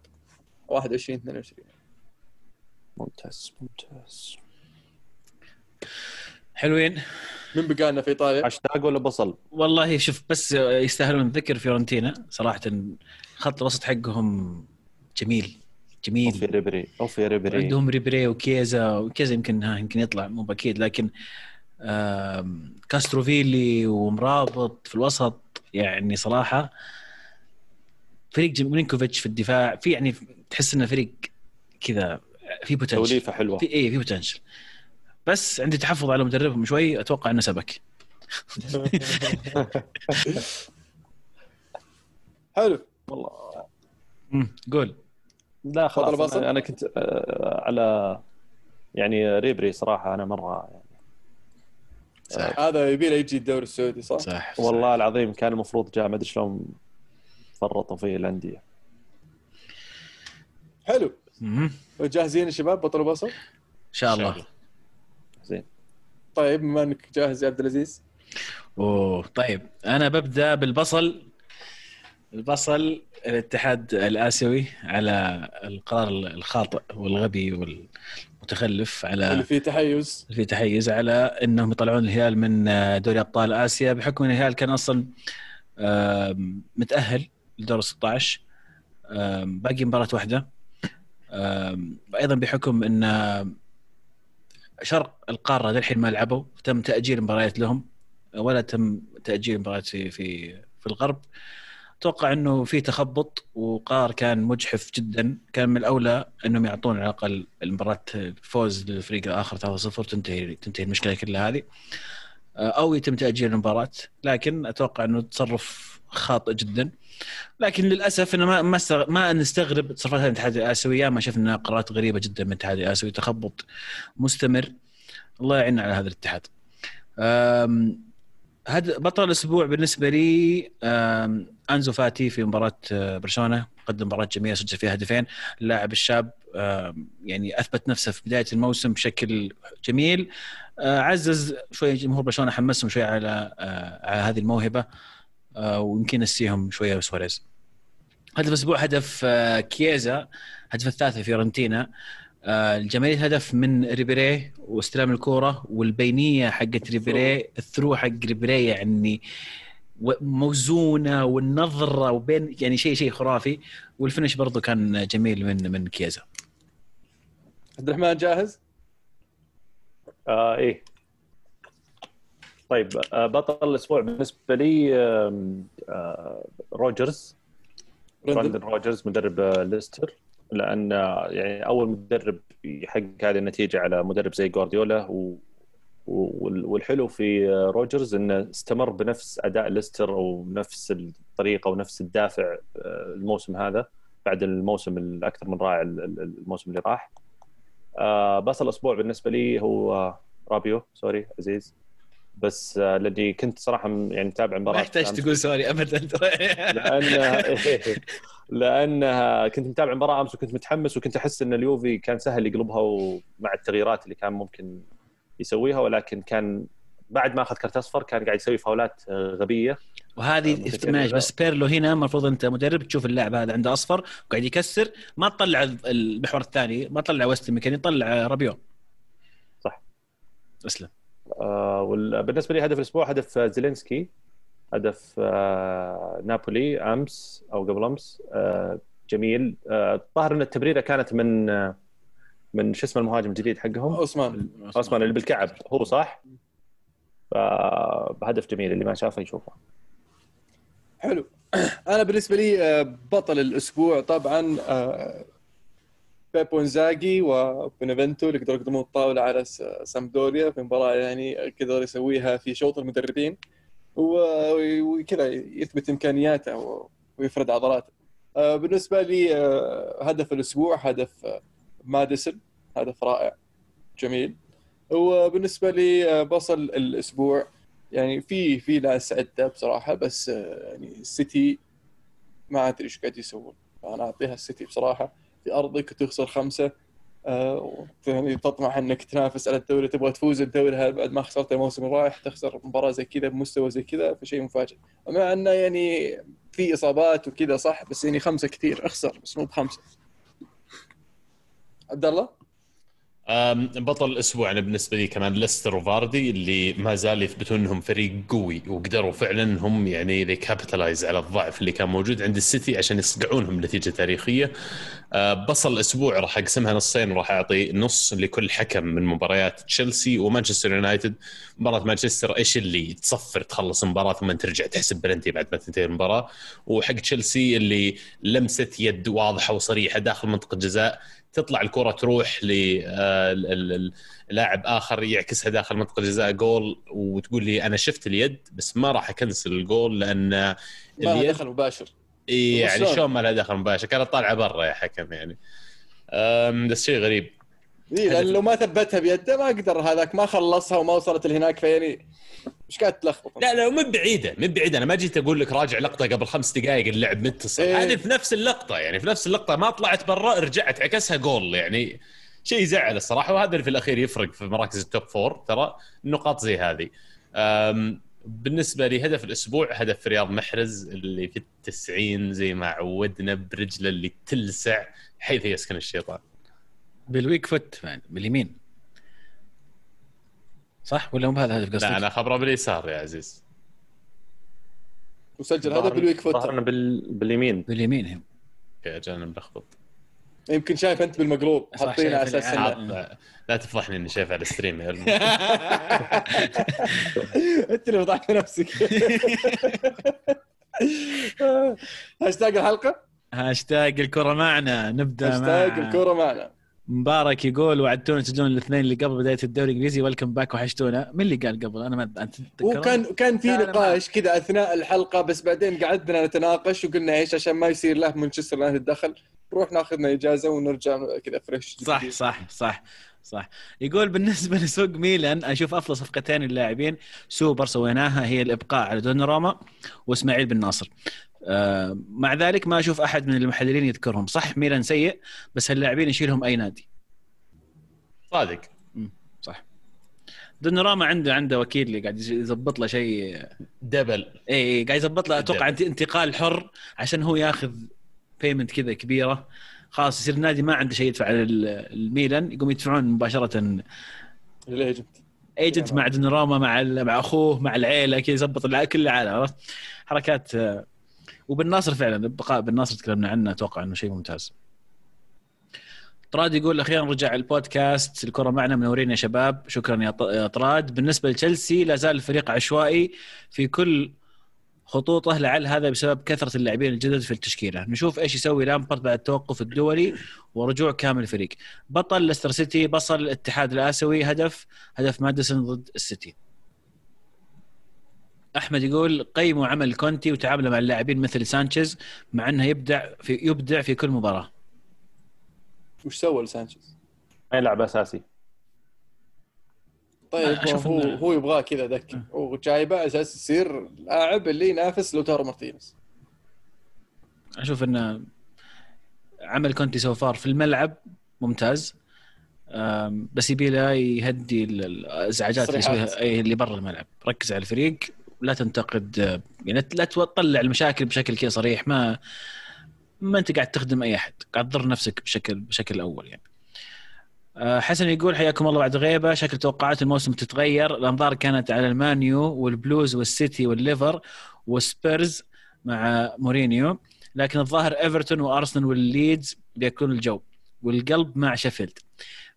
21 22 ممتاز ممتاز. حلوين. من بقى لنا في إيطاليا؟ هاشتاج ولا بصل؟ والله شوف بس يستاهلون ذكر فيورنتينا. صراحة خط الوسط حقهم جميل. جميل. اوف يا ريبري اوف يا ريبري. عندهم ريبري وكييزا وكييزا يمكن ها يمكن يطلع مو بأكيد لكن كاستروفيلي وامرابط في الوسط يعني صراحة فريق ميلينكوفيتش في الدفاع في يعني تحس إنه فريق كذا في potential توليفة حلوة. في اي في potential بس عندي تحفظ على مدربهم شوي أتوقع إنه سبك. حلو. والله قول. لا خلاص بصل؟ أنا, أنا كنت آه، على يعني ريبري صراحة أنا مرة يعني. صح. هذا يبي له يجي الدوري السعودي صح؟ صح صح. والله العظيم كان المفروض جاء ما أدري شلون فرطوا فيه الأندية. حلو. جاهزين يا شباب؟ بطل بصل؟ إن شاء الله. زين. طيب بما إنك جاهز يا عبد العزيز. أوه طيب. أنا ببدأ بالبصل. البصل الاتحاد الآسيوي على القرار الخاطئ والغبي والمتخلف اللي على فيه تحيز. في تحيز على إنهم يطلعون الهلال من دوري أبطال آسيا بحكم إن الهلال كان أصلا متأهل لدور 16 آم، باقي مباراة واحدة. أيضا بحكم إن شرق القارة للحين ما لعبوا تم تأجيل مباريات لهم ولا تم تأجيل مباريات في في في الغرب. أتوقع إنه في تخبط وقرار كان مجحف جدا. كان من الأولى إنهم يعطون على الأقل المباراة فوز للفريق الآخر 3-0 تنتهي تنتهي المشكلة كلها هذه. أو يتم تأجيل المباراة. لكن أتوقع إنه تصرف خاطئ جدا. لكن للأسف إنه ما ما ما نستغرب تصرفات الاتحاد الآسيوي. ما شفنا قرارات غريبة جدا من الاتحاد الآسيوي. تخبط مستمر. الله يعيننا على هذا الاتحاد. هذا بطل الأسبوع بالنسبة لي أنزو فاتي في مباراة آه، برشلونة. قدم مباراة جميلة سجل فيها هدفين. اللاعب الشاب يعني أثبت نفسه في بداية الموسم بشكل جميل. آه، عزز شوي جمهور برشلونة حمسهم شوي على آه، على هذه الموهبة. ويمكن نسيهم شوية سواريز. هدف الأسبوع هدف كييزا. هدف الثالث في فيورنتينا. الجماهير هدف من ريبيري واستلام الكورة والبينية حقت ريبيري ال through حق ريبيري يعني موزونة والنظرة وبين يعني شيء شيء خرافي. وال finish برضو كان جميل من من كييزا عبد الرحمن جاهز؟ آه إيه. طيب آه بطل الأسبوع بالنسبة لي آم، آه روجرز. بريندان روجرز مدرب آه، ليستر. لأن يعني أول مدرب يحقق هذه النتيجة على مدرب زي جوارديولا و وال- والحلو في روجرز إنه استمر بنفس أداء ليستر أو نفس الطريقة ونفس الدافع آه، الموسم هذا بعد الموسم الأكثر من رائع ال- ال- الموسم اللي راح. آه، بس الأسبوع بالنسبة لي هو رابيو sorry عزيز. بس آه، لاني كنت صراحة يعني متابع مباراة ما يحتاج. تقول sorry ابدا لأن لأن كنت متابع المباراه أمس وكنت متحمس وكنت أحس إن اليوفي كان سهل يقلبها ومع التغييرات اللي كان ممكن يسويها ولكن كان بعد ما أخذ كرت أصفر كان قاعد يسوي فاولات آه، غبية وهذه متكررة. معلش بس بيرلو هنا المفروض أنت مدرب تشوف اللاعب هذا عنده أصفر وقاعد يكسر ما تطلع المحور الثاني ما تطلع ويستون ماكيني طلع رابيو صح. اسلم آه، وبالنسبه لي هدف الأسبوع هدف آه، زيلينسكي. هدف آه، نابولي أمس أو قبل أمس. جميل. الظاهر إن التمريرة كانت من من شو اسمه المهاجم الجديد حقهم؟ أوسيمين. أوسيمين اللي بالكعب. هو صح؟ فهدف جميل اللي ما شافه يشوفه. حلو. أنا بالنسبة لي بطل الأسبوع طبعا بيبو انزاجي وبنفنتو اللي قدروا يقدمون الطاولة على سامدوريا في مباراة يعني قدر يسويها في شوط المدربين. وكذا يثبت إمكانياته ويفرد عضلاته. آه، بالنسبة لي آه، هدف الأسبوع هدف آه، ماديسون. هدف رائع. جميل. وبالنسبه لي بصل الأسبوع. يعني في في ناس عده بصراحة بس يعني السيتي ما أدري إيش قاعد يسوون. أنا أعطيها السيتي بصراحة. في أرضك وتخسر خمسة. آه، يعني تطمح إنك تنافس على الدوري تبغى تفوز الدوري هذا بعد ما خسرت الموسم الرايح تخسر مباراة زي كذا بمستوى زي كذا فشيء مفاجئ. مع انه يعني في إصابات وكذا صح بس يعني خمسة كثير أخسر بس مو بخمسة. عبد الله؟ بطل الأسبوع أنا بالنسبة لي كمان ليستر وفاردي اللي ما زال يثبتون إنهم فريق قوي وقدروا فعلا إنهم يعني they capitalize على الضعف اللي كان موجود عند السيتي عشان يصقعونهم نتيجة تاريخية. أه، بصل الأسبوع راح أقسمها نصين وراح أعطي نص لكل حكم من مباريات تشيلسي ومانشستر يونايتد. مباراة مانشستر إيش اللي تصفر تخلص المباراة ثم ترجع تحسب بلنتي بعد ما تنتهي المباراة وحق تشيلسي اللي لمسة يد واضحة وصريحة داخل منطقة الجزاء تطلع الكرة تروح للاعب آخر يعكسها داخل منطقة الجزاء جول وتقول لي أنا شفت اليد بس ما راح أكنسل الجول لأن ما لها دخل مباشر. يعني شلون؟ ما لها دخل مباشر؟ كانت طالعة برا يا حكم يعني. بس شيء غريب. اي لأن لو ما ثبتها بيده ما قدر هذاك ما خلصها وما وصلت لهناك فيعني مش قاعد تلخبط؟ لا لا مو بعيدة مو بعيدة. أنا ما جيت أقول لك راجع لقطة قبل خمس دقائق اللعب متصل. إيه. هذه في نفس اللقطة يعني في نفس اللقطة. ما طلعت برا رجعت عكسها جول يعني شيء يزعل الصراحة. وهذا اللي في الأخير يفرق في مراكز ال top four ترى النقاط زي هذه. بالنسبة لي هدف الأسبوع هدف رياض محرز اللي في التسعين زي ما عودنا برجله اللي تلسع حيث يسكن الشيطان. بال weak foot يعني باليمين. صح ولا مو هذا الهدف قصدك؟ لا أنا خبره باليسار يا عزيز. وسجل هذا بال weak foot. ظهرنا بال... باليمين. باليمين هم. يا أجل ملخبط. يمكن شايف أنت بالمقلوب. حاطينه على أساس لا تفضحني إني شايف على ال stream يا. أنت اللي فضحت نفسك. هاشتاج الحلقة؟ هاشتاج الكرة معنا نبدأ هاشتاج مع الكوره معنا. مبارك يقول وعدتونا تسجلون الاثنين اللي قبل بداية الدوري الإنجليزي welcome back وحشتونا. من اللي قال قبل؟ أنا ما أنت؟ وكان كان في نقاش كذا أثناء الحلقة بس بعدين قعدنا نتناقش وقلنا إيش عشان ما يصير له مانشستر يونايتد دخل. نروح ناخذنا إجازة ونرجع كذا fresh صح صح صح صح. يقول بالنسبة لسوق ميلان أشوف أفضل صفقتين اللاعبين so far سويناها هي الإبقاء على دوناروما وإسماعيل بن ناصر. مع ذلك ما أشوف أحد من المحللين يذكرهم. صح ميلان سيء بس هاللاعبين يشيلهم أي نادي. صادق. صح. دوناروما عنده عنده وكيل اللي قاعد يظبط له شيء. double. اي اي قاعد يظبط له. أتوقع انت- انتقال حر عشان هو ياخذ payment كذا كبيرة. خلاص يصير النادي ما عنده شيء يدفع على الميلان. يقوم يدفعون مباشرة ال agent agent مع دوناروما مع مع أخوه مع العيلة كذا يظبط الع- كل العالم عرفت؟ حركات وبالناصر فعلا بقاء بالناصر تكلمنا عنه أتوقع إنه شيء ممتاز. طراد يقول أخيرا رجع البودكاست الكرة معنا منورين يا شباب. شكرا يا طراد. بالنسبة لتشيلسي لا زال الفريق عشوائي في كل خطوطه لعل هذا بسبب كثرة اللاعبين الجدد في التشكيلة. نشوف إيش يسوي لامبرد بعد التوقف الدولي ورجوع كامل الفريق. بطل ليستر سيتي بصل الاتحاد الآسيوي هدف هدف ماديسون ضد السيتي. أحمد يقول قيموا عمل كونتي وتعامله مع اللاعبين مثل سانشيز مع أنه يبدع في يبدع في كل مباراة. وش سوى لسانشيز؟ ما يلعب أساسي. طيب هو إنه- هو يبغاه كذا دكه هو جايبه على أساس يصير لاعب اللي ينافس لوتارو مارتينيز. أشوف إنه عمل كونتي so far في الملعب ممتاز. بس يبي له يهدي ال- الإزعاجات اللي. يسويها أي اللي برا الملعب. ركز على الفريق. لا تنتقد يعني لا تطلع المشاكل بشكل كذا صريح. ما ما أنت قاعد تخدم أي أحد. قاعد تضر نفسك بشكل بشكل أول يعني. أه، حسن يقول حياكم الله بعد غيبة. شكل توقعات الموسم تتغير. الأنظار كانت على المانيو والبلوز والسيتي والليفر والسبيرز مع مورينيو. لكن الظاهر إيفرتون وأرسنال والليدز بيكون الجو. والقلب مع شيفيلد.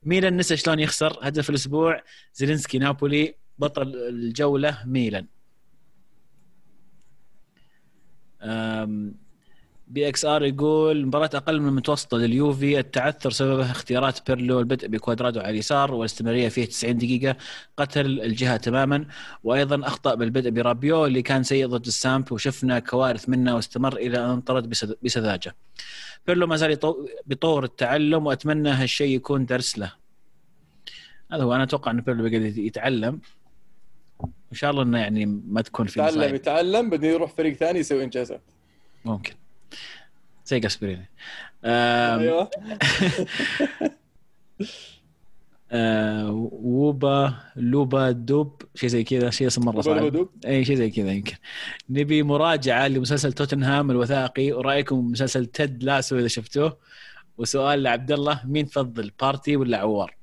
ميلان نسى شلون يخسر هدف الأسبوع. زيلينسكي نابولي بطل الجولة ميلان أم، بي إكس آر يقول مباراة أقل من المتوسطة لليوفي التعثر سببه اختيارات بيرلو البدء بكوادرادو على اليسار والاستمرارية فيه 90 دقيقة قتل الجهة تماما وأيضا أخطأ بالبدء برابيو اللي كان سيء ضد السامب وشفنا كوارث منه واستمر إلى أن انطرد بسذ- بسذاجة. بيرلو ما زال بيطور التعلم وأتمنى هالشيء يكون درس له. هذا هو أنا أتوقع أن بيرلو بيقعد يتعلم إن شاء الله إنه يعني ما تكون في يتعلم مصايب. يتعلم بعدين يروح فريق ثاني يسوي إنجازات. ممكن. زي جاسبريني. أيوه. آه ووبا لوبا دوب شيء زي كذا شيء اسم مرة صعب. إي شيء زي كذا يمكن. نبي مراجعة لمسلسل توتنهام الوثائقي. ورأيكم مسلسل تد لاسو إذا شفتوه. وسؤال لعبد الله مين تفضل بارتي ولا عوار؟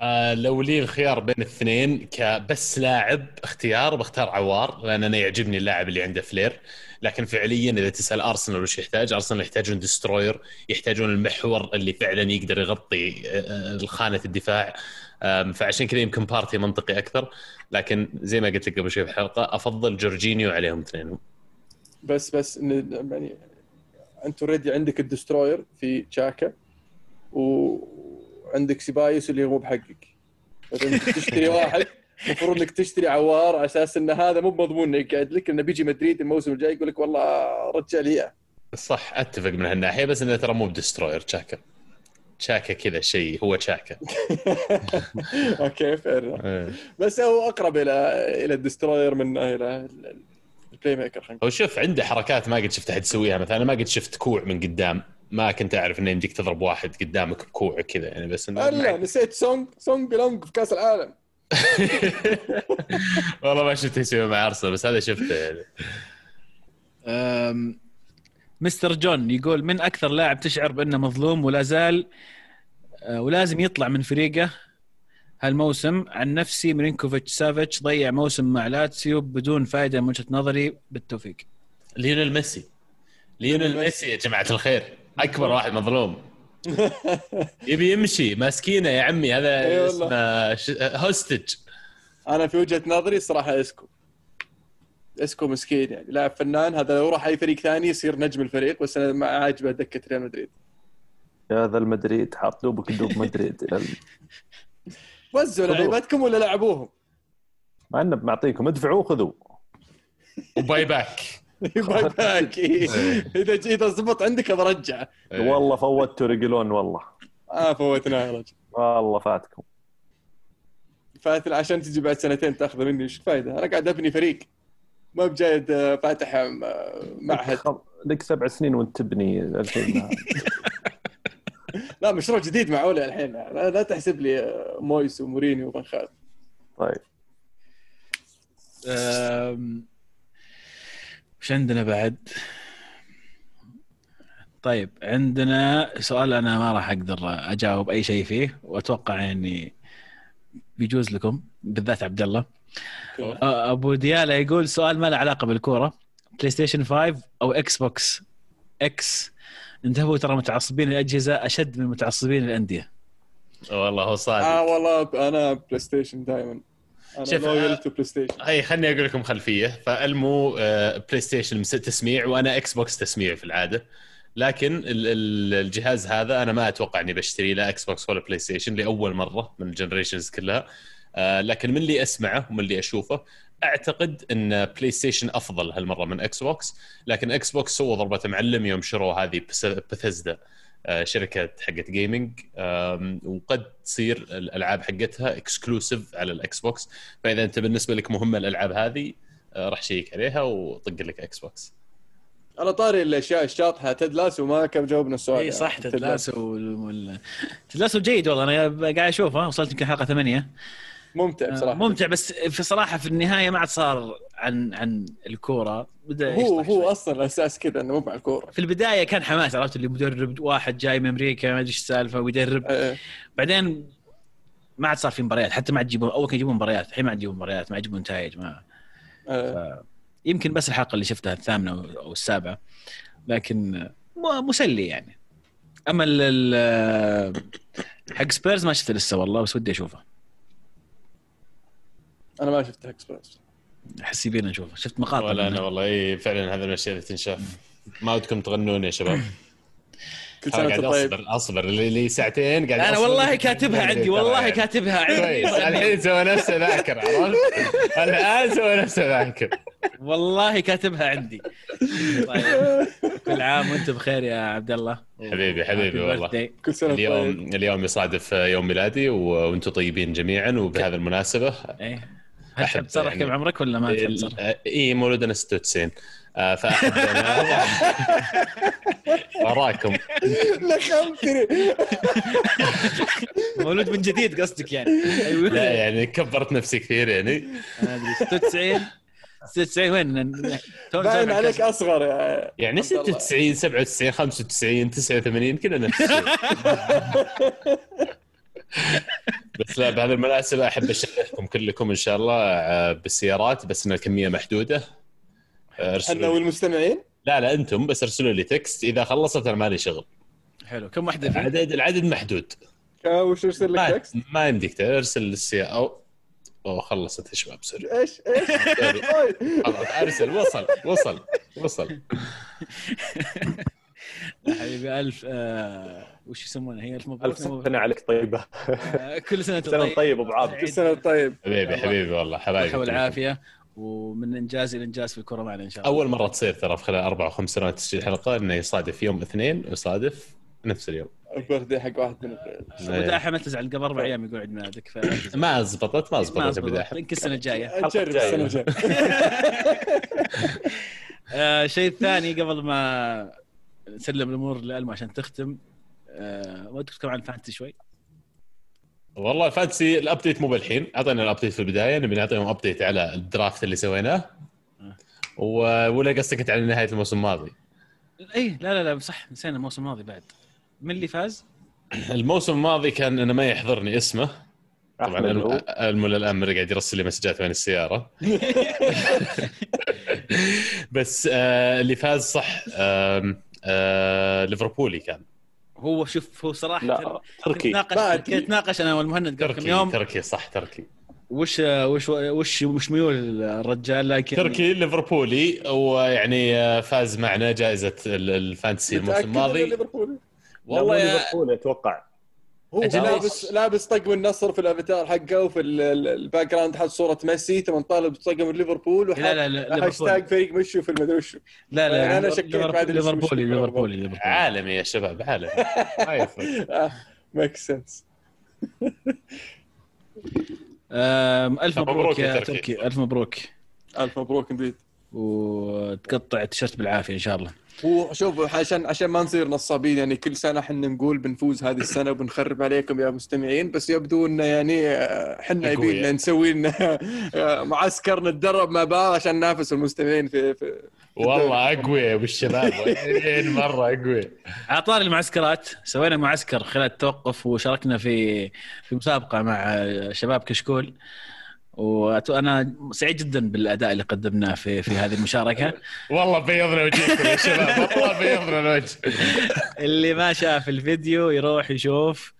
آه لو لي الخيار بين الاثنين كبس لاعب اختيار بختار عوار لأن أنا يعجبني اللاعب اللي عنده flair. لكن فعليا إذا تسأل أرسنال وش يحتاج أرسنال يحتاجون destroyer يحتاجون المحور اللي فعلا يقدر يغطي آه، خانه الدفاع. فعشان كذا يمكن بارتي منطقي أكثر. لكن زي ما قلت لك قبل شوي في الحلقة أفضل جورجينيو عليهم اثنين. بس بس يعني انت already عندك ال destroyer في تشاكا وعندك سيبايوس اللي هو بحقك تشتري واحد المفروض إنك تشتري عوار على أساس إن هذا مو مضمون إنه يقعد لك إنه بيجي مدريد الموسم الجاي يقول لك والله رجع لي اياه صح أتفق من هالناحية بس إنه ترى مو ب destroyer تشاكا. تشاكا كذا شيء هو تشاكا. okay فعلا إيه. بس هو أقرب إلى إلى ال destroyer من إلى ال playmaker هو شوف عنده حركات ما قد شفت أحد يسويها مثلا ما قد شفت كوع من قدام. ما كنت أعرف إنه يمديك تضرب واحد قدامك بكوع كذا يعني بس إنه نقول. لا نسيت سونج سونج لونج في كأس العالم. والله ما شفته يسوي مع أرسنال بس هذا شفته يعني. مستر جون يقول من أكثر لاعب تشعر بأنه مظلوم ولا زال أه، ولازم يطلع من فريقه هالموسم؟ عن نفسي ميرينكوفيتش سافيتش ضيع موسم مع لاتسيو بدون فائده من وجهة نظري بالتوفيق. ليونيل ميسي. ليونيل ميسي يا جماعة الخير. أكبر واحد مظلوم. يبي يمشي ماسكينه يا عمي هذا. اسمه ش- hostage. أنا في وجهة نظري صراحة إسكو. إسكو مسكين يعني. لاعب فنان هذا لو راح أي فريق ثاني يصير نجم الفريق بس أنا ما عاجبه دكة ريال مدريد. يا ذا المدريد حاط دوبك دوب مدريد وزعوا. لعيبتكم ولا لعبوهم؟ مع إنه معطيكم ادفعوا خذوا وباي باك. باك إيه. إذا اذا زبط عندك برجعه والله فوتوا رجلون والله. آه فوتناه يا رجل. والله فاتكم. فاتل عشان تجي بعد سنتين تاخذه مني إيش فايده أنا قاعد أبني فريق. ما بجايد آه، فاتح آه، معهد. لك سبع سنين وانت تبني الحين لا مشروع جديد مع اولي الحين. لا, لا تحسب لي آه، مويس وموريني وبن خالد. طيب. وش عندنا بعد؟ طيب عندنا سؤال أنا ما راح أقدر أجاوب أي شيء فيه وأتوقع إني بيجوز لكم بالذات عبد الله. أبو ديالا يقول سؤال ما له علاقة بالكورة. PlayStation 5 أو Xbox X انتبهوا ترى متعصبين الأجهزة أشد من متعصبين الأندية. والله هو آه صادق والله أنا PlayStation دائما شوف، آه، Play Station هي خلني أقول لكم خلفية. فألمو آه، PlayStation مس- تسميع وأنا Xbox تسميع في العادة. لكن ال- ال- الجهاز هذا أنا ما أتوقع إني بشتري لا Xbox ولا PlayStation لأول مرة من ال generations كلها. آه، لكن من اللي أسمعه ومن اللي أشوفه أعتقد إن PlayStation أفضل هالمرة من Xbox لكن Xbox سووا ضربة معلم يوم شروا هذه بثزدا شركة حقت gaming وقد تصير الألعاب حقتها exclusive على ال Xbox. فإذا أنت بالنسبة لك مهمة الألعاب هذه آه، راح شيك عليها وطق لك Xbox. على طاري الأشياء الشاطحة Ted Lasso ما كان جاوبنا السؤال. إي. صح Ted Ted Lasso وال... وال... تدلاسو جيد والله أنا قاعد اشوفه وصلت يمكن حلقة ثمانية. ممتع بصراحة. ممتع بس في صراحة في النهاية ما عاد صار عن عن الكورة. بدأ هو. هو أصلا الاساس كذا إنه مو مع الكورة. في البداية كان حماس عرفت اللي مدرب واحد جاي من أمريكا ما أدري إيش السالفة ويدرب. آه، بعدين ما عاد صار في مباريات حتى ما عاد يجيبون أول كانوا يجيبون مباريات الحين ما عاد يجيبون مباريات ما يجيبون نتائج ما. آه. يمكن بس الحلقة اللي شفتها الثامنة أو السابعة لكن مسلي يعني. أما حق سبيرز ما شفته لسه والله بس ودي أشوفه. أنا ما شفت اكسبرس أحس يبينا نشوفه. شفت مقاطع ولا. أنا والله. إي فعلا هذا من الأشياء اللي تنشاف. ما ودكم تغنون يا شباب. كل سنة قاعد وأنت طيب. أصبر أصبر. اللي لي ساعتين قاعد أنا. والله كاتبها عندي والله ترى. كاتبها كويس عندي الحين سوى نفسه ذاكر عرفت؟ الآن سوى نفسه ذاكر والله كاتبها عندي. طيب. كل عام وانت بخير يا عبد الله. حبيبي حبيبي والله. كل سنة وأنت طيب. اليوم اليوم يصادف يوم ميلادي وأنتم طيبين جميعا وبهذه المناسبة. إيه. هل تحب تصرح يعني كم عمرك ولا ما تحب تصرح؟ إي إيه، مولود أنا 96 آه، فاحب وراكم. لخمتني مولود من جديد قصدك يعني. أيوه لا يعني كبرت نفسي كثير يعني. أنا أدري 96 96 وين؟ باين عليك أصغر. يا يعني عبد الله. 96 97 95 89 كذا نفس بس لا بهذه المناسبة أحب أشرفكم كلكم إن شاء الله آه، بالسيارات بس إن الكمية محدودة. آه، لي- والمستمعين؟ لا لا أنتم بس ارسلوا لي تكست. إذا خلصت أنا مالي شغل. حلو كم واحدة فيه؟ العدد العدد محدود. كا- وش ارسل لك text؟ ما يمديك ارسل السيارة أو. أو خلصت يا شباب sorry. إيش إيش؟ خلاص ارسل وصل وصل وصل. يا حبيبي ألف آه وش يسمونها هي ألف مبروك الف سنة عليك طيبة. آه، كل سنة وأنت سنة طيب. أبو عابد كل سنة طيب. حبيبي حبيبي والله حبايبي. الصحه والعافية. ومن إنجاز إلى إنجاز في الكره معنا إن شاء الله. أول مرة تصير ترى في خلال أربع أو خمس سنوات تسجيل حلقة إنه يصادف يوم اثنين ويصادف نفس اليوم. ال birthday حق واحد من وداحة ما تزعل قبل أربع أيام يقول عيد ميلادك ف ما زبطت ما زبطت. البدايه يمكن السنة الجاية. نجرب جاية. السنة الجاية. آه شيء ثاني قبل ما نسلم الأمور لالما عشان تختم. آه ودك تتكلم عن ال fantasy شوي؟ والله ال fantasy ال update مو بالحين. أعطينا ال update في البداية نبي نعطيهم update على ال draft اللي سويناه. و- ولا قصدك على نهاية الموسم الماضي؟ اي لا لا لا صح نسينا الموسم الماضي بعد. من اللي فاز؟ الموسم الماضي كان أنا ما يحضرني اسمه. طبعا المولى الآن قاعد يرسل لي مسجات وين السيارة. بس آه اللي فاز صح آم، آه ليفربولي كان. هو شوف هو صراحة لا تركي. كنت نتناقش أنا والمهند قبل كم يوم. تركي صح تركي. وش وش وش وش ميول الرجال؟ لكن تركي ليفربولي ويعني آه، فاز معنا جائزة ال- ال fantasy الموسم الماضي؟ والله والله يا ليفربول أتوقع. هو لابس؟ لابس طقم النصر في الأفاتار حقه وفي ال- ال- ال background حاط صورة ميسي ثم طالب طقم ليفربول لا وحاط لا لا هاشتاج فريق مشو في المدري وشو. لا لا يعني أنا شكيت بعد ليفربولي. ليفربولي عالمي يا شباب عالمي ما يفرق. make sense ألف مبروك يا تركي. ألف مبروك. ألف مبروك انبيد وتقطع التيشيرت بالعافية إن شاء الله. هو شوف عشان عشان ما نصير نصابين يعني كل سنة إحنا نقول بنفوز هذه السنة وبنخرب عليكم يا مستمعين بس يبدو انه يعني آه، إحنا. يبينا نسوي لنا آه، معسكر نتدرب مع بعض عشان ننافس المستمعين في, في والله اقوياء والشباب وين مرة اقوياء على طار المعسكرات. سوينا معسكر خلال التوقف وشاركنا في في مسابقة مع شباب كشكول. وأنا سعيد جدا بالأداء اللي قدمناه في في هذه المشاركة. والله بيضنا وجهكم يا شباب. والله بيضنا الوجه. اللي ما شاف الفيديو يروح يشوف.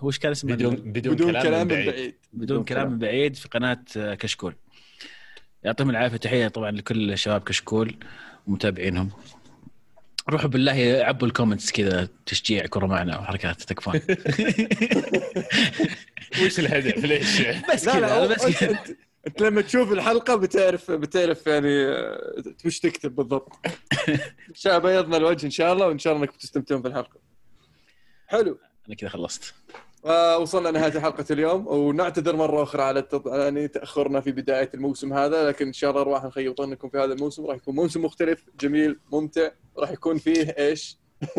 هو إيش كان اسمه؟ بدون بدون, بدون كلام, كلام من بعيد. بعيد. بدون كلام من بعيد في قناة كشكول. يعطيهم العافية. تحية طبعا لكل شباب كشكول ومتابعينهم. روحوا بالله عبوا الكومنتس كذا تشجيع كرة معنا وحركات تكفون. وش الهدف؟ ليش؟ بس لا كذا بس انت, كذا. أنت, انت لما تشوف الحلقة بتعرف بتعرف يعني آه، وش تكتب بالضبط. شاب بيضنا الوجه إن شاء الله وإن شاء الله إنكم تستمتعون في الحلقة حلو. أنا كذا خلصت. آه، وصلنا لنهاية حلقة اليوم ونعتذر مرة أخرى على التط... يعني تأخرنا في بداية الموسم هذا لكن إن شاء الله راح نخيطون لكم في هذا الموسم راح يكون موسم مختلف جميل ممتع. راح يكون فيه إيش؟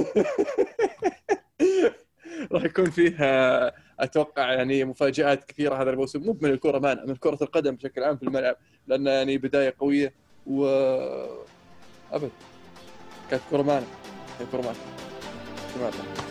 راح يكون فيه آه، أتوقع يعني مفاجآت كثيرة هذا الموسم مو من الكرة معنا من كرة القدم بشكل عام في الملعب لأن يعني بداية قوية و أبد كانت كرة معنا كانت كرة جماعة.